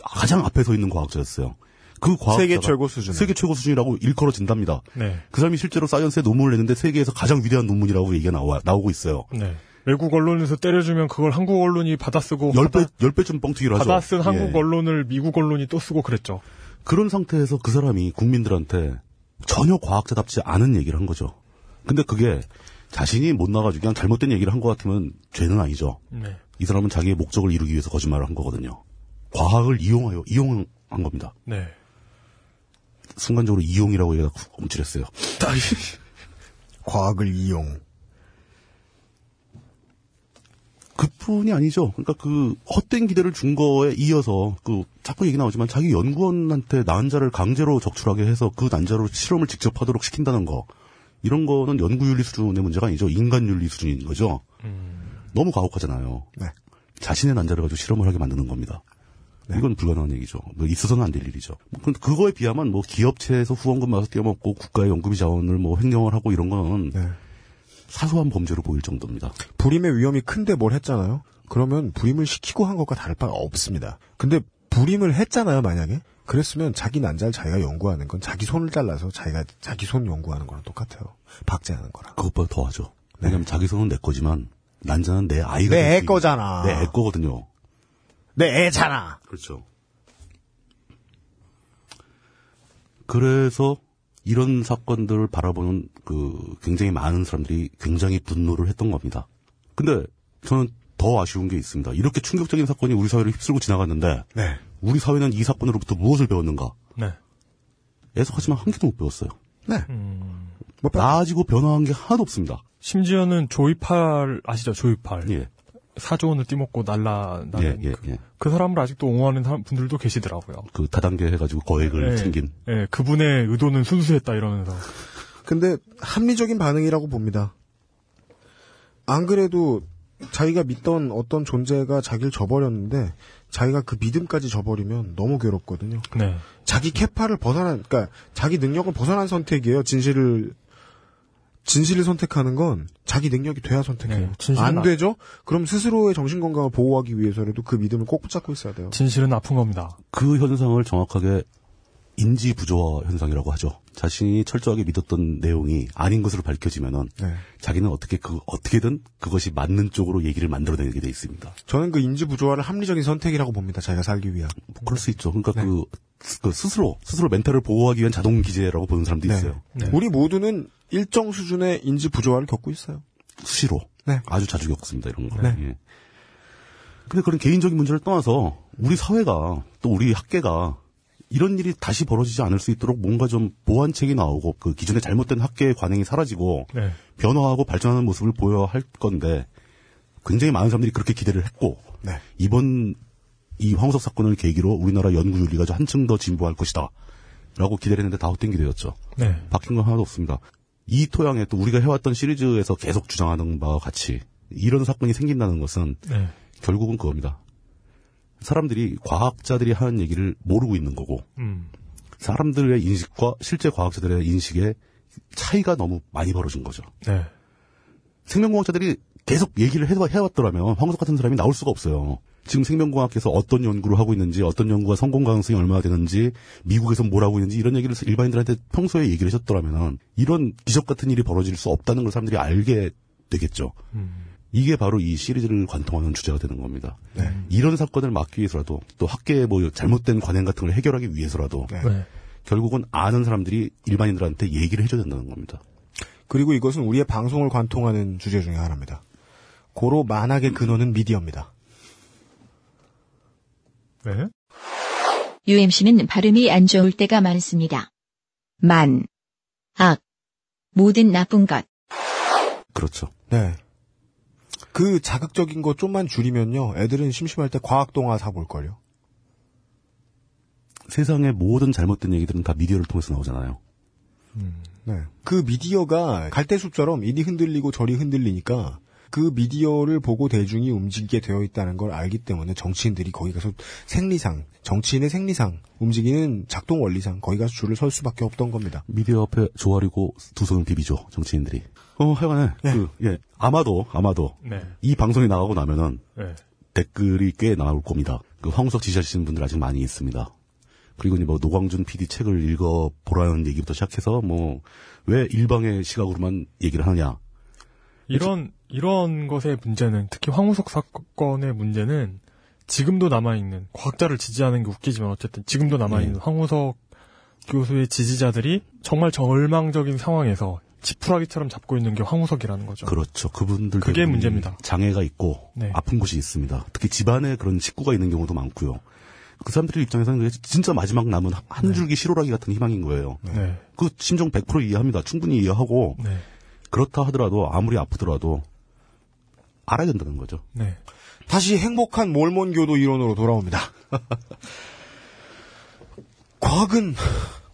가장 앞에 서 있는 과학자였어요. 그 과학자가 세계 최고 수준. 세계 최고 수준이라고 일컬어진답니다. 네. 그 사람이 실제로 사이언스에 논문을 냈는데 세계에서 가장 위대한 논문이라고 얘기가 나와, 나오고 있어요. 네. 외국 언론에서 때려주면 그걸 한국 언론이 받아쓰고 열 배, 받아, 열 배쯤 뻥튀기를 하죠. 받아쓴 한국 예. 언론을 미국 언론이 또 쓰고 그랬죠. 그런 상태에서 그 사람이 국민들한테 전혀 과학자답지 않은 얘기를 한 거죠. 근데 그게 자신이 못 나가지고 그냥 잘못된 얘기를 한 것 같으면 죄는 아니죠. 네. 이 사람은 자기의 목적을 이루기 위해서 거짓말을 한 거거든요. 과학을 이용하여, 이용한 겁니다. 네. 순간적으로 이용이라고 얘기가 움찔했어요. [LAUGHS] 과학을 이용. 그뿐이 아니죠. 그러니까 그 헛된 기대를 준 거에 이어서 그 자꾸 얘기 나오지만 자기 연구원한테 난자를 강제로 적출하게 해서 그 난자로 실험을 직접 하도록 시킨다는 거 이런 거는 연구 윤리 수준의 문제가 아니죠. 인간 윤리 수준인 거죠. 너무 가혹하잖아요. 네. 자신의 난자를 가지고 실험을 하게 만드는 겁니다. 이건 불가능한 얘기죠. 뭐 있어서는 안 될 일이죠. 근데 그거에 비하면 뭐 기업체에서 후원금 받아서 떼어먹고 국가의 연구비 자원을 뭐 횡령을 하고 이런 거는 네. 사소한 범죄로 보일 정도입니다. 불임의 위험이 큰데 뭘 했잖아요. 그러면 불임을 시키고 한 것과 다를 바가 없습니다. 근데 불임을 했잖아요, 만약에. 그랬으면 자기 난자를 자기가 연구하는 건 자기 손을 잘라서 자기가 자기 손 연구하는 거랑 똑같아요. 박제하는 거랑. 그것보다 더 하죠. 왜냐면 자기 손은 내 거지만 난자는 내 아이가 내 있는- 거잖아. 내 애 거거든요. 내 애잖아. 그렇죠. 그래서 이런 사건들을 바라보는 그 굉장히 많은 사람들이 굉장히 분노를 했던 겁니다. 근데 저는 더 아쉬운 게 있습니다. 이렇게 충격적인 사건이 우리 사회를 휩쓸고 지나갔는데 네. 우리 사회는 이 사건으로부터 무엇을 배웠는가? 네. 애석하지만 한 개도 못 배웠어요. 네. 음. 뭐, 나아지고 변화한 게 하나도 없습니다. 심지어는 조이팔 아시죠? 조이팔. 예, 사조 원을 띠먹고 날라 예, 나는 예, 그, 예. 그 사람을 아직도 옹호하는 사람- 분들도 계시더라고요. 그 다단계 해가지고 거액을 예, 챙긴. 예, 그분의 의도는 순수했다 이러면서. 근데 합리적인 반응이라고 봅니다. 안 그래도 자기가 믿던 어떤 존재가 자기를 저버렸는데 자기가 그 믿음까지 저버리면 너무 괴롭거든요. 네. 자기 캐파를 벗어난, 그러니까 자기 능력을 벗어난 선택이에요. 진실을 진실을 선택하는 건 자기 능력이 돼야 선택해요. 네, 진실은 안 아- 되죠? 그럼 스스로의 정신 건강을 보호하기 위해서라도 그 믿음을 꼭 붙잡고 있어야 돼요. 진실은 아픈 겁니다. 그 현상을 정확하게 인지 부조화 현상이라고 하죠. 자신이 철저하게 믿었던 내용이 아닌 것으로 밝혀지면은 네. 자기는 어떻게 그 어떻게든 그것이 맞는 쪽으로 얘기를 만들어내게 돼 있습니다. 저는 그 인지 부조화를 합리적인 선택이라고 봅니다. 자기가 살기 위한. 뭐 그럴 수 있죠. 그러니까 네. 그, 그 스스로 스스로 멘탈을 보호하기 위한 자동 기제라고 보는 사람도 네. 있어요. 네. 우리 모두는 일정 수준의 인지 부조화를 겪고 있어요. 수시로 네. 아주 자주 겪습니다 이런 거. 네. 예. 근데 그런 개인적인 문제를 떠나서 우리 사회가 또 우리 학계가 이런 일이 다시 벌어지지 않을 수 있도록 뭔가 좀 보완책이 나오고 그 기존의 잘못된 학계의 관행이 사라지고 네. 변화하고 발전하는 모습을 보여야 할 건데 굉장히 많은 사람들이 그렇게 기대를 했고 네. 이번 이 황우석 사건을 계기로 우리나라 연구 윤리가 좀 한층 더 진보할 것이다 라고 기대를 했는데 다 헛된 기대였죠. 네. 바뀐 건 하나도 없습니다. 이 토양에 또 우리가 해왔던 시리즈에서 계속 주장하는 바와 같이 이런 사건이 생긴다는 것은 네. 결국은 그겁니다. 사람들이 과학자들이 하는 얘기를 모르고 있는 거고 음. 사람들의 인식과 실제 과학자들의 인식의 차이가 너무 많이 벌어진 거죠. 네. 생명공학자들이 계속 얘기를 해- 해왔더라면 황우석 같은 사람이 나올 수가 없어요. 지금 생명공학에서 어떤 연구를 하고 있는지, 어떤 연구가 성공 가능성이 얼마나 되는지, 미국에서 뭘 하고 있는지 이런 얘기를 일반인들한테 평소에 얘기를 하셨더라면 이런 기적 같은 일이 벌어질 수 없다는 걸 사람들이 알게 되겠죠. 이게 바로 이 시리즈를 관통하는 주제가 되는 겁니다. 이런 사건을 막기 위해서라도 또 학계의 뭐 잘못된 관행 같은 걸 해결하기 위해서라도 네. 네. 결국은 아는 사람들이 일반인들한테 얘기를 해줘야 된다는 겁니다. 그리고 이것은 우리의 방송을 관통하는 주제 중에 하나입니다. 고로 만악의 근원은 미디어입니다. 네. UMC는 발음이 안 좋을 때가 많습니다. 만, 악, 모든 나쁜 것. 그렇죠. 네. 그 자극적인 거 좀만 줄이면요. 애들은 심심할 때 과학동화 사볼걸요. 세상의 모든 잘못된 얘기들은 다 미디어를 통해서 나오잖아요. 네. 그 미디어가 갈대숲처럼 이리 흔들리고 저리 흔들리니까 그 미디어를 보고 대중이 움직이게 되어 있다는 걸 알기 때문에 정치인들이 거기 가서 생리상, 정치인의 생리상, 움직이는 작동 원리상 거기 가서 줄을 설 수밖에 없던 겁니다. 미디어 앞에 조아리고 두 손을 비비죠, 정치인들이. 어, 하여간에, 예. 그, 예, 아마도, 아마도, 네. 이 방송이 나가고 나면은, 네. 댓글이 꽤 나올 겁니다. 그 황우석 지지하시는 분들 아직 많이 있습니다. 그리고 이제 뭐 노광준 PD 책을 읽어 보라는 얘기부터 시작해서 뭐, 왜 일방의 시각으로만 얘기를 하느냐. 이런 이런 것의 문제는 특히 황우석 사건의 문제는 지금도 남아 있는 과학자를 지지하는 게 웃기지만 어쨌든 지금도 남아 있는 황우석 교수의 지지자들이 정말 절망적인 상황에서 지푸라기처럼 잡고 있는 게 황우석이라는 거죠. 그렇죠. 그분들 그게 문제입니다. 장애가 있고 네. 아픈 곳이 있습니다. 특히 집안에 그런 식구가 있는 경우도 많고요. 그 사람들 입장에서는 그게 진짜 마지막 남은 한 줄기 시로라기 같은 희망인 거예요. 네. 그 심정 100% 이해합니다. 충분히 이해하고 네. 그렇다 하더라도 아무리 아프더라도 알아야 된다는 거죠. 네. 다시 행복한 몰몬교도 이론으로 돌아옵니다. [LAUGHS] 과학은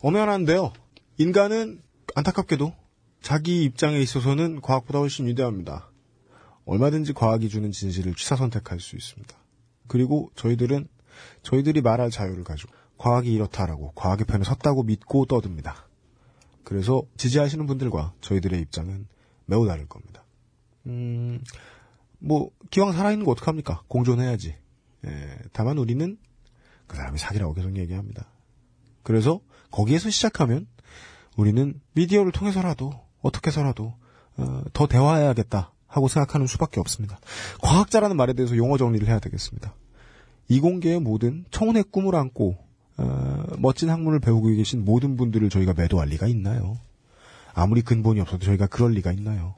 엄연한데요. 인간은 안타깝게도 자기 입장에 있어서는 과학보다 훨씬 위대합니다. 얼마든지 과학이 주는 진실을 취사 선택할 수 있습니다. 그리고 저희들은 저희들이 말할 자유를 가지고 과학이 이렇다라고 과학의 편에 섰다고 믿고 떠듭니다. 그래서 지지하시는 분들과 저희들의 입장은 매우 다를 겁니다. 음, 뭐 기왕 살아있는 거 어떡합니까? 공존해야지. 예, 다만 우리는 그 사람이 사기라고 계속 얘기합니다. 그래서 거기에서 시작하면 우리는 미디어를 통해서라도 어떻게 해서라도 어, 더 대화해야겠다 하고 생각하는 수밖에 없습니다. 과학자라는 말에 대해서 용어 정리를 해야 되겠습니다. 이공계의 모든 청혼의 꿈을 안고 어, 멋진 학문을 배우고 계신 모든 분들을 저희가 매도할 리가 있나요? 아무리 근본이 없어도 저희가 그럴 리가 있나요?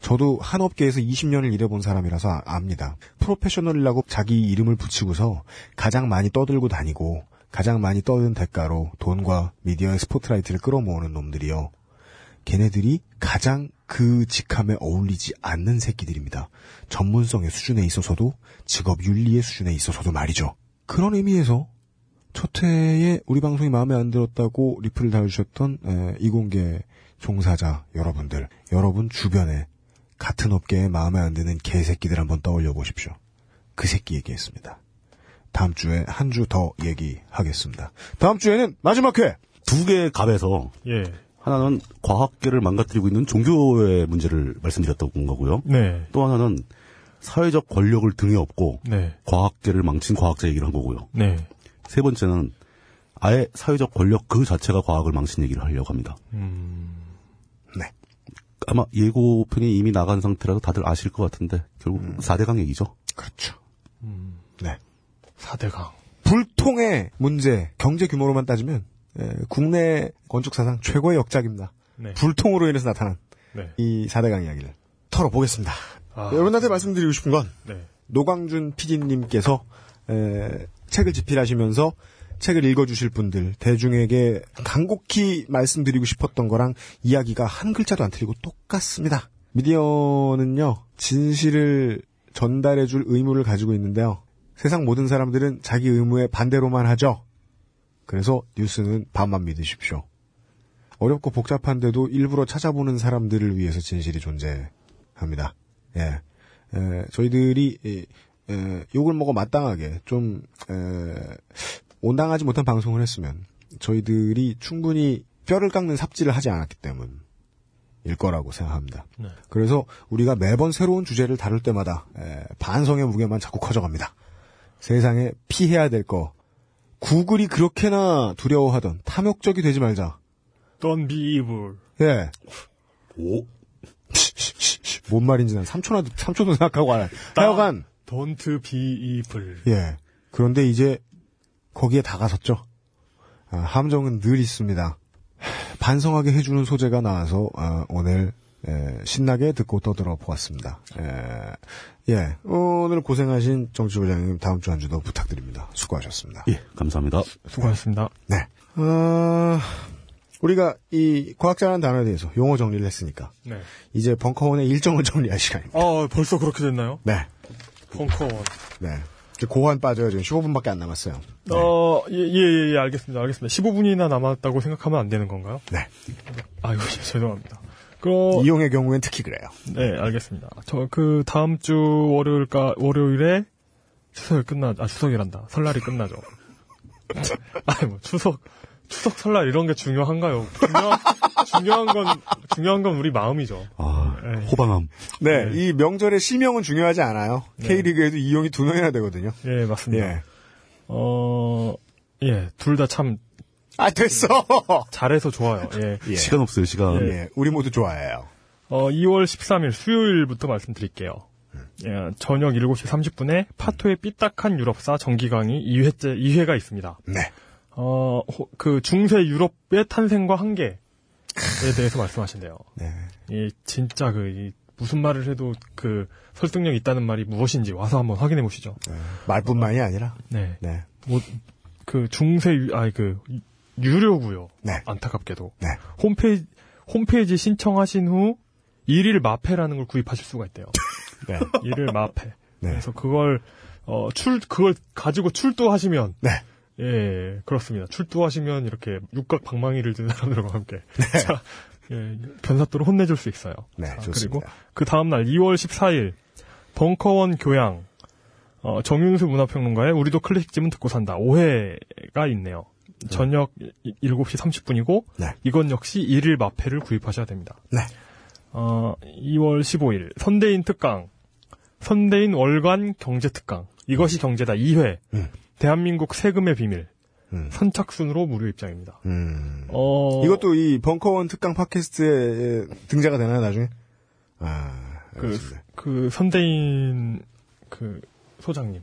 저도 한 업계에서 20년을 일해본 사람이라서 아- 압니다. 프로페셔널이라고 자기 이름을 붙이고서 가장 많이 떠들고 다니고 가장 많이 떠든 대가로 돈과 미디어의 스포트라이트를 끌어모으는 놈들이요. 걔네들이 가장 그 직함에 어울리지 않는 새끼들입니다. 전문성의 수준에 있어서도 직업 윤리의 수준에 있어서도 말이죠. 그런 의미에서 첫 회에 우리 방송이 마음에 안 들었다고 리플을 달아주셨던 에, 이공계 종사자 여러분들, 여러분 주변에 같은 업계에 마음에 안 드는 개새끼들 한번 떠올려 보십시오. 그 새끼 얘기했습니다. 다음 주에 한 주 더 얘기하겠습니다. 다음 주에는 마지막 회! 두 개의 갑에서 예. 하나는 과학계를 망가뜨리고 있는 종교의 문제를 말씀드렸던 거고요. 네. 또 하나는 사회적 권력을 등에 업고 네. 과학계를 망친 과학자 얘기를 한 거고요. 네. 세 번째는 아예 사회적 권력 그 자체가 과학을 망친 얘기를 하려고 합니다. 음. 네. 아마 예고편이 이미 나간 상태라서 다들 아실 것 같은데 결국 음. 4대강 얘기죠. 그렇죠. 네. 4대강. 불통의 문제, 경제 규모로만 따지면 에, 국내 건축 사상 최고의 역작입니다. 네. 불통으로 인해서 나타난 네. 이 4대강 이야기를 털어보겠습니다. 아. 여러분한테 말씀드리고 싶은 건 네. 노광준 PD님께서 책을 집필하시면서 책을 읽어주실 분들 대중에게 간곡히 말씀드리고 싶었던 거랑 이야기가 한 글자도 안 틀리고 똑같습니다. 미디어는요 진실을 전달해줄 의무를 가지고 있는데요. 세상 모든 사람들은 자기 의무에 반대로만 하죠. 그래서 뉴스는 반만 믿으십시오. 어렵고 복잡한데도 일부러 찾아보는 사람들을 위해서 진실이 존재합니다. 예. 에, 저희들이 이, 에, 욕을 먹어 마땅하게 좀 에, 온당하지 못한 방송을 했으면 저희들이 충분히 뼈를 깎는 삽질을 하지 않았기 때문일 거라고 생각합니다. 네. 그래서 우리가 매번 새로운 주제를 다룰 때마다 에, 반성의 무게만 자꾸 커져갑니다. 세상에 피해야 될 거 구글이 그렇게나 두려워하던 탐욕적이 되지 말자. Don't be evil. 예. 오. [LAUGHS] 뭔 말인지 난 3초나 3초도 생각하고 알아. 하여간 Don't be evil. 예. 그런데 이제 거기에 다가섰죠. 아, 함정은 늘 있습니다. 반성하게 해주는 소재가 나와서 아, 오늘 에, 신나게 듣고 떠들어 보았습니다. 에, 예, 오늘 고생하신 정치부장님 다음 주 한 주도 부탁드립니다. 수고하셨습니다. 예, 감사합니다. 수고하셨습니다. 네. 어, 우리가 이 과학자라는 단어에 대해서 용어 정리를 했으니까 네. 이제 벙커원의 일정을 [LAUGHS] 정리할 시간입니다. 아, 벌써 그렇게 됐나요? 네. 벙커원. 네. 고환 빠져요. 지금 15분밖에 안 남았어요. 어, 예, 예, 예, 알겠습니다. 알겠습니다. 15분이나 남았다고 생각하면 안 되는 건가요? 네. 아유, 예, [LAUGHS] 죄송합니다. 그, 이용의 경우엔 특히 그래요. 네, 알겠습니다. 저 그 다음 주 월요일까 월요일에 추석이 끝나 아 추석이란다. 설날이 끝나죠. [LAUGHS] 아니 뭐 추석 추석 설날 이런 게 중요한가요? 중요한 중요한 건 중요한 건 우리 마음이죠. 아, 에이. 호방함. 네, 네. 이 명절의 실명은 중요하지 않아요. 네. K리그에도 이용이 두 명이나 되거든요. 예, 맞습니다. 예. 어, 예, 둘 다 참 아, 됐어! [LAUGHS] 잘해서 좋아요. 예. 예. 시간 없어요, 시간. 예, 우리 모두 좋아해요. 어, 2월 13일 수요일부터 말씀드릴게요. 예, 저녁 7시 30분에 파토의 삐딱한 유럽사 정기강의 2회째, 2회가 있습니다. 네. 어, 호- 그 중세 유럽의 탄생과 한계 에 대해서 말씀하신대요. 네. 이 진짜 그 이, 무슨 말을 해도 그 설득력 있다는 말이 무엇인지 와서 한번 확인해 보시죠. 네. 말뿐만이 아니라, 네. 네. 뭐, 그 중세 아니 그 유- 유료고요. 네. 안타깝게도 네. 홈페이지 홈페이지 신청하신 후 일일 마페라는 걸 구입하실 수가 있대요. [LAUGHS] 네. 일일 마페. 네. 그래서 그걸 어, 출 그걸 가지고 출두하시면 네. 예 그렇습니다. 출두하시면 이렇게 육각 방망이를 든 사람들과 함께 [LAUGHS] 자, 예, 변사또로 혼내줄 수 있어요. 네, 자, 좋습니다. 그리고 그 다음 날 2월 14일 벙커원 교양 어, 정윤수 문화평론가의 우리도 클래식집은 듣고 산다 5회가 있네요. 저녁 7시 30분이고 네. 이건 역시 일일 마페를 구입하셔야 됩니다. 네. 어, 2월 15일 선대인 특강 선대인 월간 경제 특강 이것이 경제다 2회 음. 대한민국 세금의 비밀 음. 선착순으로 무료 입장입니다. 음. 어, 이것도 이 벙커원 특강 팟캐스트에 등장가 되나요, 나중에? 아, 그, 알겠습니다. 그 선대인 그 소장님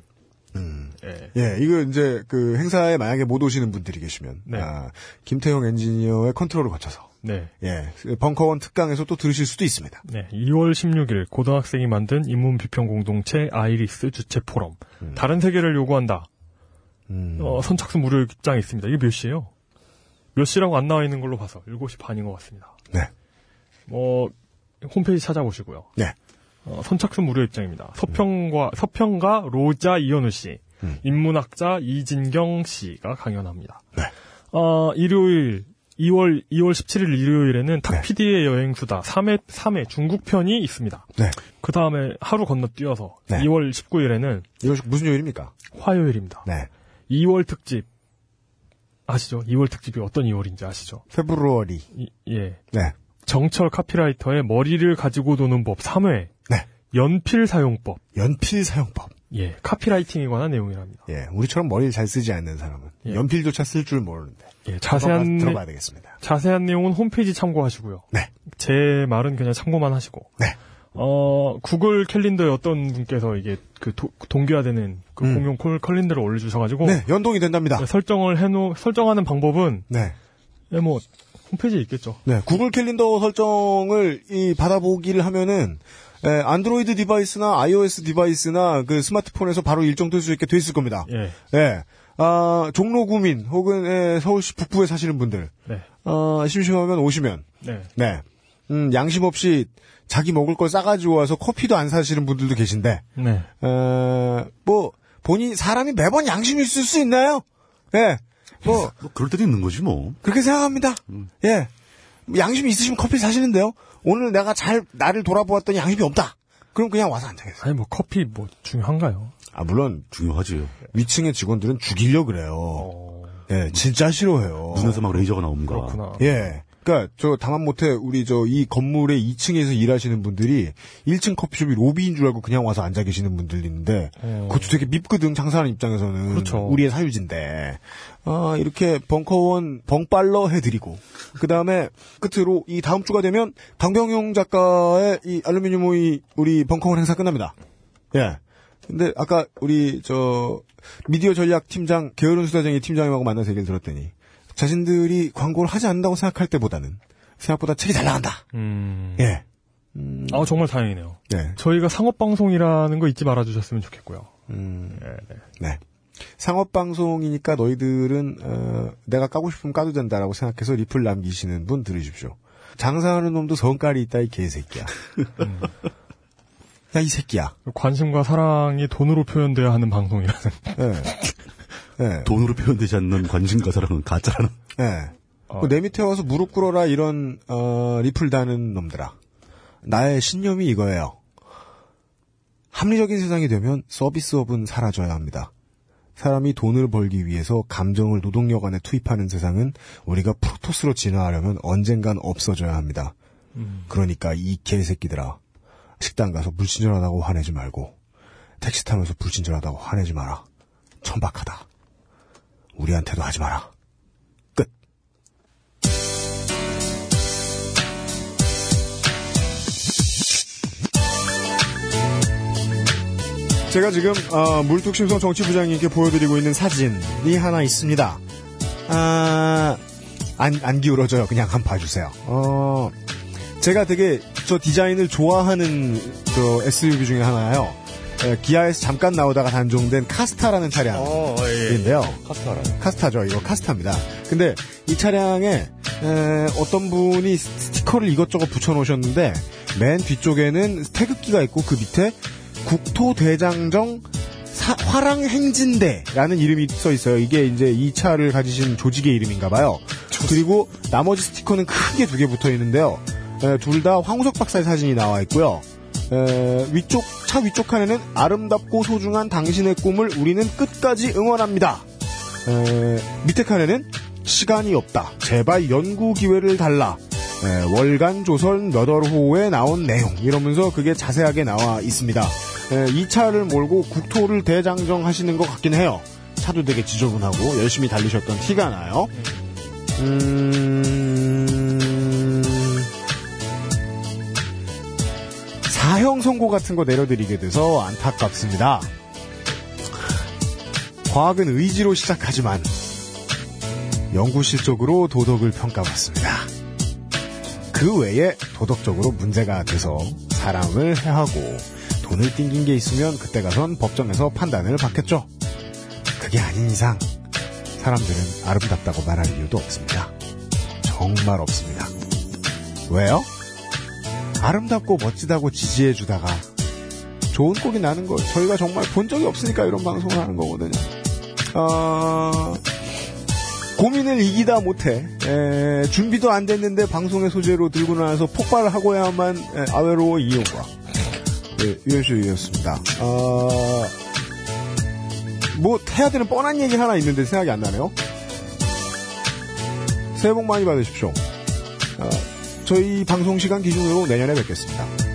음. 예. 예, 이거 이제 그 행사에 만약에 못 오시는 분들이 계시면, 네. 아, 김태형 엔지니어의 컨트롤을 거쳐서, 네. 예, 벙커원 특강에서 또 들으실 수도 있습니다. 네, 2월 16일 고등학생이 만든 인문 비평 공동체 아이리스 주최 포럼. 다른 세계를 요구한다. 음. 어, 선착순 무료 입장이 있습니다. 이게 몇 시예요? 몇 시라고 안 나와 있는 걸로 봐서 7시 반인 것 같습니다. 네. 뭐 홈페이지 찾아보시고요. 네. 어, 선착순 무료 입장입니다. 서평과 서평가 로자 이현우 씨, 음. 인문학자 이진경 씨가 강연합니다. 네. 어, 일요일 2월 2월 17일 일요일에는 탁 네. 여행수다 3회 3회 중국 편이 있습니다. 네. 그 다음에 하루 건너뛰어서 네. 2월 19일에는 이거 무슨 요일입니까? 화요일입니다. 네. 2월 특집 아시죠? 2월 특집이 어떤 2월인지 아시죠? 페브루어리. 이- 예. 네. 정철 카피라이터의 머리를 가지고 도는 법 3회. 네. 연필 사용법. 연필 사용법. 예. 카피라이팅에 관한 내용이랍니다. 예, 우리처럼 머리를 잘 쓰지 않는 사람은 예. 연필조차 쓸 줄 모르는데. 예. 자세한 들어봐야 되겠습니다. 자세한 내용은 홈페이지 참고하시고요. 네. 제 말은 그냥 참고만 하시고. 네. 어, 구글 캘린더에 어떤 분께서 이게 그 도- 동기화되는 그 음. 공용 콜 캘린더를 올려주셔가지고. 네, 연동이 된답니다. 네, 설정을 해놓, 설정하는 방법은, 네. 예, 뭐, 홈페이지에 있겠죠. 네, 구글 캘린더 설정을 이 받아보기를 하면은 에, 안드로이드 device나 iOS device나 그 스마트폰에서 바로 일정 될 수 있게 돼 있을 겁니다. 예. 예. 아, 종로 구민 혹은 에, 서울시 북부에 사시는 분들 네. 아, 심심하면 오시면 네. 네. 음, 양심 없이 자기 먹을 걸 싸가지고 와서 커피도 안 사시는 분들도 계신데 네. 어, 뭐 본인 사람이 매번 양심이 있을 수 있나요? 예. 뭐 뭐 그럴 때도 있는 거지 뭐. 그렇게 생각합니다. 예. 양심이 있으시면 커피 사시는데요. 오늘 내가 잘 나를 돌아보았더니 양심이 없다. 그럼 그냥 와서 앉아계세요. 아니, 뭐, 커피 뭐, 중요한가요? 아 물론 중요하지. 위층의 직원들은 죽이려 그래요. 어, 예, 진짜 싫어해요. 눈에서 막 레이저가 나옵니다. 그렇구나. 예. 그니까, 저, 다만 못해, 우리 저, 이 건물의 2층에서 일하시는 분들이 1층 커피숍이 로비인 줄 알고 그냥 와서 앉아 계시는 분들 있는데, 어. 그것도 되게 밉거든, 장사하는 입장에서는. 그렇죠. 우리의 사유지인데. 아, 이렇게 벙커원 벙빨러 해드리고, 그 다음에 끝으로 이 다음 주가 되면 강병용 작가의 이 알루미늄 오이 우리 벙커원 행사 끝납니다. 예. 근데 아까 우리 저 미디어 전략 팀장 게으른 수다쟁이 팀장님하고 만나서 얘기를 들었더니 자신들이 광고를 하지 않는다고 생각할 때보다는 생각보다 책이 잘 나간다. 음. 예. 아, 정말 다행이네요. 네. 저희가 상업 방송이라는 거 잊지 말아 주셨으면 좋겠고요. 음, 예, 네. 네. 상업 방송이니까 너희들은 어, 내가 까고 싶으면 까도 된다라고 생각해서 리플 남기시는 분 들으십시오. 장사하는 놈도 성깔이 있다 이 개새끼야. [LAUGHS] 야이 새끼야. 관심과 사랑이 돈으로 표현돼야 하는 방송이라는. 예. 예. 돈으로 표현되지 않는 관심과 사랑은 가짜라는. 예. 어. 뭐내 밑에 와서 무릎 꿇어라 이런 어, 리플 다는 놈들아. 나의 신념이 이거예요. 합리적인 세상이 되면 서비스업은 사라져야 합니다. 사람이 돈을 벌기 위해서 감정을 노동력 안에 투입하는 세상은 우리가 프로토스로 진화하려면 언젠간 없어져야 합니다. 그러니까 이 개새끼들아. 식당 가서 불친절하다고 화내지 말고 택시 타면서 불친절하다고 화내지 마라. 천박하다. 우리한테도 하지 마라. 끝. 제가 지금 어, 물뚝심송 정치부장님께 보여드리고 있는 사진이 하나 있습니다. 아, 안, 안 기울어져요. 그냥 한번 봐주세요. 어, 제가 되게 저 디자인을 좋아하는 저 SUV 중에 하나예요. 에, 기아에서 잠깐 나오다가 단종된 카스타라는 차량인데요. 카스타 알아요. 카스타죠. 이거 카스타입니다. 근데 이 차량에 에, 어떤 분이 스티커를 이것저것 붙여놓으셨는데 맨 뒤쪽에는 태극기가 있고 그 밑에 국토대장정 사- 화랑행진대라는 이름이 써 있어요. 이게 이제 이 차를 가지신 조직의 이름인가 봐요. 그리고 나머지 스티커는 크게 두 개 붙어 있는데요. 둘 다 황우석 박사의 사진이 나와 있고요. 에, 위쪽 차 위쪽 칸에는 아름답고 소중한 당신의 꿈을 우리는 끝까지 응원합니다. 에, 밑에 칸에는 시간이 없다. 제발 연구 기회를 달라. 에, 월간 조선 몇 월호에 나온 내용 이러면서 그게 자세하게 나와 있습니다. 에, 이 차를 몰고 국토를 대장정하시는 것 같긴 해요. 차도 되게 지저분하고 열심히 달리셨던 티가 나요. 음... 사형 선고 같은 거 내려드리게 돼서 안타깝습니다. 과학은 의지로 시작하지만 연구 실적으로 도덕을 평가받습니다. 그 외에 도덕적으로 문제가 돼서 사람을 해하고 돈을 띵긴 게 있으면 그때 가선 법정에서 판단을 받겠죠. 그게 아닌 이상 사람들은 아름답다고 말할 이유도 없습니다. 정말 없습니다. 왜요? 아름답고 멋지다고 지지해주다가 좋은 꼴이 나는 걸 저희가 정말 본 적이 없으니까 이런 방송을 하는 거거든요. 어, 고민을 이기다 못해 에, 준비도 안 됐는데 방송의 소재로 들고 나와서 폭발을 하고야만 에, 아외로 이용과 네, 유현수였습니다. 어, 뭐 해야 되는 뻔한 얘기 하나 있는데 생각이 안 나네요. 새해 복 많이 받으십시오. 어, 저희 방송 시간 기준으로 내년에 뵙겠습니다.